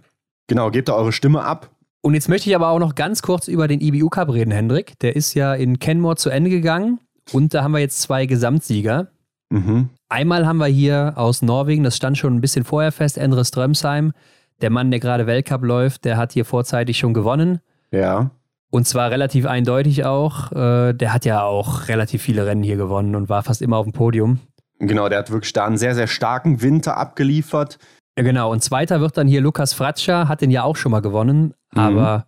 C: Genau, gebt da eure Stimme ab.
B: Und jetzt möchte ich aber auch noch ganz kurz über den IBU Cup reden, Hendrik. Der ist ja in Kenmore zu Ende gegangen. Und da haben wir jetzt zwei Gesamtsieger.
C: Mhm.
B: Einmal haben wir hier aus Norwegen, das stand schon ein bisschen vorher fest, Endre Strömsheim. Der Mann, der gerade Weltcup läuft, der hat hier vorzeitig schon gewonnen.
C: Ja.
B: Und zwar relativ eindeutig auch. Äh, der hat ja auch relativ viele Rennen hier gewonnen und war fast immer auf dem Podium.
C: Genau, der hat wirklich da einen sehr, sehr starken Winter abgeliefert.
B: Ja, genau. Und zweiter wird dann hier Lukas Fratscher, hat den ja auch schon mal gewonnen, mhm. aber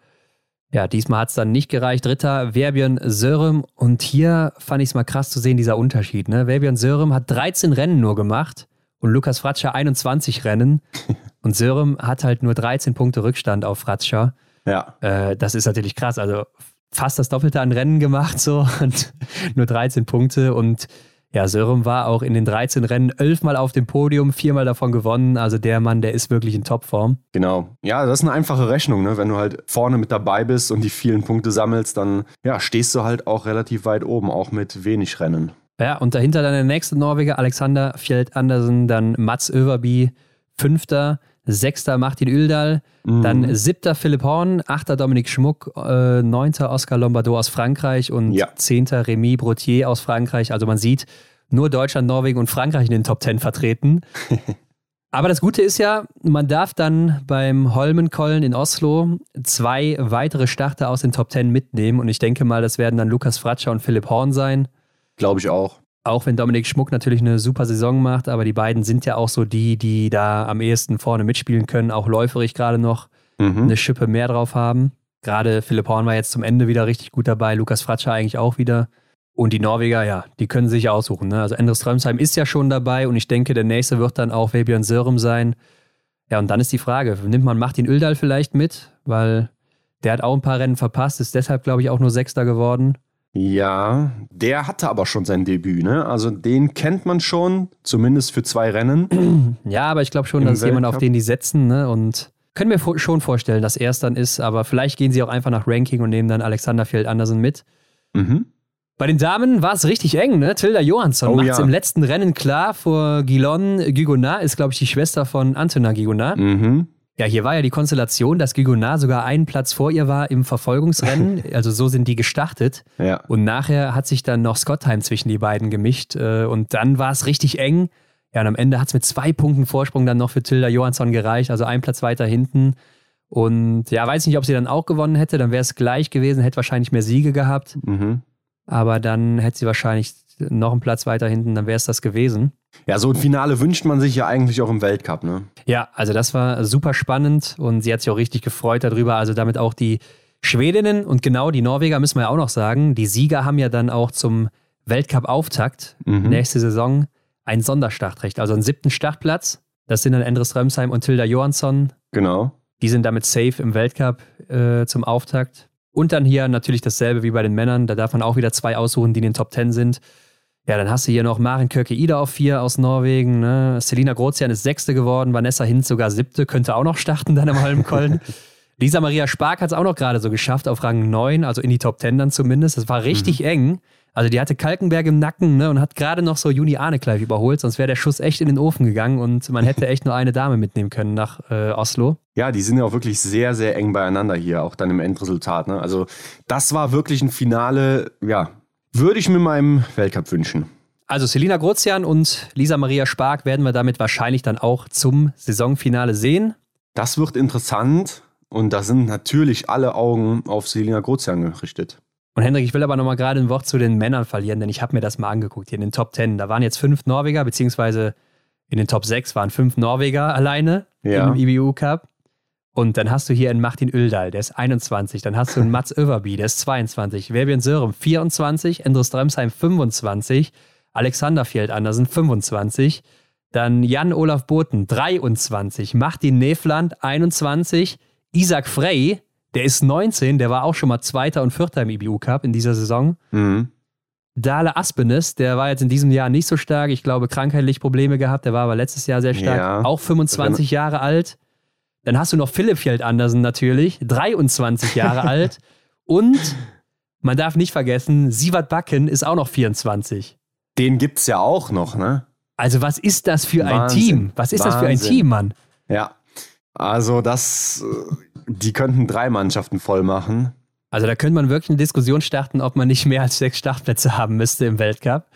B: ja, diesmal hat es dann nicht gereicht. Dritter, Verbion Sörem. Und hier fand ich es mal krass zu sehen, dieser Unterschied. Ne? Verbion Sörem hat 13 Rennen nur gemacht und Lukas Fratscher 21 Rennen. und Sörem hat halt nur 13 Punkte Rückstand auf Fratscher.
C: Ja.
B: Äh, das ist natürlich krass. Also fast das Doppelte an Rennen gemacht so und nur 13 Punkte. Und ja, Sören war auch in den 13 Rennen elfmal auf dem Podium, viermal davon gewonnen. Also der Mann, der ist wirklich in Topform.
C: Genau. Ja, das ist eine einfache Rechnung. Ne? Wenn du halt vorne mit dabei bist und die vielen Punkte sammelst, dann ja, stehst du halt auch relativ weit oben, auch mit wenig Rennen.
B: Ja, und dahinter dann der nächste Norweger, Alexander Fjeld Andersen, dann Mats Överby, Fünfter. Sechster Martin Üldal, mhm. dann siebter Philipp Horn, achter Dominik Schmuck, äh, neunter Oscar Lombardo aus Frankreich und ja. zehnter Rémi Brotier aus Frankreich. Also man sieht, nur Deutschland, Norwegen und Frankreich in den Top Ten vertreten. Aber das Gute ist ja, man darf dann beim Holmenkollen in Oslo zwei weitere Starter aus den Top Ten mitnehmen. Und ich denke mal, das werden dann Lukas Fratscher und Philipp Horn sein.
C: Glaube ich auch.
B: Auch wenn Dominik Schmuck natürlich eine super Saison macht, aber die beiden sind ja auch so die, die da am ehesten vorne mitspielen können, auch läuferig gerade noch mhm. eine Schippe mehr drauf haben. Gerade Philipp Horn war jetzt zum Ende wieder richtig gut dabei, Lukas Fratscher eigentlich auch wieder. Und die Norweger, ja, die können sich aussuchen. Ne? Also Endres Strömsheim ist ja schon dabei und ich denke, der nächste wird dann auch Vebjörn Sörum sein. Ja, und dann ist die Frage, nimmt man Martin Öldal vielleicht mit? Weil der hat auch ein paar Rennen verpasst, ist deshalb, glaube ich, auch nur Sechster geworden.
C: Ja, der hatte aber schon sein Debüt, ne? Also den kennt man schon, zumindest für zwei Rennen.
B: Ja, aber ich glaube schon, dass jemand, auf den die setzen, ne? Und können wir schon vorstellen, dass er es dann ist, aber vielleicht gehen sie auch einfach nach Ranking und nehmen dann Alexander Fjeld Andersen mit. Mhm. Bei den Damen war es richtig eng, ne? Tilda Johansson oh, macht es ja. im letzten Rennen klar vor Guilon Guigonat, ist, glaube ich, die Schwester von Antona Guigonat. Mhm. Ja, hier war ja die Konstellation, dass Guigonat sogar einen Platz vor ihr war im Verfolgungsrennen. Also so sind die gestartet. Ja. Und nachher hat sich dann noch Scottheim zwischen die beiden gemischt. Äh, und dann war es richtig eng. Ja, und am Ende hat es mit zwei Punkten Vorsprung dann noch für Tilda Johansson gereicht. Also ein Platz weiter hinten. Und ja, weiß nicht, ob sie dann auch gewonnen hätte. Dann wäre es gleich gewesen, hätte wahrscheinlich mehr Siege gehabt. Mhm. Aber dann hätte sie wahrscheinlich noch einen Platz weiter hinten, dann wäre es das gewesen.
C: Ja, so ein Finale wünscht man sich ja eigentlich auch im Weltcup, ne?
B: Ja, also das war super spannend und sie hat sich auch richtig gefreut darüber. Also damit auch die Schwedinnen und genau die Norweger müssen wir ja auch noch sagen. Die Sieger haben ja dann auch zum Weltcup-Auftakt mhm. nächste Saison ein Sonderstartrecht, also einen siebten Startplatz. Das sind dann Endres Römsheim und Tilda Johansson.
C: Genau.
B: Die sind damit safe im Weltcup äh, zum Auftakt. Und dann hier natürlich dasselbe wie bei den Männern. Da darf man auch wieder zwei aussuchen, die in den Top Ten sind. Ja, dann hast du hier noch Maren Köke Ida auf vier aus Norwegen. Ne? Selina Grozian ist sechste geworden, Vanessa Hinz sogar siebte, könnte auch noch starten dann im Holmenkollen. Lisa Maria Spark hat es auch noch gerade so geschafft, auf Rang 9, also in die Top 10 dann zumindest. Das war richtig mhm. eng. Also die hatte Kalkenberg im Nacken ne, und hat gerade noch so Juni Arnekleif überholt, sonst wäre der Schuss echt in den Ofen gegangen und man hätte echt nur eine Dame mitnehmen können nach äh, Oslo.
C: Ja, die sind ja auch wirklich sehr, sehr eng beieinander hier, auch dann im Endresultat. Ne? Also das war wirklich ein Finale, ja, würde ich mir meinem Weltcup wünschen.
B: Also Selina Grozian und Lisa Maria Spark werden wir damit wahrscheinlich dann auch zum Saisonfinale sehen.
C: Das wird interessant und da sind natürlich alle Augen auf Selina Grozian gerichtet.
B: Und Hendrik, ich will aber nochmal gerade ein Wort zu den Männern verlieren, denn ich habe mir das mal angeguckt hier in den Top 10. Da waren jetzt fünf Norweger, beziehungsweise in den Top 6 waren fünf Norweger alleine ja. im IBU Cup. Und dann hast du hier einen Martin Öldal, der ist 21. Dann hast du einen Mats Överby, der ist 22. Verbian Sörum, 24. Endros Dremsheim, 25. Alexander Fjeld Andersen, 25. Dann Jan Olaf Boten, 23. Martin Neefland, 21. Isaac Frey, der ist 19, der war auch schon mal Zweiter und Vierter im IBU Cup in dieser Saison. Mhm. Dale Aspenes, der war jetzt in diesem Jahr nicht so stark. Ich glaube, krankheitlich Probleme gehabt. Der war aber letztes Jahr sehr stark. Ja. Auch 25 Jahre alt. Dann hast du noch Philipp Fjeld Andersen natürlich, 23 Jahre alt. Und man darf nicht vergessen, Sivat Backen ist auch noch 24.
C: Den gibt es ja auch noch, ne?
B: Also, was ist das für Wahnsinn. ein Team? Was ist Wahnsinn. das für ein Team, Mann?
C: Ja. Also, das, äh, die könnten drei Mannschaften voll machen.
B: Also da könnte man wirklich eine Diskussion starten, ob man nicht mehr als sechs Startplätze haben müsste im Weltcup.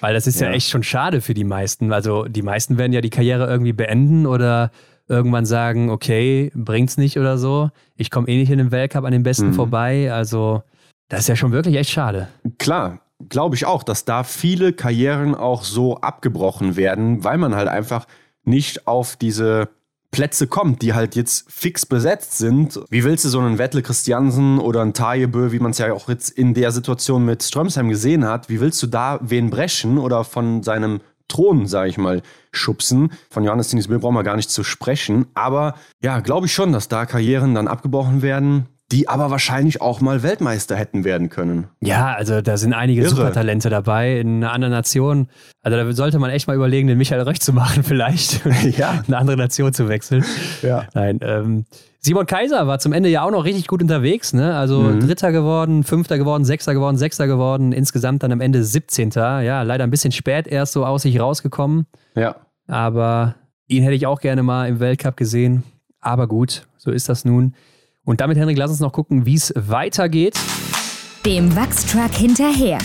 B: Weil das ist ja. ja echt schon schade für die meisten. Also die meisten werden ja die Karriere irgendwie beenden oder irgendwann sagen, okay, bringt's nicht oder so. Ich komme eh nicht in den Weltcup an den Besten mhm. vorbei. Also das ist ja schon wirklich echt schade.
C: Klar, glaube ich auch, dass da viele Karrieren auch so abgebrochen werden, weil man halt einfach nicht auf diese Plätze kommt, die halt jetzt fix besetzt sind. Wie willst du so einen Wettle Christiansen oder einen Tajebö, wie man es ja auch jetzt in der Situation mit Strömsheim gesehen hat, wie willst du da wen brechen oder von seinem Thron, sage ich mal, schubsen? Von Johannes Tinis brauchen wir gar nicht zu sprechen. Aber ja, glaube ich schon, dass da Karrieren dann abgebrochen werden die aber wahrscheinlich auch mal Weltmeister hätten werden können.
B: Ja, also da sind einige Irre. Supertalente dabei in einer anderen Nation. Also da sollte man echt mal überlegen, den Michael Röch zu machen vielleicht. ja. eine andere Nation zu wechseln. Ja. Nein, ähm, Simon Kaiser war zum Ende ja auch noch richtig gut unterwegs, ne? Also mhm. Dritter geworden, Fünfter geworden, Sechster geworden, Sechster geworden, insgesamt dann am Ende 17. Ja, leider ein bisschen spät erst so aus sich rausgekommen.
C: Ja.
B: Aber ihn hätte ich auch gerne mal im Weltcup gesehen. Aber gut, so ist das nun. Und damit, Henrik, lass uns noch gucken, wie es weitergeht.
A: Dem Wachstruck hinterher.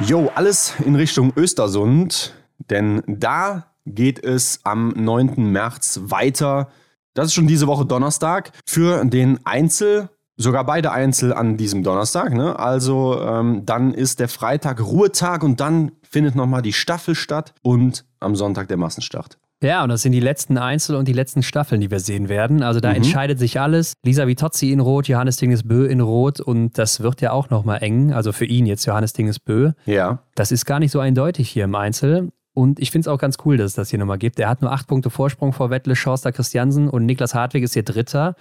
C: Jo, alles in Richtung Östersund, denn da geht es am 9. März weiter. Das ist schon diese Woche Donnerstag für den Einzel. Sogar beide Einzel an diesem Donnerstag. Ne? Also ähm, dann ist der Freitag Ruhetag und dann findet nochmal die Staffel statt und am Sonntag der Massenstart.
B: Ja, und das sind die letzten Einzel- und die letzten Staffeln, die wir sehen werden. Also da mhm. entscheidet sich alles. Lisa Vitozzi in Rot, Johannes Dingesbö in Rot und das wird ja auch nochmal eng. Also für ihn jetzt Johannes Dingesbö.
C: Ja.
B: Das ist gar nicht so eindeutig hier im Einzel. Und ich finde es auch ganz cool, dass es das hier nochmal gibt. Er hat nur acht Punkte Vorsprung vor Wettle, Schorster Christiansen und Niklas Hartwig ist hier Dritter.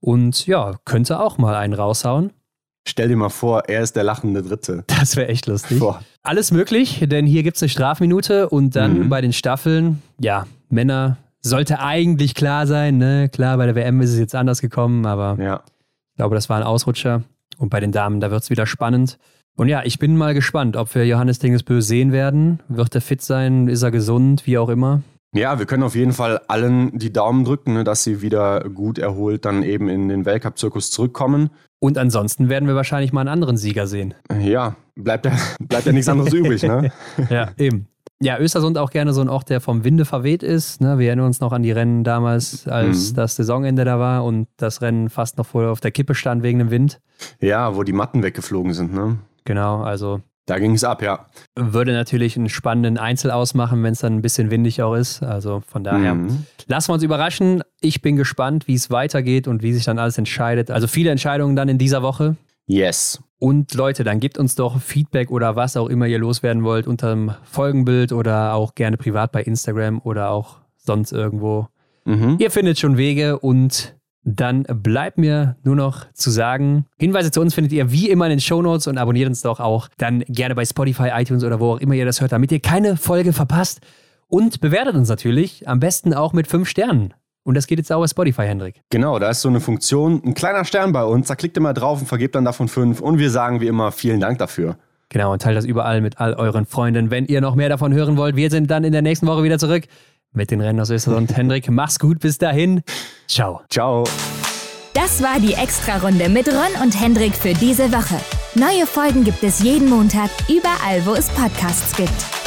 B: Und ja, könnte auch mal einen raushauen.
C: Stell dir mal vor, er ist der lachende Dritte.
B: Das wäre echt lustig. Boah. Alles möglich, denn hier gibt es eine Strafminute und dann mhm. bei den Staffeln, ja, Männer sollte eigentlich klar sein. Ne? Klar, bei der WM ist es jetzt anders gekommen, aber
C: ja.
B: ich glaube, das war ein Ausrutscher. Und bei den Damen, da wird es wieder spannend. Und ja, ich bin mal gespannt, ob wir Johannes Dingesbö sehen werden. Wird er fit sein? Ist er gesund? Wie auch immer.
C: Ja, wir können auf jeden Fall allen die Daumen drücken, ne, dass sie wieder gut erholt dann eben in den Weltcup-Zirkus zurückkommen.
B: Und ansonsten werden wir wahrscheinlich mal einen anderen Sieger sehen.
C: Ja, bleibt ja, bleibt ja nichts anderes übrig, ne?
B: Ja, eben. Ja, Östersund auch gerne so ein Ort, der vom Winde verweht ist. Ne? Wir erinnern uns noch an die Rennen damals, als mhm. das Saisonende da war und das Rennen fast noch voll auf der Kippe stand wegen dem Wind.
C: Ja, wo die Matten weggeflogen sind, ne?
B: Genau, also
C: da ging es ab, ja.
B: Würde natürlich einen spannenden Einzel ausmachen, wenn es dann ein bisschen windig auch ist. Also von daher mhm. lassen wir uns überraschen. Ich bin gespannt, wie es weitergeht und wie sich dann alles entscheidet. Also viele Entscheidungen dann in dieser Woche.
C: Yes.
B: Und Leute, dann gebt uns doch Feedback oder was auch immer ihr loswerden wollt unter dem Folgenbild oder auch gerne privat bei Instagram oder auch sonst irgendwo. Mhm. Ihr findet schon Wege und dann bleibt mir nur noch zu sagen, Hinweise zu uns findet ihr wie immer in den Shownotes und abonniert uns doch auch dann gerne bei Spotify, iTunes oder wo auch immer ihr das hört, damit ihr keine Folge verpasst. Und bewertet uns natürlich am besten auch mit fünf Sternen. Und das geht jetzt auch bei Spotify, Hendrik.
C: Genau, da ist so eine Funktion, ein kleiner Stern bei uns. Da klickt ihr mal drauf und vergebt dann davon fünf. Und wir sagen wie immer vielen Dank dafür.
B: Genau, und teilt das überall mit all euren Freunden, wenn ihr noch mehr davon hören wollt. Wir sind dann in der nächsten Woche wieder zurück mit den Rennen aus Österreich. Und Hendrik, mach's gut bis dahin. Ciao.
C: Ciao.
A: Das war die Extra-Runde mit Ron und Hendrik für diese Woche. Neue Folgen gibt es jeden Montag, überall, wo es Podcasts gibt.